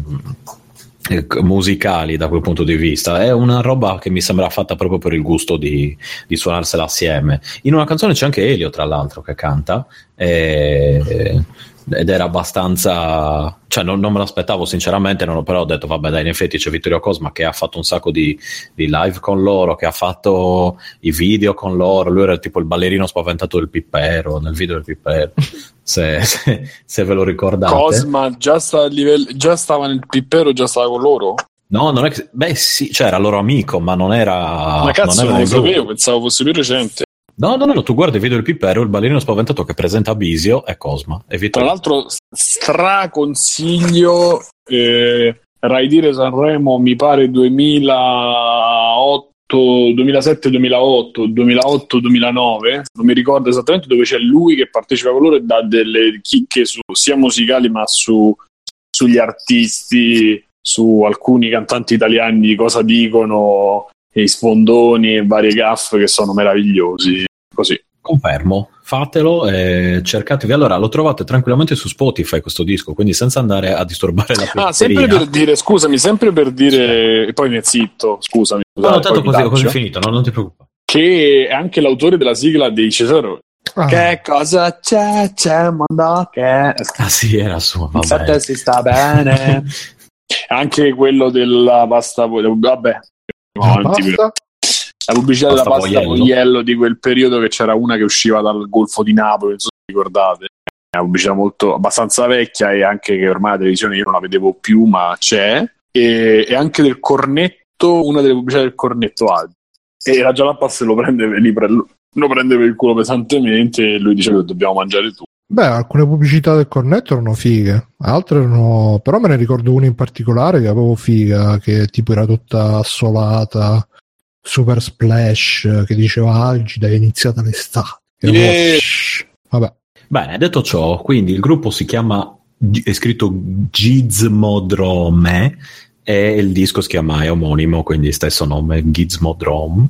eh, musicali da quel punto di vista. È una roba che mi sembra fatta proprio per il gusto di, di suonarsela assieme. In una canzone c'è anche Elio, tra l'altro, che canta. e- ed era abbastanza cioè non, non me l'aspettavo sinceramente non, però ho detto vabbè dai in effetti c'è Vittorio Cosma che ha fatto un sacco di, di live con loro che ha fatto i video con loro lui era tipo il ballerino spaventato del pippero nel video del pippero <laughs> se, se- se ve lo ricordate Cosma già, sta a livello, già stava nel pippero, già stava con loro? no non è che beh sì cioè era loro amico ma non era Ma cazzo, non non lo sapevo, pensavo fosse più recente. No no no tu guardi il video del pippero il ballerino spaventato che presenta Bisio è Cosma e Tra l'altro, straconsiglio eh, Rai Dire Sanremo, mi pare 2008, 2007, 2008, 2008, 2009, non mi ricordo esattamente dove c'è lui che partecipa con loro e dà delle chicche su, sia musicali ma su, sugli artisti, su alcuni cantanti italiani, cosa dicono, e i sfondoni e varie gaffe che sono meravigliosi. Così. Confermo, fatelo e cercatevi. Allora, lo trovate tranquillamente su Spotify questo disco, quindi senza andare a disturbare la <laughs> Ah, pirateria. sempre per dire, scusami, sempre per dire, e poi mi zitto, scusami. No, no, poi mi così, così è finito, no, non ti preoccupare. Che è anche l'autore della sigla dei Cesaro. Ah, Che cosa c'è? C'è un mondo che Ah sì, era sua, vabbè. Infatti si sta bene. <laughs> anche quello della pasta. Vabbè, per- basta. La pubblicità della Pasta voiello. voiello di quel periodo che c'era una che usciva dal Golfo di Napoli, non so se ricordate. È una pubblicità molto abbastanza vecchia e anche che ormai la televisione io non la vedevo più, ma c'è. E, e anche del cornetto, una delle pubblicità del cornetto Aldi. E la Jalapas lo prende, pre- lo prende per il culo pesantemente e lui dice che dobbiamo mangiare tu. Beh, alcune pubblicità del cornetto erano fighe, altre erano. Però me ne ricordo una in particolare che avevo figa, che tipo era tutta assolata, super splash, che diceva Algida è iniziata l'estate. Yeah. Vabbè, Bene, detto ciò, quindi il gruppo si chiama, è scritto Gizmodrome e il disco si chiama, è omonimo, quindi stesso nome, Gizmodrome.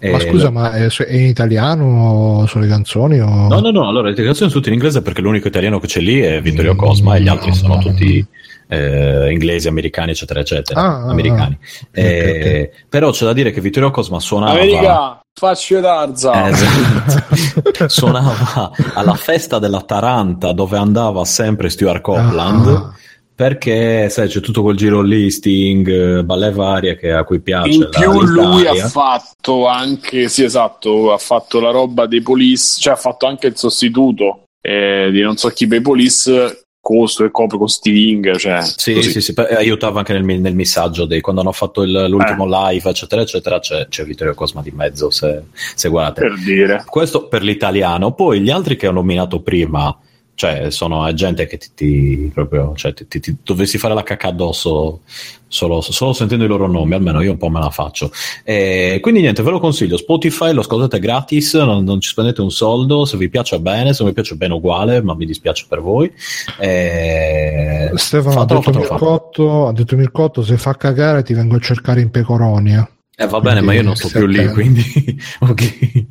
ma E scusa, ma è, è in italiano sulle canzoni? O... No, no, no, allora le canzoni sono tutte in inglese perché l'unico italiano che c'è lì è Vittorio Cosma e gli altri sono tutti eh, inglesi, americani, eccetera, eccetera. Ah, ah, americani. Eh, Però c'è da dire che Vittorio Cosma suonava... America, faccio Tarza. Eh, esatto. <laughs> suonava alla festa della Taranta dove andava sempre Stuart Copeland Ah. perché sai, c'è tutto quel giro lì, Sting, eh, balle varie che a cui piace. In più lui l'Italia. ha fatto anche, sì esatto, ha fatto la roba dei police, cioè ha fatto anche il sostituto eh, di non so chi per i police, costo e copre con Sting, cioè Sì, così. sì, sì, per- aiutava anche nel, nel missaggio dei, quando hanno fatto il- l'ultimo Eh. live, eccetera, eccetera. C'è, c'è Vittorio Cosma di mezzo. Se, se guardate, per dire. questo per l'italiano. Poi gli altri che ho nominato prima, cioè, sono gente che ti, ti- proprio, cioè, ti, ti- ti dovessi fare la cacca addosso solo, solo sentendo i loro nomi, almeno io un po' me la faccio. E quindi niente, ve lo consiglio. Spotify lo ascoltate gratis, non, non ci spendete un soldo. Se vi piace bene, se non vi piace bene uguale, ma mi dispiace per voi. E... Stefano fatelo, ha, detto fatelo, fatelo. Mircotto, ha detto Mircotto, se fa cagare ti vengo a cercare in peconia. Eh, va bene, ma io non sto più lì, quindi <laughs> ok.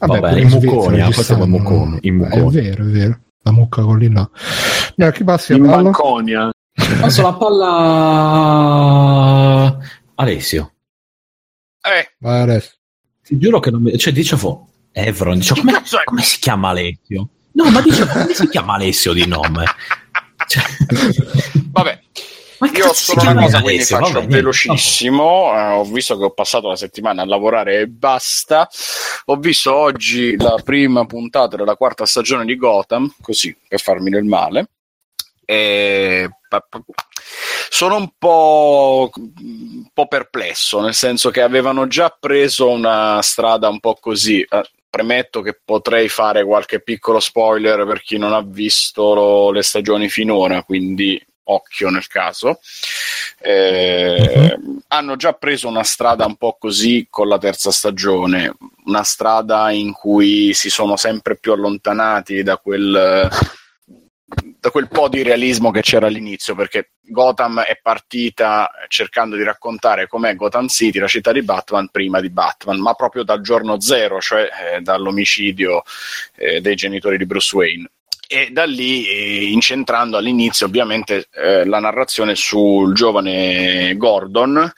Va bene, in Mucconia, questo è Mucconi, È Mucconi. vero, è vero. La mucca con lì là. Dai, chi passi a In palla? Banconia. Passo la palla Alessio. Eh, Vai adesso. Ti giuro che non mi... Cioè, dicevo... Evron, dicevo, come, è? come si chiama Alessio? No, ma dicevo, come si chiama Alessio di nome? Cioè, vabbè, ma io ho solo una cosa, quindi Alessio? faccio Vabbè, velocissimo. Eh, ho visto che ho passato la settimana a lavorare e basta. Ho visto oggi la prima puntata della quarta stagione di Gotham, così per farmi del male. E sono un po', un po' perplesso, nel senso che avevano già preso una strada un po' così. Eh, premetto che potrei fare qualche piccolo spoiler per chi non ha visto lo- le stagioni finora, quindi occhio nel caso. Eh, Hanno già preso una strada un po' così con la terza stagione, una strada in cui si sono sempre più allontanati da quel, da quel po' di realismo che c'era all'inizio, perché Gotham è partita cercando di raccontare com'è Gotham City, la città di Batman, prima di Batman, ma proprio dal giorno zero, cioè eh, dall'omicidio eh, dei genitori di Bruce Wayne. E da lì eh, incentrando all'inizio ovviamente eh, la narrazione sul giovane Gordon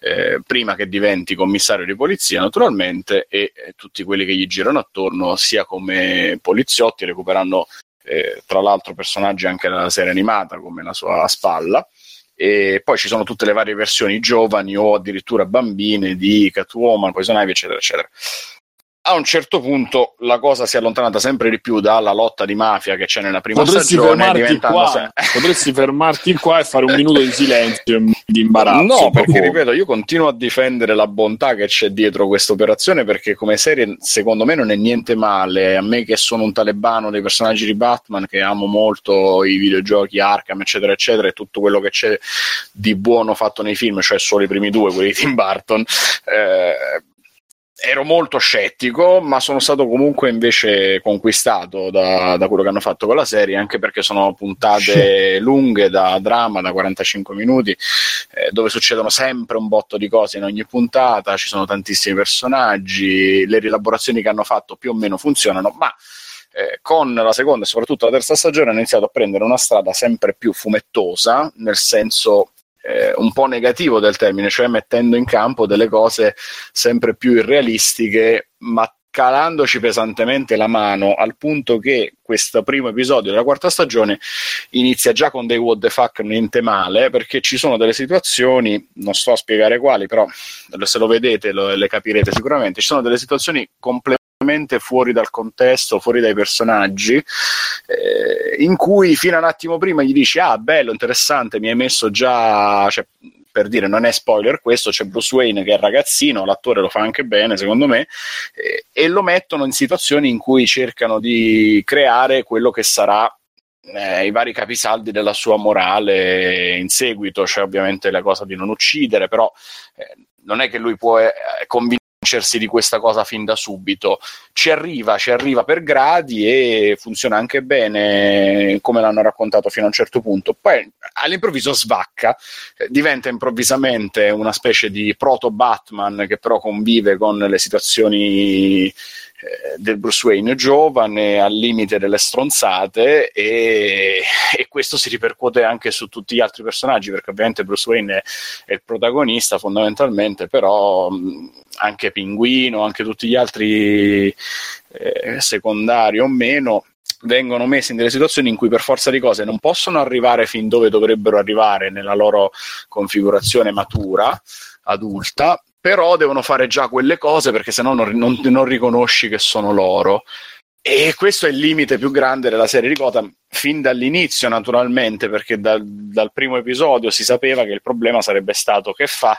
eh, prima che diventi commissario di polizia naturalmente e eh, tutti quelli che gli girano attorno sia come poliziotti recuperando eh, tra l'altro personaggi anche della serie animata come la sua spalla. E poi ci sono tutte le varie versioni giovani o addirittura bambine di Catwoman, Poison Ivy eccetera eccetera a un certo punto la cosa si è allontanata sempre di più dalla lotta di mafia che c'è nella prima Potresti stagione. fermarti, diventando qua, se- <laughs> potresti fermarti qua e fare un minuto di silenzio di imbarazzo. No, perché ripeto, io continuo a difendere la bontà che c'è dietro questa operazione perché come serie secondo me non è niente male. A me che sono un talebano dei personaggi di Batman, che amo molto i videogiochi Arkham, eccetera, eccetera, e tutto quello che c'è di buono fatto nei film, cioè solo i primi due, quelli di Tim Burton. eh, ero molto scettico, ma sono stato comunque invece conquistato da, da quello che hanno fatto con la serie, anche perché sono puntate lunghe da dramma, da 45 minuti, eh, dove succedono sempre un botto di cose in ogni puntata, ci sono tantissimi personaggi, le rielaborazioni che hanno fatto più o meno funzionano, ma eh, con la seconda e soprattutto la terza stagione ha iniziato a prendere una strada sempre più fumettosa, nel senso eh, un po' negativo del termine, cioè mettendo in campo delle cose sempre più irrealistiche, ma calandoci pesantemente la mano al punto che questo primo episodio della quarta stagione inizia già con dei what the fuck niente male perché ci sono delle situazioni non sto a spiegare quali però se lo vedete lo, le capirete sicuramente ci sono delle situazioni completamente fuori dal contesto fuori dai personaggi eh, in cui fino a un attimo prima gli dici ah bello interessante mi hai messo già cioè, per dire non è spoiler questo, c'è Bruce Wayne che è ragazzino, l'attore lo fa anche bene secondo me, eh, e lo mettono in situazioni in cui cercano di creare quello che sarà eh, i vari capisaldi della sua morale in seguito, c'è ovviamente la cosa di non uccidere, però eh, non è che lui può eh, convincersi di questa cosa fin da subito, ci arriva, ci arriva per gradi e funziona anche bene come l'hanno raccontato fino a un certo punto, poi all'improvviso svacca, eh, diventa improvvisamente una specie di proto Batman che però convive con le situazioni del Bruce Wayne giovane al limite delle stronzate e, e, questo si ripercuote anche su tutti gli altri personaggi perché ovviamente Bruce Wayne è, è il protagonista fondamentalmente però anche Pinguino anche tutti gli altri eh, secondari o meno vengono messi in delle situazioni in cui per forza di cose non possono arrivare fin dove dovrebbero arrivare nella loro configurazione matura adulta però devono fare già quelle cose perché sennò non, non, non riconosci che sono loro. E questo è il limite più grande della serie di Gotham, fin dall'inizio naturalmente, perché dal, dal primo episodio si sapeva che il problema sarebbe stato che fa,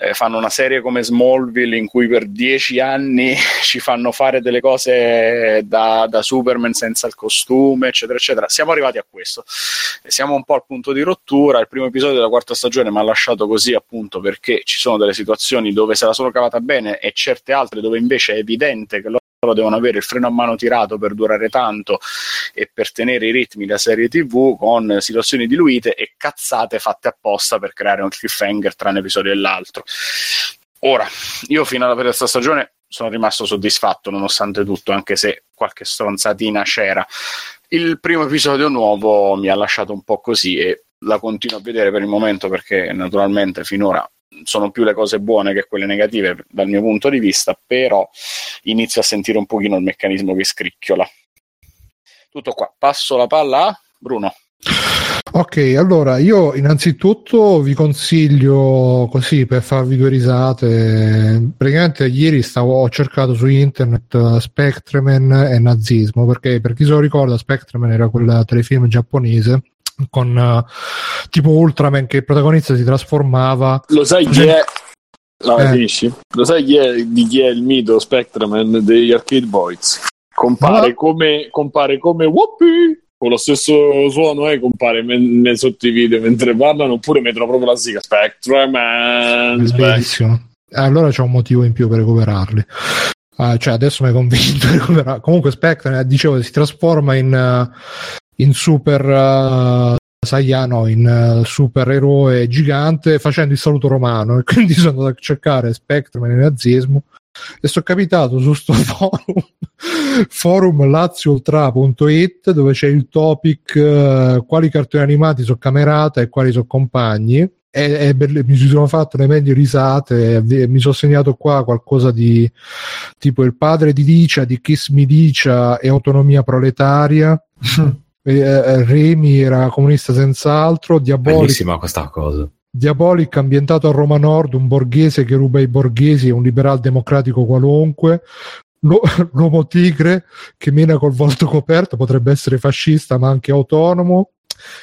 eh, fanno una serie come Smallville in cui per dieci anni <laughs> ci fanno fare delle cose da, da Superman senza il costume, eccetera, eccetera. Siamo arrivati a questo, siamo un po' al punto di rottura, il primo episodio della quarta stagione mi ha lasciato così appunto perché ci sono delle situazioni dove se la sono cavata bene e certe altre dove invece è evidente che loro devono avere il freno a mano tirato per durare tanto e per tenere i ritmi da serie tv con situazioni diluite e cazzate fatte apposta per creare un cliffhanger tra un episodio e l'altro. Ora, io fino alla terza stagione sono rimasto soddisfatto nonostante tutto, anche se qualche stronzatina c'era. Il primo episodio nuovo mi ha lasciato un po' così e la continuo a vedere per il momento perché naturalmente finora sono più le cose buone che quelle negative dal mio punto di vista, però inizio a sentire un pochino il meccanismo che scricchiola. Tutto qua, passo la palla a Bruno. Ok, allora io innanzitutto vi consiglio così per farvi due risate. Praticamente ieri stavo, ho cercato su internet uh, Spectreman e nazismo perché per chi se lo ricorda, Spectreman era quel telefilm giapponese con uh, tipo Ultraman che il protagonista si trasformava. Lo sai chi è? No, eh. finisci? Lo sai chi è, di chi è il mito Spectreman degli Arcade Boys? Compare no. come compare come Whoopi con lo stesso suono e eh, compare men- men- sotto i video mentre parlano oppure mettono proprio la sigla Spectreman bellissimo allora c'è un motivo in più per recuperarli uh, cioè adesso mi hai convinto recuperare comunque Spectreman dicevo si trasforma in, uh, in super uh, Saiano in uh, supereroe gigante facendo il saluto romano. E quindi <laughs> sono andato a cercare Spectreman e nazismo. E sono capitato su sto <laughs> forum forumlaziultra.it dove c'è il topic eh, quali cartoni animati sono camerata e quali sono compagni. E, e belle- mi sono fatto le meglio risate e mi sono segnato qua qualcosa di tipo il padre di Licia di Kiss Milicia e autonomia proletaria <laughs> Eh, eh, Remy era comunista senz'altro Diabolic Bellissima questa cosa. Diabolic ambientato a Roma Nord, un borghese che ruba i borghesi e un liberal democratico qualunque. <laughs> L'uomo tigre che mena col volto coperto potrebbe essere fascista ma anche autonomo.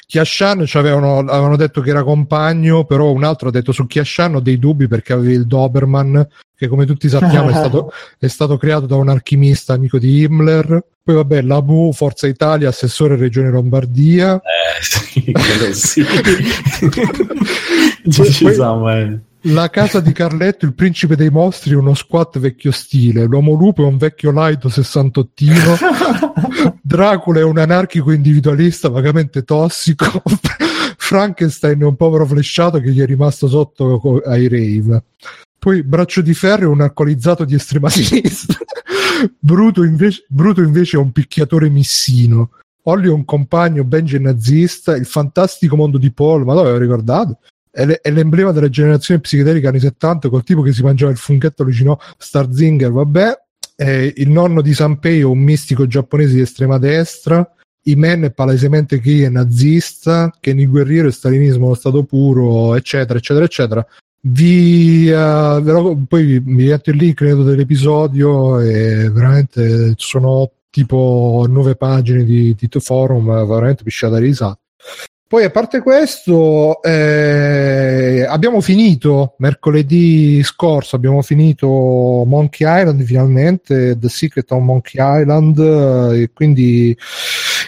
Kiashan ci avevano, avevano detto che era compagno, però un altro ha detto su Kiashan ho dei dubbi perché avevi il Doberman, che come tutti sappiamo è, <laughs> stato, è stato creato da un alchimista amico di Himmler. Poi vabbè, la MU, Forza Italia, assessore Regione Lombardia. Eh, sì, quello sì. <laughs> <laughs> Poi- Decisamente. La casa di Carletto, il principe dei mostri, uno squat vecchio stile. L'uomo lupo è un vecchio laido sessantottino. <laughs> Dracula è un anarchico individualista vagamente tossico. <laughs> Frankenstein è un povero flesciato che gli è rimasto sotto ai rave. Poi Braccio di Ferro è un alcolizzato di estrema sinistra. <laughs> Bruto invece, Bruto invece è un picchiatore missino. Olli è un compagno, Benji nazista. Il fantastico mondo di Paul, ma l'avevo ricordato? È, le- è l'emblema della generazione psichedelica anni 70 col tipo che si mangiava il funghetto vicino Starzinger, vabbè. Eh, il nonno di Sanpei è un mistico giapponese di estrema destra. Imen è palesemente gay e nazista. Kenny Guerriero è stalinismo allo stato puro, eccetera, eccetera, eccetera. Vi, eh, ve lo- poi vi metto il link credo dell'episodio e veramente sono tipo nove pagine di, di forum veramente pisciata di risate poi a parte questo, eh, abbiamo finito mercoledì scorso, abbiamo finito Monkey Island finalmente, The Secret of Monkey Island, eh, e quindi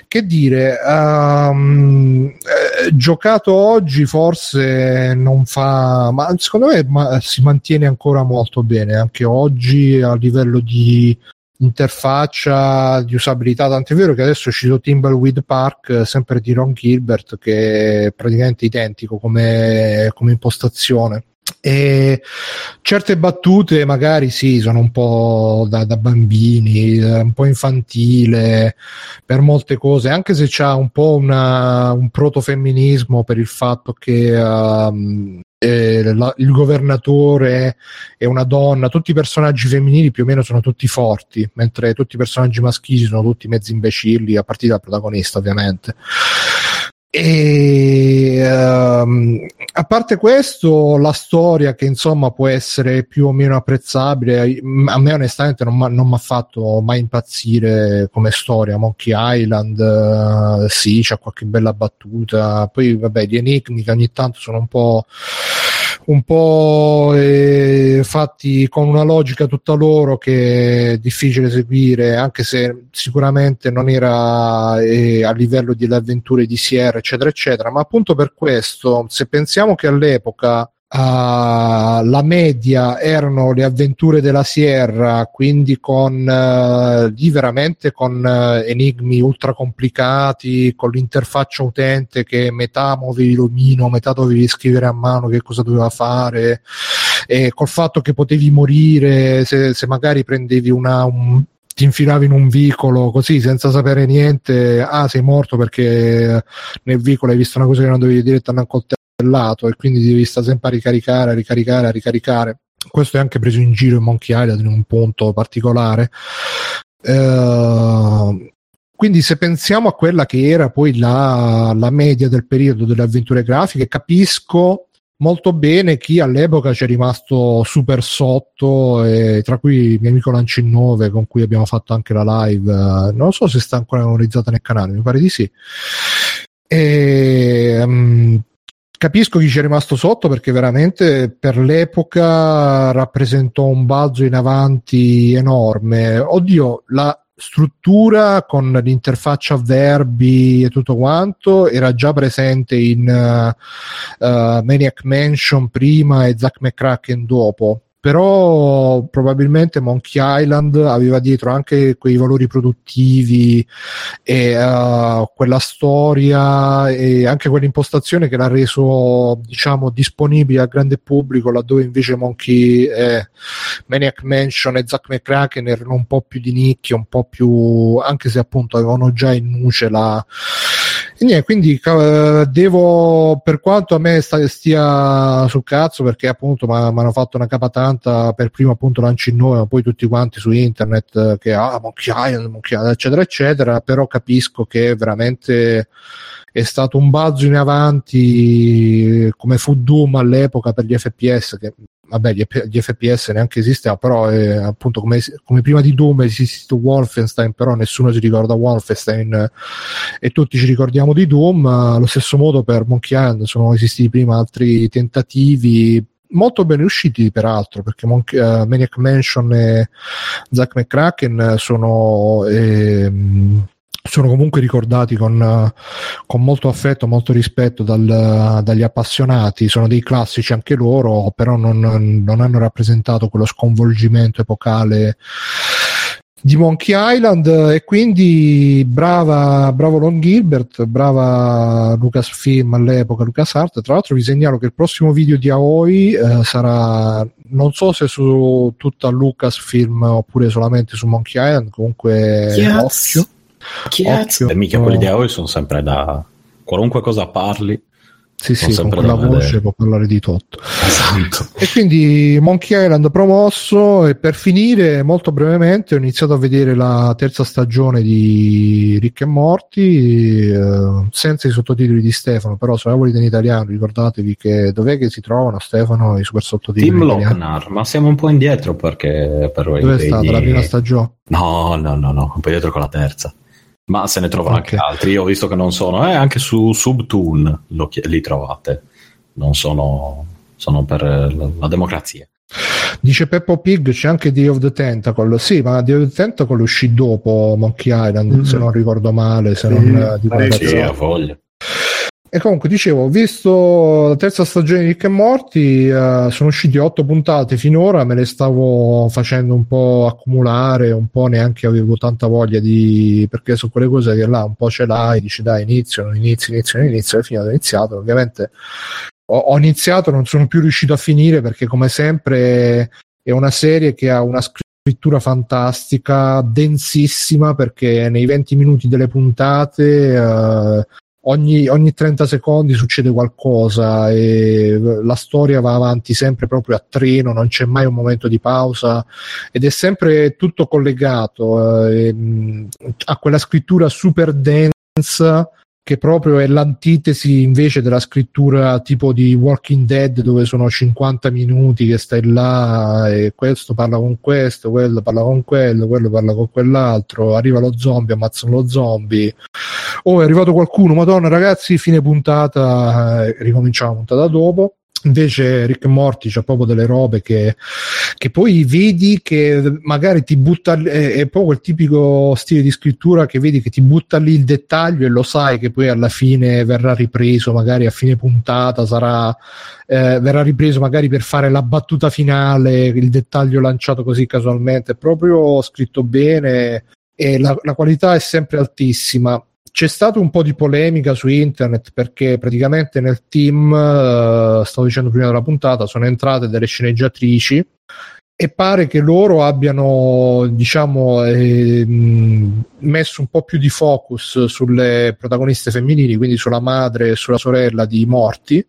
che dire, ehm, eh, giocato oggi forse non fa, ma secondo me ma- si mantiene ancora molto bene, anche oggi a livello di interfaccia di usabilità tant'è vero che adesso è uscito Timbleweed Park eh, sempre di Ron Gilbert che è praticamente identico come, come impostazione. E certe battute magari sì sono un po' da, da bambini eh, un po' infantile per molte cose anche se c'ha un po' una, un protofemminismo per il fatto che ehm, eh, la- il governatore è una donna, tutti i personaggi femminili più o meno sono tutti forti, mentre tutti i personaggi maschili sono tutti mezzi imbecilli, a partire dal protagonista ovviamente. E ehm, a parte questo, la storia che insomma può essere più o meno apprezzabile, a me onestamente non mi ha fatto mai impazzire come storia. Monkey Island, eh, sì, c'è qualche bella battuta, poi vabbè, gli enigmi che ogni tanto sono un po' un po' eh, fatti con una logica tutta loro che è difficile seguire, anche se sicuramente non era eh, a livello delle avventure di Sierra, eccetera, eccetera. Ma appunto per questo, se pensiamo che all'epoca ah, la media erano le avventure della Sierra, quindi con eh, lì veramente con eh, enigmi ultra complicati, con l'interfaccia utente che metà muovevi l'omino, metà dovevi scrivere a mano che cosa doveva fare, e col fatto che potevi morire se, se magari prendevi una, un, ti infilavi in un vicolo così senza sapere niente, ah sei morto perché nel vicolo hai visto una cosa che non dovevi dire ti hanno accoltellato e quindi devi stare sempre a ricaricare, a ricaricare, a ricaricare. Questo è anche preso in giro in Monkey Island in un punto particolare. Eh, quindi se pensiamo a quella che era poi la, la media del periodo delle avventure grafiche, capisco molto bene chi all'epoca ci è rimasto super sotto, e tra cui il mio amico Lanci 9 con cui abbiamo fatto anche la live. non so se sta ancora memorizzata nel canale, mi pare di sì. E, mm, capisco chi ci è rimasto sotto perché veramente per l'epoca rappresentò un balzo in avanti enorme. Oddio, la struttura con l'interfaccia a verbi e tutto quanto era già presente in uh, uh, Maniac Mansion prima e Zack McCracken dopo però probabilmente Monkey Island aveva dietro anche quei valori produttivi e uh, quella storia e anche quell'impostazione che l'ha reso diciamo disponibile al grande pubblico laddove invece Monkey eh, Maniac Mansion e Zack McCracken erano un po' più di nicchia un po' più anche se appunto avevano già in nuce la e niente, quindi devo, per quanto a me stia sul cazzo, perché appunto mi hanno fatto una capa tanta per primo appunto lanci noi, ma poi tutti quanti su internet eh, che ah, Monkey Island, Monkey Island, eccetera, eccetera, però capisco che veramente è stato un balzo in avanti come fu Doom all'epoca per gli FPS che vabbè gli, gli FPS neanche esisteva però eh, appunto come, come, prima di Doom esiste Wolfenstein però nessuno si ricorda Wolfenstein eh, e tutti ci ricordiamo di Doom allo stesso modo per Monkey Island sono esistiti prima altri tentativi molto ben riusciti peraltro perché Monkey, uh, Maniac Mansion e Zack McCracken sono ehm, sono comunque ricordati con, con, molto affetto, molto rispetto dal, dagli appassionati, sono dei classici anche loro, però non, non hanno rappresentato quello sconvolgimento epocale di Monkey Island e quindi brava, bravo Lon Gilbert, brava Lucasfilm all'epoca, LucasArt. Tra l'altro vi segnalo che il prossimo video di Aoi eh, sarà non so se su tutta Lucasfilm oppure solamente su Monkey Island, comunque yes. occhio. Occhio. Beh, mica quelli di Aoi sono sempre da qualunque cosa parli. Sì, sì, con quella voce può parlare di tutto. Esatto. E quindi Monkey Island promosso e per finire, molto brevemente, ho iniziato a vedere la terza stagione di Rick e Morty eh, senza i sottotitoli di Stefano, però se la volete in italiano ricordatevi che dov'è che si trovano Stefano i super sottotitoli Team Locknar, ma siamo un po' indietro perché per Dove è stata la prima stagione? No, no, no, no, un po' indietro con la terza ma se ne trovano okay. anche altri. Io ho visto che non sono, eh, anche su Subtoon lo, li trovate, non sono, sono per la, la, democrazia. Dice Peppo Pig c'è anche Day of the Tentacle. Sì, ma Day of the Tentacle uscì dopo Monkey Island, mm-hmm. se non ricordo male. Se sì, non, eh, sì, a voglia. E comunque dicevo, visto la terza stagione di Rick e Morty, uh, sono usciti otto puntate finora, me le stavo facendo un po' accumulare, un po' neanche avevo tanta voglia di... perché sono quelle cose che là un po' ce l'hai, dici dai inizio, non inizio, inizio, non inizio, e fine ho iniziato, ovviamente ho, ho iniziato, non sono più riuscito a finire perché come sempre è una serie che ha una scrittura fantastica, densissima perché nei 20 minuti delle puntate... Uh, ogni, ogni 30 secondi succede qualcosa e la storia va avanti sempre proprio a treno, non c'è mai un momento di pausa ed è sempre tutto collegato eh, a quella scrittura super densa che proprio è l'antitesi invece della scrittura tipo di Walking Dead dove sono 50 minuti che stai là e questo parla con questo, quello parla con quello, quello parla con quell'altro, arriva lo zombie, ammazzano lo zombie. Oh, è arrivato qualcuno, madonna ragazzi, fine puntata, eh, ricominciamo la puntata dopo Invece Rick Morty c'ha proprio delle robe che, che, poi vedi che magari ti butta è, è proprio il tipico stile di scrittura che vedi che ti butta lì il dettaglio e lo sai che poi alla fine verrà ripreso, magari a fine puntata sarà eh, verrà ripreso magari per fare la battuta finale, il dettaglio lanciato così casualmente, è proprio scritto bene e la, la qualità è sempre altissima c'è stata un po' di polemica su internet perché praticamente nel team, uh, stavo dicendo prima della puntata, sono entrate delle sceneggiatrici e pare che loro abbiano diciamo eh, messo un po' più di focus sulle protagoniste femminili quindi sulla madre e sulla sorella di Morti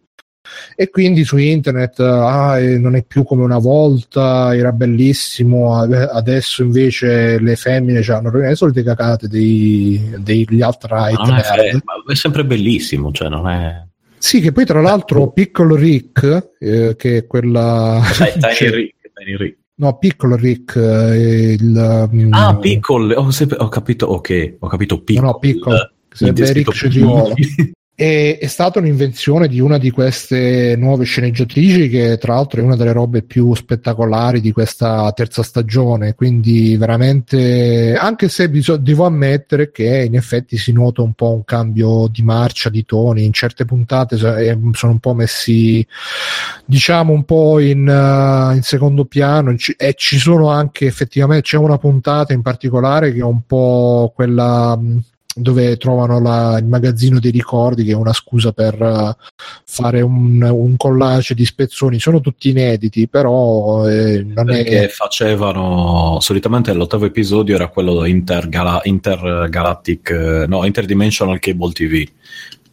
e quindi su internet ah, non è più come una volta, era bellissimo, adesso invece le femmine hanno le solite cacate dei, degli alt-right. È, è, sempre bellissimo, cioè non è... Sì, che poi tra l'altro. Piccolo Rick, eh, che è quella... Dai, <laughs> Tiny cioè, Rick, Tiny Rick. No, Piccolo Rick. Eh, il, mm, ah, Piccolo, ho, ho, capito, ok, ho capito Piccolo. No, no Piccolo, sarebbe Rick Cetriolo. <laughs> E è stata un'invenzione di una di queste nuove sceneggiatrici che tra l'altro è una delle robe più spettacolari di questa terza stagione, quindi veramente anche se bis- devo ammettere che in effetti si nota un po' un cambio di marcia, di toni, in certe puntate eh, sono un po' messi diciamo un po' in, uh, in secondo piano. E ci sono anche effettivamente c'è una puntata in particolare che è un po' quella dove trovano la- il magazzino dei ricordi che è una scusa per uh, fare un, un collage di spezzoni sono tutti inediti però eh, non è facevano solitamente l'ottavo episodio era quello intergala- intergalactic, eh, no, interdimensional cable TV.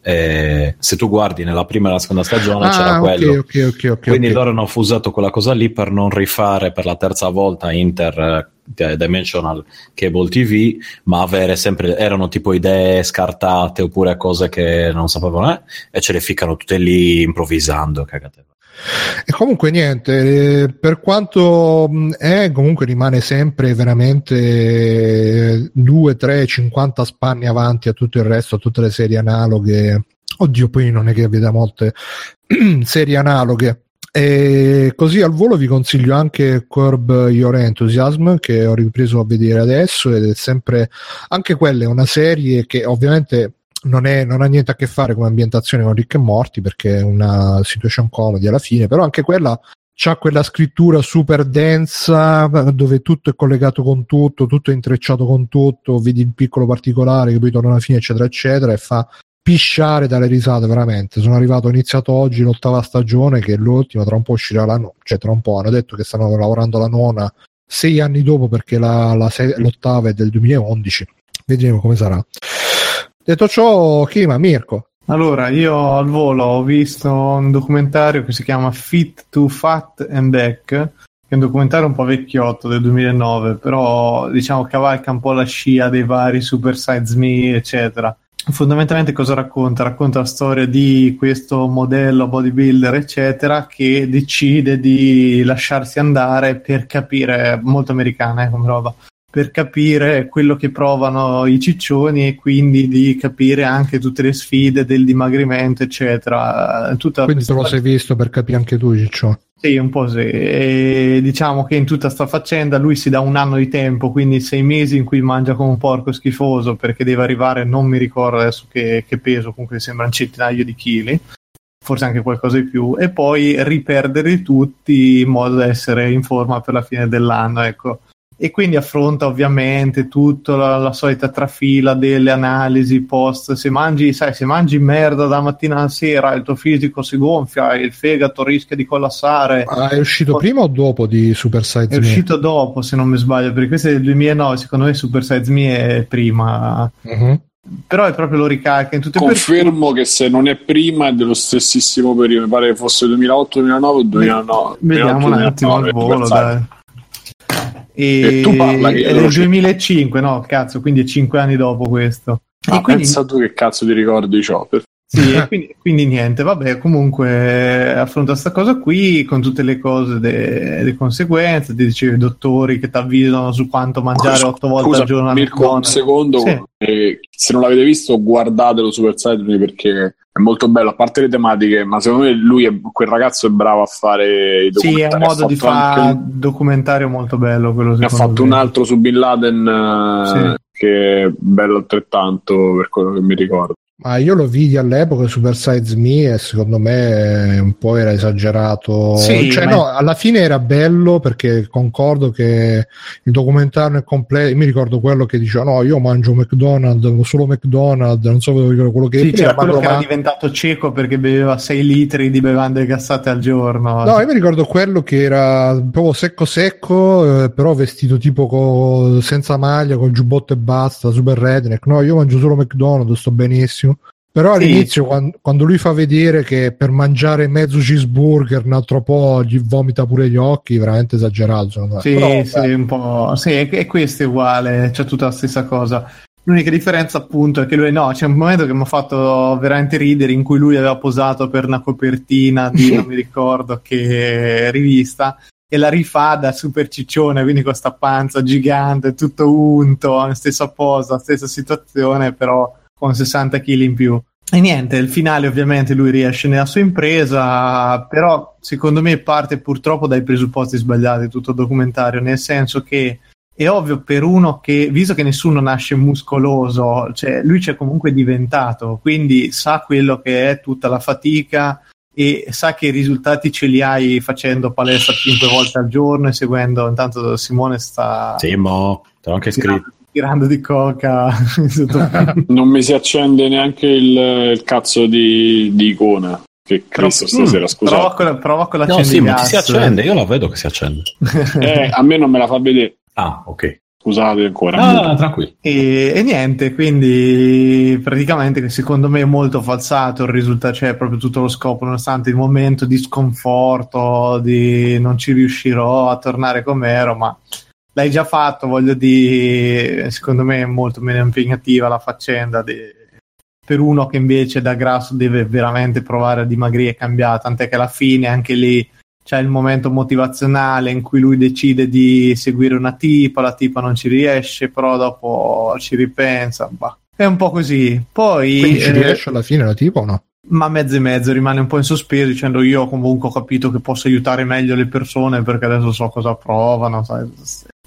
Eh, se tu guardi nella prima e nella seconda stagione c'era ah, quello. ok ok ok ok Quindi loro hanno fusato quella cosa lì per non rifare per la terza volta Inter eh, Dimensional Cable TV, ma avere sempre erano tipo idee scartate oppure cose che non sapevano eh, e ce le ficcano tutte lì improvvisando. Cagate. E comunque niente, eh, per quanto mh, è, comunque rimane sempre veramente 2, 3, 50 spanni avanti a tutto il resto, a tutte le serie analoghe. Oddio, poi non è che veda molte <clears throat> serie analoghe. E così al volo vi consiglio anche Curb Your Enthusiasm che ho ripreso a vedere adesso ed è sempre anche quella è una serie che ovviamente non, è, non ha niente a che fare come ambientazione con Rick e Morty perché è una situation comedy alla fine, però anche quella c'ha quella scrittura super densa dove tutto è collegato con tutto, tutto è intrecciato con tutto, vedi il piccolo particolare che poi torna alla fine, eccetera, eccetera, e fa pisciare dalle risate veramente. Sono arrivato, ho iniziato oggi l'ottava stagione, che è l'ultima, tra un po' uscirà la nona, cioè tra un po' hanno detto che stanno lavorando alla nona sei anni dopo perché la, la se- l'ottava è del 2011. Vedremo come sarà. Detto ciò, Kima, Mirko. Allora, io al volo ho visto un documentario che si chiama Fit to Fat and Back, che è un documentario un po' vecchiotto del 2009, però diciamo cavalca un po' la scia dei vari Super Size Me, eccetera. Fondamentalmente cosa racconta? Racconta la storia di questo modello bodybuilder, eccetera, che decide di lasciarsi andare per capire, molto americana eh, come roba, per capire quello che provano i ciccioni e quindi di capire anche tutte le sfide del dimagrimento, eccetera. Tutta Quindi te lo sei visto per capire anche tu, Ciccio. sì, un po' sì. E diciamo che in tutta sta faccenda lui si dà un anno di tempo, quindi sei mesi in cui mangia come un porco schifoso perché deve arrivare, non mi ricordo adesso che, che peso, comunque sembra un centinaio di chili, forse anche qualcosa di più, e poi riperderli tutti in modo da essere in forma per la fine dell'anno, ecco. E quindi affronta ovviamente tutta la, la solita trafila delle analisi post. Se mangi, sai, se mangi merda da mattina alla sera, il tuo fisico si gonfia, il fegato rischia di collassare. Ma è uscito prima o dopo di Super Size È Me? uscito dopo, se non mi sbaglio, perché questo è del 2009, secondo me Super Size Me è prima. Mhm. Però è proprio lo ricalca in tutte e per Confermo che se non è prima è dello stessissimo periodo, mi pare che fosse 2008, 2009 o 2009. Vediamo un attimo al 2009, volo, dai. E, E tu parla che è del so. 2005, no, cazzo, quindi è 5 anni dopo questo. Ah, e quindi, pensa tu che cazzo ti ricordi ciò. Per- sì, e quindi, quindi niente, vabbè, comunque eh, affronta questa cosa qui con tutte le cose, de- le conseguenze, ti dicevi i dottori che ti avvisano su quanto mangiare 8 volte Scusa, al giorno Mirko, un secondo. Sì. eh, se non l'avete visto, guardatelo Super Me perché è molto bello, a parte le tematiche, ma secondo me lui, è, quel ragazzo è bravo a fare i Sì, è documentari. un modo di fare anche- documentario molto bello quello ha fatto me. un altro su Bin Laden eh, Sì. che è bello altrettanto per quello che mi ricordo. Ma io lo vidi all'epoca Super Size Me e secondo me un po' era esagerato. Sì, cioè, ma- no, alla fine era bello perché concordo che il documentario è completo. Io mi ricordo quello che diceva: No, io mangio McDonald's, solo McDonald's, non so quello che Sì, c'era quello che era ma- diventato cieco perché beveva 6 litri di bevande gassate al giorno. No, io mi ricordo quello che era proprio secco secco, eh, però vestito tipo co- senza maglia, con giubbotto e basta, super redneck. No, io mangio solo McDonald's, sto benissimo. Però Sì. all'inizio, quan- quando, lui fa vedere che per mangiare mezzo cheeseburger un altro po' gli vomita pure gli occhi, veramente esagerato. secondo me. Sì, Però, sì, beh, un po'. Sì, e e questo è uguale, c'è tutta la stessa cosa. L'unica differenza, appunto, è che lui no, c'è un momento che mi ha fatto veramente ridere in cui lui aveva posato per una copertina di non mi ricordo che rivista e la rifà da super ciccione, quindi con sta panza gigante, tutto unto, stessa posa, stessa situazione, però con 60 kg in più. E niente, il finale ovviamente lui riesce nella sua impresa, però secondo me parte purtroppo dai presupposti sbagliati tutto il documentario, nel senso che è ovvio per uno che, visto che nessuno nasce muscoloso, cioè lui c'è comunque diventato, quindi sa quello che è tutta la fatica e sa che i risultati ce li hai facendo palestra 5 volte al giorno e seguendo, intanto Simone sta Sì, mo, te l'ho anche scritto. Tirando, di coca <laughs> <laughs> Non mi si accende neanche il, il cazzo di, di icona. Che Cristo stasera, Prova scusate. con, la- prova con No, sì, ma si accende, io la vedo che si accende. <laughs> Eh, a me non me la fa vedere. Ah, ok. Scusate ancora. Ah, tranquillo. E, e niente, quindi praticamente che secondo me è molto falsato il risultato, c'è proprio tutto lo scopo, nonostante il momento di sconforto, di non ci riuscirò a tornare come ero, ma l'hai già fatto, voglio dire, secondo me è molto meno impegnativa la faccenda di- per uno che invece da grasso deve veramente provare a dimagrire e cambiare, tant'è che alla fine anche lì c'è il momento motivazionale in cui lui decide di seguire una tipa, la tipa non ci riesce, però dopo ci ripensa. bah. È un po' così. Poi, Quindi ci eh, riesce alla fine la tipo o no? ma mezzo e mezzo rimane un po' in sospeso dicendo io comunque ho capito che posso aiutare meglio le persone perché adesso so cosa provano, sai,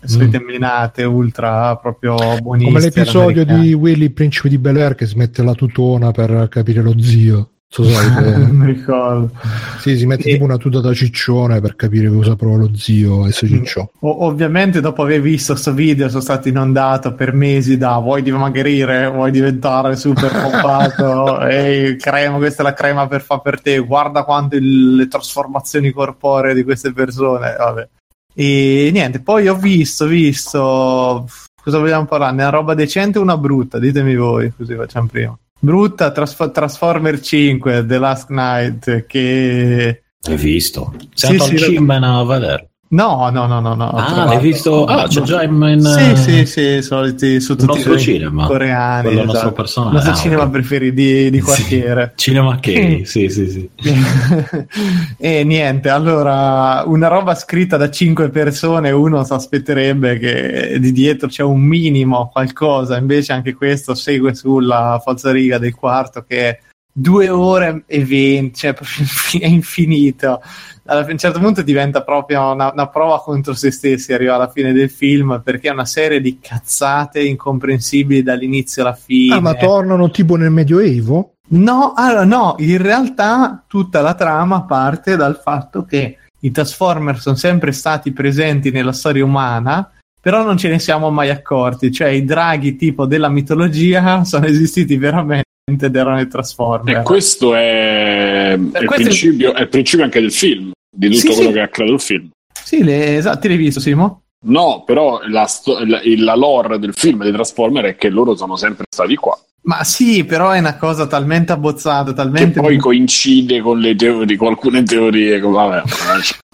solite menate ultra proprio buoniste. Come l'episodio americane. di Willy, principe di Bel Air, che smette la tutona per capire lo zio. So <laughs> non mi ricordo. sì, si mette E- tipo una tuta da ciccione per capire cosa prova lo zio e se ciccio. O- ovviamente dopo aver visto questo video sono stato inondato per mesi da vuoi dimagrire, vuoi diventare super pompato, <laughs> ehi crema, questa è la crema per fa per te, guarda quante il- le trasformazioni corporee di queste persone, vabbè. E niente, poi ho visto, visto, cosa vogliamo parlare? Una roba decente o una brutta? Ditemi voi, così facciamo prima. Brutta Trasf- Transformer 5 The Last Night che Hai visto? Sì, Sei andato sì, al lo- cinema a vedere. No, no, no, no, no. Ah, l'hai visto? Ah, c'è già in... Sì, sì, sì, soliti il nostro sottotitoli cinema. coreani. Nostro esatto. personale. Il nostro Ah, cinema ok. preferito di, di quartiere. Cinema K, sì, sì, sì. <laughs> e niente, allora, una roba scritta da cinque persone, uno si aspetterebbe che di dietro c'è un minimo qualcosa, invece anche questo segue sulla falsariga del quarto che è due ore e venti, cioè <laughs> è infinito. A un certo punto diventa proprio una, una prova contro se stessi, arriva alla fine del film, perché è una serie di cazzate incomprensibili dall'inizio alla fine. Ah, ma tornano tipo nel Medioevo? No, allora, no, in realtà tutta la trama parte dal fatto che i Transformer sono sempre stati presenti nella storia umana, però non ce ne siamo mai accorti, cioè i draghi tipo della mitologia <laughs> sono esistiti veramente ed erano i Transformer. E questo è, è il questo principio, è il principio anche del film, di tutto Sì, quello sì. che ha creato il film. Sì, le, esatto, l'hai visto Simo? No, però la, sto- la- la lore del film dei Transformer è che loro sono sempre stati qua. Ma sì, però è una cosa talmente abbozzata, Che talmente... poi coincide con le teorie, con alcune teorie. con- vabbè. <laughs>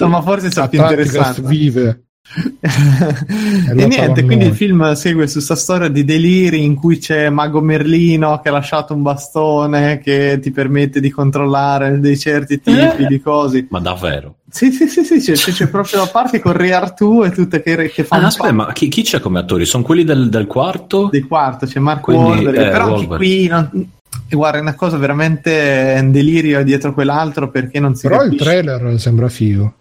No, ma forse sono più interessanti. vive. <laughs> e niente, quindi il film segue su questa storia di deliri in cui c'è Mago Merlino che ha lasciato un bastone che ti permette di controllare dei certi tipi di cose. Ma davvero? Sì, sì, sì, sì, c'è, c'è- c'è proprio la parte con Re Artù e tutte che, che fa Ah, aspetta, ma chi, chi c'è come attori? Sono quelli del, del quarto? del quarto, c'è Mark Quindi, Wahlberg, eh, però anche Wahlberg. qui non- e guarda, è una cosa veramente un delirio dietro quell'altro perché non si Però il capisce. trailer sembra figo.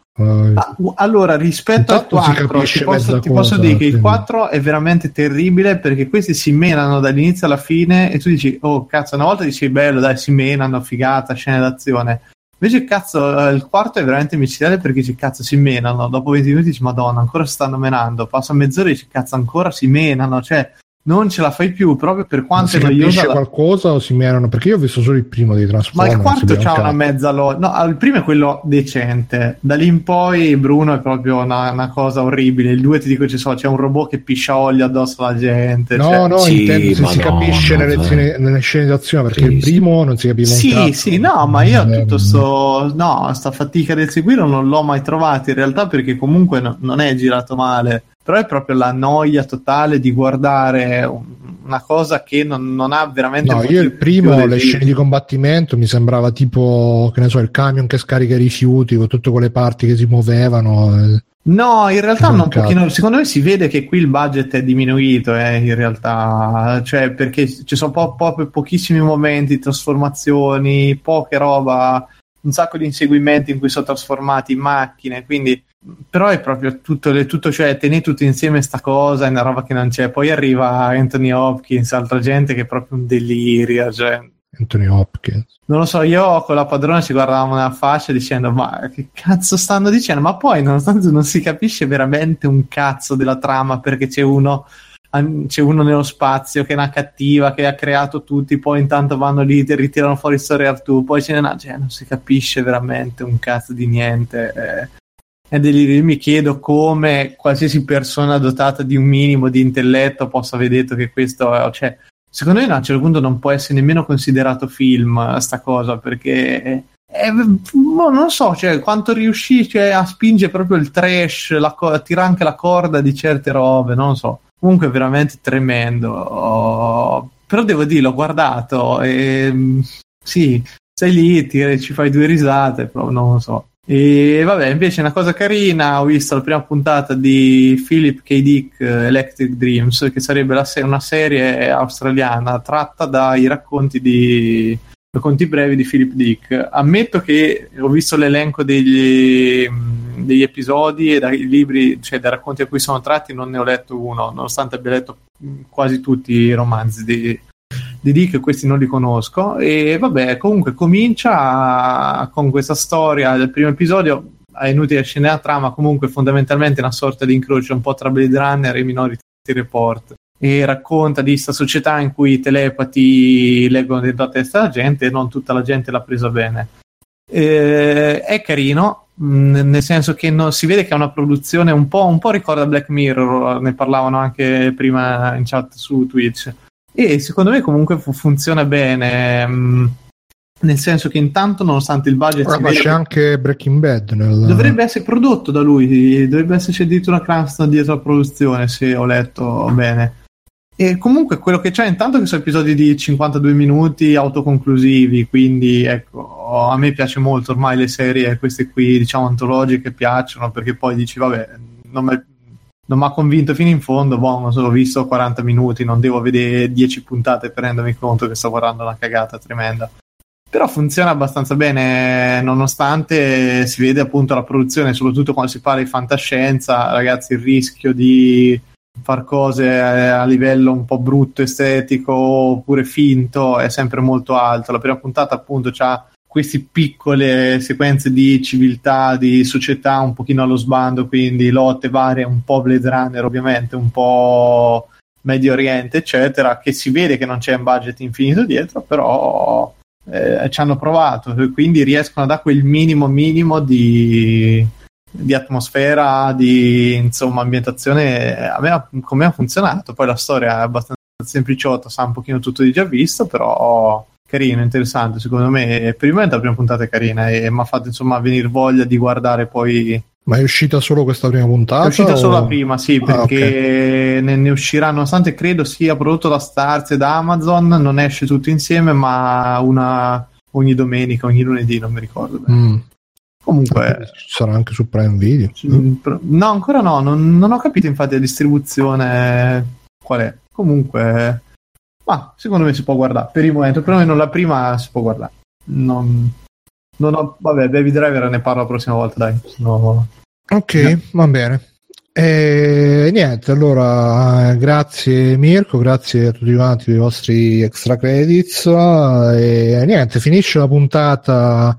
Allora, rispetto al Intanto si 4, capisce ti posso, ti posso cosa, dire che il quindi. 4 è veramente terribile perché questi si menano dall'inizio alla fine e tu dici, oh cazzo, una volta dici bello, dai, si menano, figata, scene d'azione. Invece, cazzo, eh, il quarto è veramente micidiale perché dici, cazzo, si menano. Dopo 20 minuti dici, madonna, ancora si stanno menando. Passa mezz'ora e dici, cazzo, ancora si menano. Cioè, non ce la fai più proprio per ma quanto si è noiosa capisce la- qualcosa o si menano? Perché io ho visto solo il primo dei ma Transformers. il non si quarto c'ha una mezza lo... No, il primo è quello decente. Da lì in poi Bruno è proprio una, una cosa orribile. Il 2 ti dico, ci so, c'è un robot che piscia olio addosso alla gente. No, cioè- no, Sì, intendo se si Madonna, capisce nelle, cioè. scene, nelle scene d'azione perché Sì, il sì. primo non si capiva Sì, sì, no, ma io Eh, tutto sto... No, sta fatica del seguirlo non l'ho mai trovato in realtà perché comunque no- non è girato male. Però è proprio la noia totale di guardare un- una cosa che non, non ha veramente... No, io il primo, le scene di combattimento mi sembrava tipo, che ne so, il camion che scarica i rifiuti con tutte quelle parti che si muovevano. eh. No, in realtà Non un pochino, secondo me si vede che qui il budget è diminuito, eh, in realtà, cioè perché ci sono po- proprio pochissimi momenti, trasformazioni, poche roba, un sacco di inseguimenti in cui sono trasformati in macchine, quindi però è proprio tutto, tutto cioè tenere tutto insieme sta cosa, è una roba che non c'è. Poi arriva Anthony Hopkins, altra gente che è proprio un delirio, cioè Anthony Hopkins. non lo so, io con la padrona ci guardavamo nella faccia dicendo ma che cazzo stanno dicendo? Ma poi nonostante non si capisce veramente un cazzo della trama perché c'è uno, c'è uno nello spazio che è una cattiva che ha creato tutti, poi intanto vanno lì e ritirano fuori il storia Artù, poi ce n'è una, cioè non si capisce veramente un cazzo di niente. eh. Io mi chiedo come qualsiasi persona dotata di un minimo di intelletto possa detto che questo cioè, Secondo me a un certo punto non può essere nemmeno considerato film sta cosa perché è- boh, non so cioè, quanto riuscisce a spingere proprio il trash, la co- a tirare anche la corda di certe robe, non so. Comunque veramente tremendo. Oh, però devo dire, l'ho guardato e sì, sei lì, ti- ci fai due risate, però non lo so. E vabbè, invece una cosa carina, ho visto la prima puntata di Philip K. Dick eh, Electric Dreams, che sarebbe se- una serie australiana tratta dai racconti di racconti brevi di Philip Dick. Ammetto che ho visto l'elenco degli, mh, degli episodi e dai libri, cioè dai racconti a cui sono tratti, non ne ho letto uno, nonostante abbia letto mh, quasi tutti i romanzi di, di Dick, questi non li conosco. E vabbè, comunque comincia con questa storia del primo episodio. È inutile scendere la trama, comunque fondamentalmente una sorta di incrocio un po' tra Blade Runner e Minority Report. E racconta di questa società in cui i telepati leggono dentro la testa della gente e non tutta la gente l'ha presa bene. Eh, è carino, mh, nel senso che non- si vede che è una produzione un po', un po' ricorda Black Mirror, ne parlavano anche prima in chat su Twitch. E secondo me comunque fu- funziona bene, mh, nel senso che intanto nonostante il budget vede c'è che- anche Breaking Bad nel... dovrebbe essere prodotto da lui, dovrebbe esserci addirittura Cranston dietro la produzione se ho letto bene. E comunque quello che c'è intanto che sono episodi di 52 minuti autoconclusivi, quindi ecco, a me piace molto ormai le serie, queste qui diciamo antologiche piacciono perché poi dici vabbè, non mi non mi ha convinto fino in fondo, boh, non so, ho visto 40 minuti, non devo vedere 10 puntate per rendermi conto che sto guardando una cagata tremenda. Però funziona abbastanza bene, nonostante si vede appunto la produzione, soprattutto quando si parla di fantascienza, ragazzi, il rischio di far cose eh, a livello un po' brutto, estetico oppure finto è sempre molto alto. La prima puntata appunto ha queste piccole sequenze di civiltà, di società un pochino allo sbando, quindi lotte varie, un po' Blade Runner ovviamente, un po' Medio Oriente, eccetera, che si vede che non c'è un budget infinito dietro, però eh, ci hanno provato, e quindi riescono a dare quel minimo minimo di, di atmosfera, di insomma ambientazione. A me, ha funzionato? Poi la storia è abbastanza sempliciotta, sa un pochino tutto di già visto, però carino, interessante secondo me. Prima la prima puntata è carina e mi ha fatto insomma venire voglia di guardare poi Ma è uscita solo questa prima puntata? è uscita o- solo la prima, sì, Ah, perché ne, ne uscirà, nonostante credo sia prodotto da Starz e da Amazon, non esce tutto insieme, ma una ogni domenica, ogni lunedì, non mi ricordo. Mm. Comunque, sarà anche su Prime Video. no, ancora no, non, non ho capito infatti la distribuzione qual è. Comunque, ma secondo me si può guardare, per il momento, perlomeno la prima si può guardare. Non, non ho, vabbè, Baby Driver ne parlo la prossima volta, dai. No. Ok, va bene. E niente, allora grazie Mirko, grazie a tutti quanti per i vostri extra credits e niente, finisce la puntata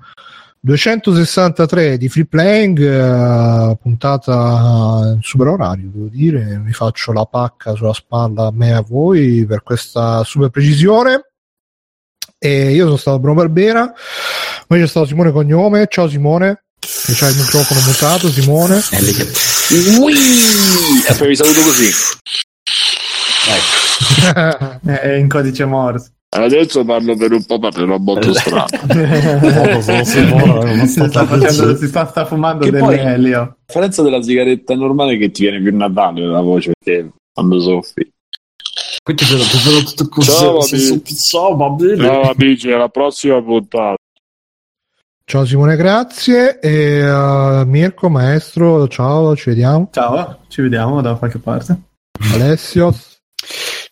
263 di Free Playing, eh, puntata in super orario, devo dire, mi faccio la pacca sulla spalla a me e a voi per questa super precisione. E io sono stato Bruno Barbera, poi c'è stato Simone Cognome, ciao Simone, che c'ha il microfono mutato, Simone. Che... Ui! E poi vi saluto così. <laughs> È in codice Morse. Adesso parlo per un po', parlerò molto strano. <laughs> sono Simone, non si sta, facendo, si sta, sta fumando Che dell'elio. La differenza della sigaretta normale è che ti viene più natale la voce perché quando soffi. Quindi te lo, te lo tutto così. Ciao, se- amici. se- ciao, va bene. Ciao amici, alla prossima puntata. Ciao Simone, grazie. E uh, Mirko, maestro, ciao, ci vediamo. Ciao, ci vediamo da qualche parte. Alessio,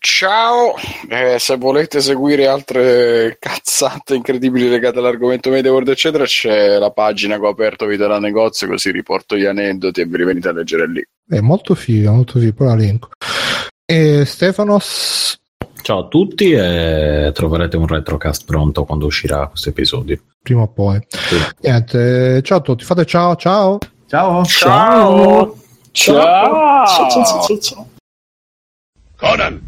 Ciao, Eh, se volete seguire altre cazzate incredibili legate all'argomento Media World eccetera c'è la pagina che ho aperto Vita da Negozio così riporto gli aneddoti e ve li venite a leggere lì. è molto figo, molto figo, poi la link. E Stefanos, Ciao a tutti e troverete un retrocast pronto quando uscirà questo episodio. prima o poi. Niente, ciao a tutti, fate ciao, ciao. Ciao. Ciao! Ciao! Conan,